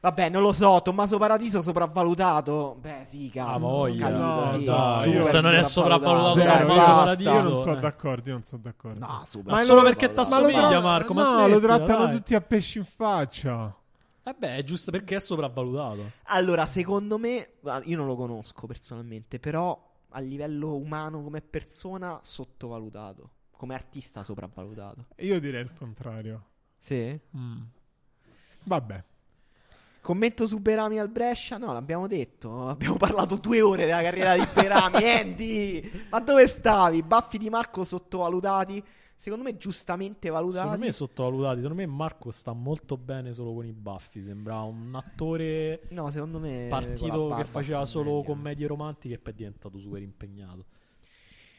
Vabbè, non lo so. Tommaso Paradiso sopravvalutato. Beh, sì, Ah, cavolo. voglia. capito, No, sì. dai, Super se non è sopravvalutato Zero, Tommaso. Paradiso, Io non sono eh. d'accordo, io non sono d'accordo. No, super Ma lo- solo perché t'assomiglia, Ma lo tra- Marco, ma no, lo smettila, trattano dai. tutti a pesci in faccia. Eh beh, è giusto perché è sopravvalutato. Allora, secondo me, ah, io non lo conosco personalmente, però a livello umano come persona sottovalutato, come artista sopravvalutato. Io direi il contrario. Sì? Mm. Vabbè. Commento su Berami al Brescia? No, l'abbiamo detto. Abbiamo parlato due ore della carriera di Berami. Andy, ma dove stavi? Baffi di Marco sottovalutati. Secondo me, giustamente valutati. Secondo me sottovalutati. Secondo me Marco sta molto bene solo con i baffi. Sembra un attore No, secondo me. partito che faceva solo meglio. commedie romantiche e poi è diventato super impegnato.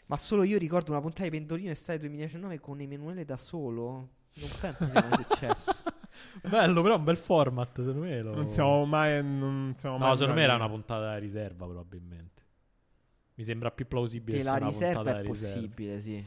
Ma solo io ricordo una puntata di Pendolino estate 2019 con Emanuele da solo. Non penso sia mai successo. Bello, però è un bel format. Secondo me lo- Non siamo mai. Non siamo No, mai secondo me era una puntata da riserva, probabilmente. Mi sembra più plausibile Che la riserva è riserva. possibile, sì.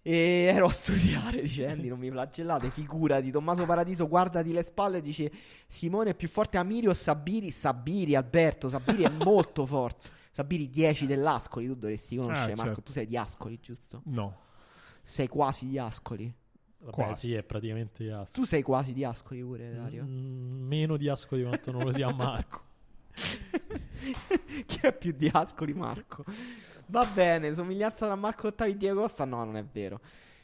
E ero a studiare, dice Andy, non mi flagellate, figurati. Tommaso Paradiso, guardati le spalle, dice Simone è più forte Amiri o Sabiri? Sabiri, Alberto, Sabiri è molto forte. Sabiri 10 dell'Ascoli, tu dovresti conoscere, Ah, Marco, certo. tu sei di Ascoli, giusto? No. Sei quasi di Ascoli. Vabbè, Quasi. sì, è praticamente di Ascoli. Tu sei quasi di Ascoli pure, Dario. Mm, meno di Ascoli quanto non lo sia Marco. Chi è più di Ascoli, Marco? Va bene, somiglianza tra Marco Ottavi e Diego Costa? No, non è vero.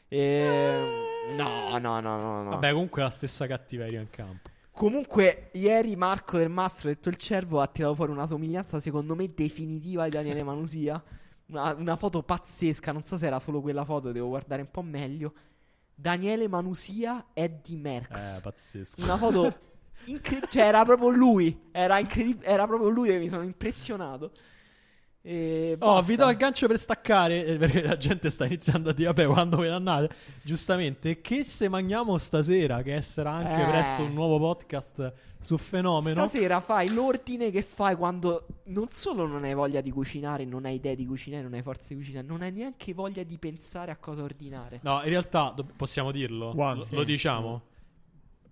Ehm, no, no, no, no, no. Vabbè, comunque è la stessa cattiveria in campo. Comunque, ieri Marco del Mastro, detto il cervo, ha tirato fuori una somiglianza, secondo me, definitiva di Daniele Manusia. Una, una foto pazzesca, non so se era solo quella foto, devo guardare un po' meglio. Daniele Manusia di Merckx. Eh, pazzesco. Una foto incre- cioè era proprio lui, era, incredib- era proprio lui e mi sono impressionato. E Oh, vi do il gancio per staccare eh, perché la gente sta iniziando a dire vabbè quando ve ne andate giustamente che se mangiamo stasera che sarà anche Eh. presto un nuovo podcast su fenomeno Stasera fai l'ordine che fai quando non solo non hai voglia di cucinare, non hai idea di cucinare, non hai forza di cucinare, non hai neanche voglia di pensare a cosa ordinare. no in realtà do- possiamo dirlo One, lo, sì. lo diciamo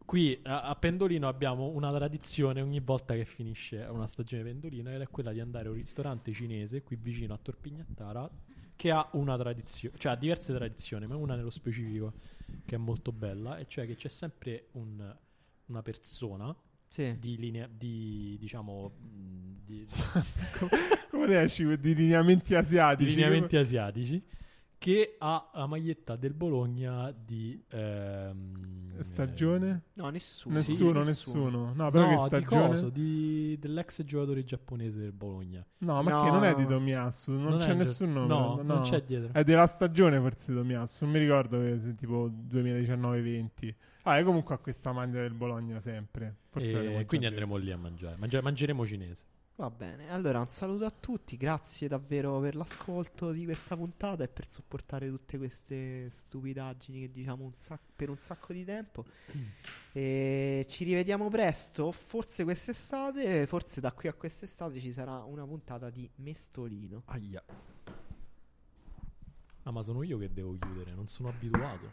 qui a, a Pendolino abbiamo una tradizione ogni volta che finisce una stagione Pendolino ed è quella di andare a un ristorante cinese qui vicino a Torpignattara che ha una tradizione, cioè ha diverse tradizioni, ma una nello specifico che è molto bella, e cioè che c'è sempre un- una persona Sì. di linea di diciamo di, Come ne esci di lineamenti di asiatici? lineamenti asiatici che ha la maglietta del Bologna di ehm, Stagione? No, nessuno. Nessuno, Sì, nessuno. No, eh, però no, che di stagione? coso, di- dell'ex giocatore giapponese del Bologna. No, ma No, che non è no. di Tomiasso, non, Non c'è è- nessun nome. no, non c'è dietro. È della stagione forse Tomiasso, non mi ricordo che se tipo 2019-20. Ah, e comunque ha questa maglia del Bologna sempre. Forse E già quindi andremo lì a mangiare. Mangia- mangeremo cinese. Va bene, allora un saluto a tutti, grazie davvero per l'ascolto di questa puntata e per sopportare tutte queste stupidaggini che diciamo un sac- per un sacco di tempo. E ci rivediamo presto, forse quest'estate, forse da qui a quest'estate ci sarà una puntata di Mestolino. Aia. Ah, ma sono io che devo chiudere, non sono abituato.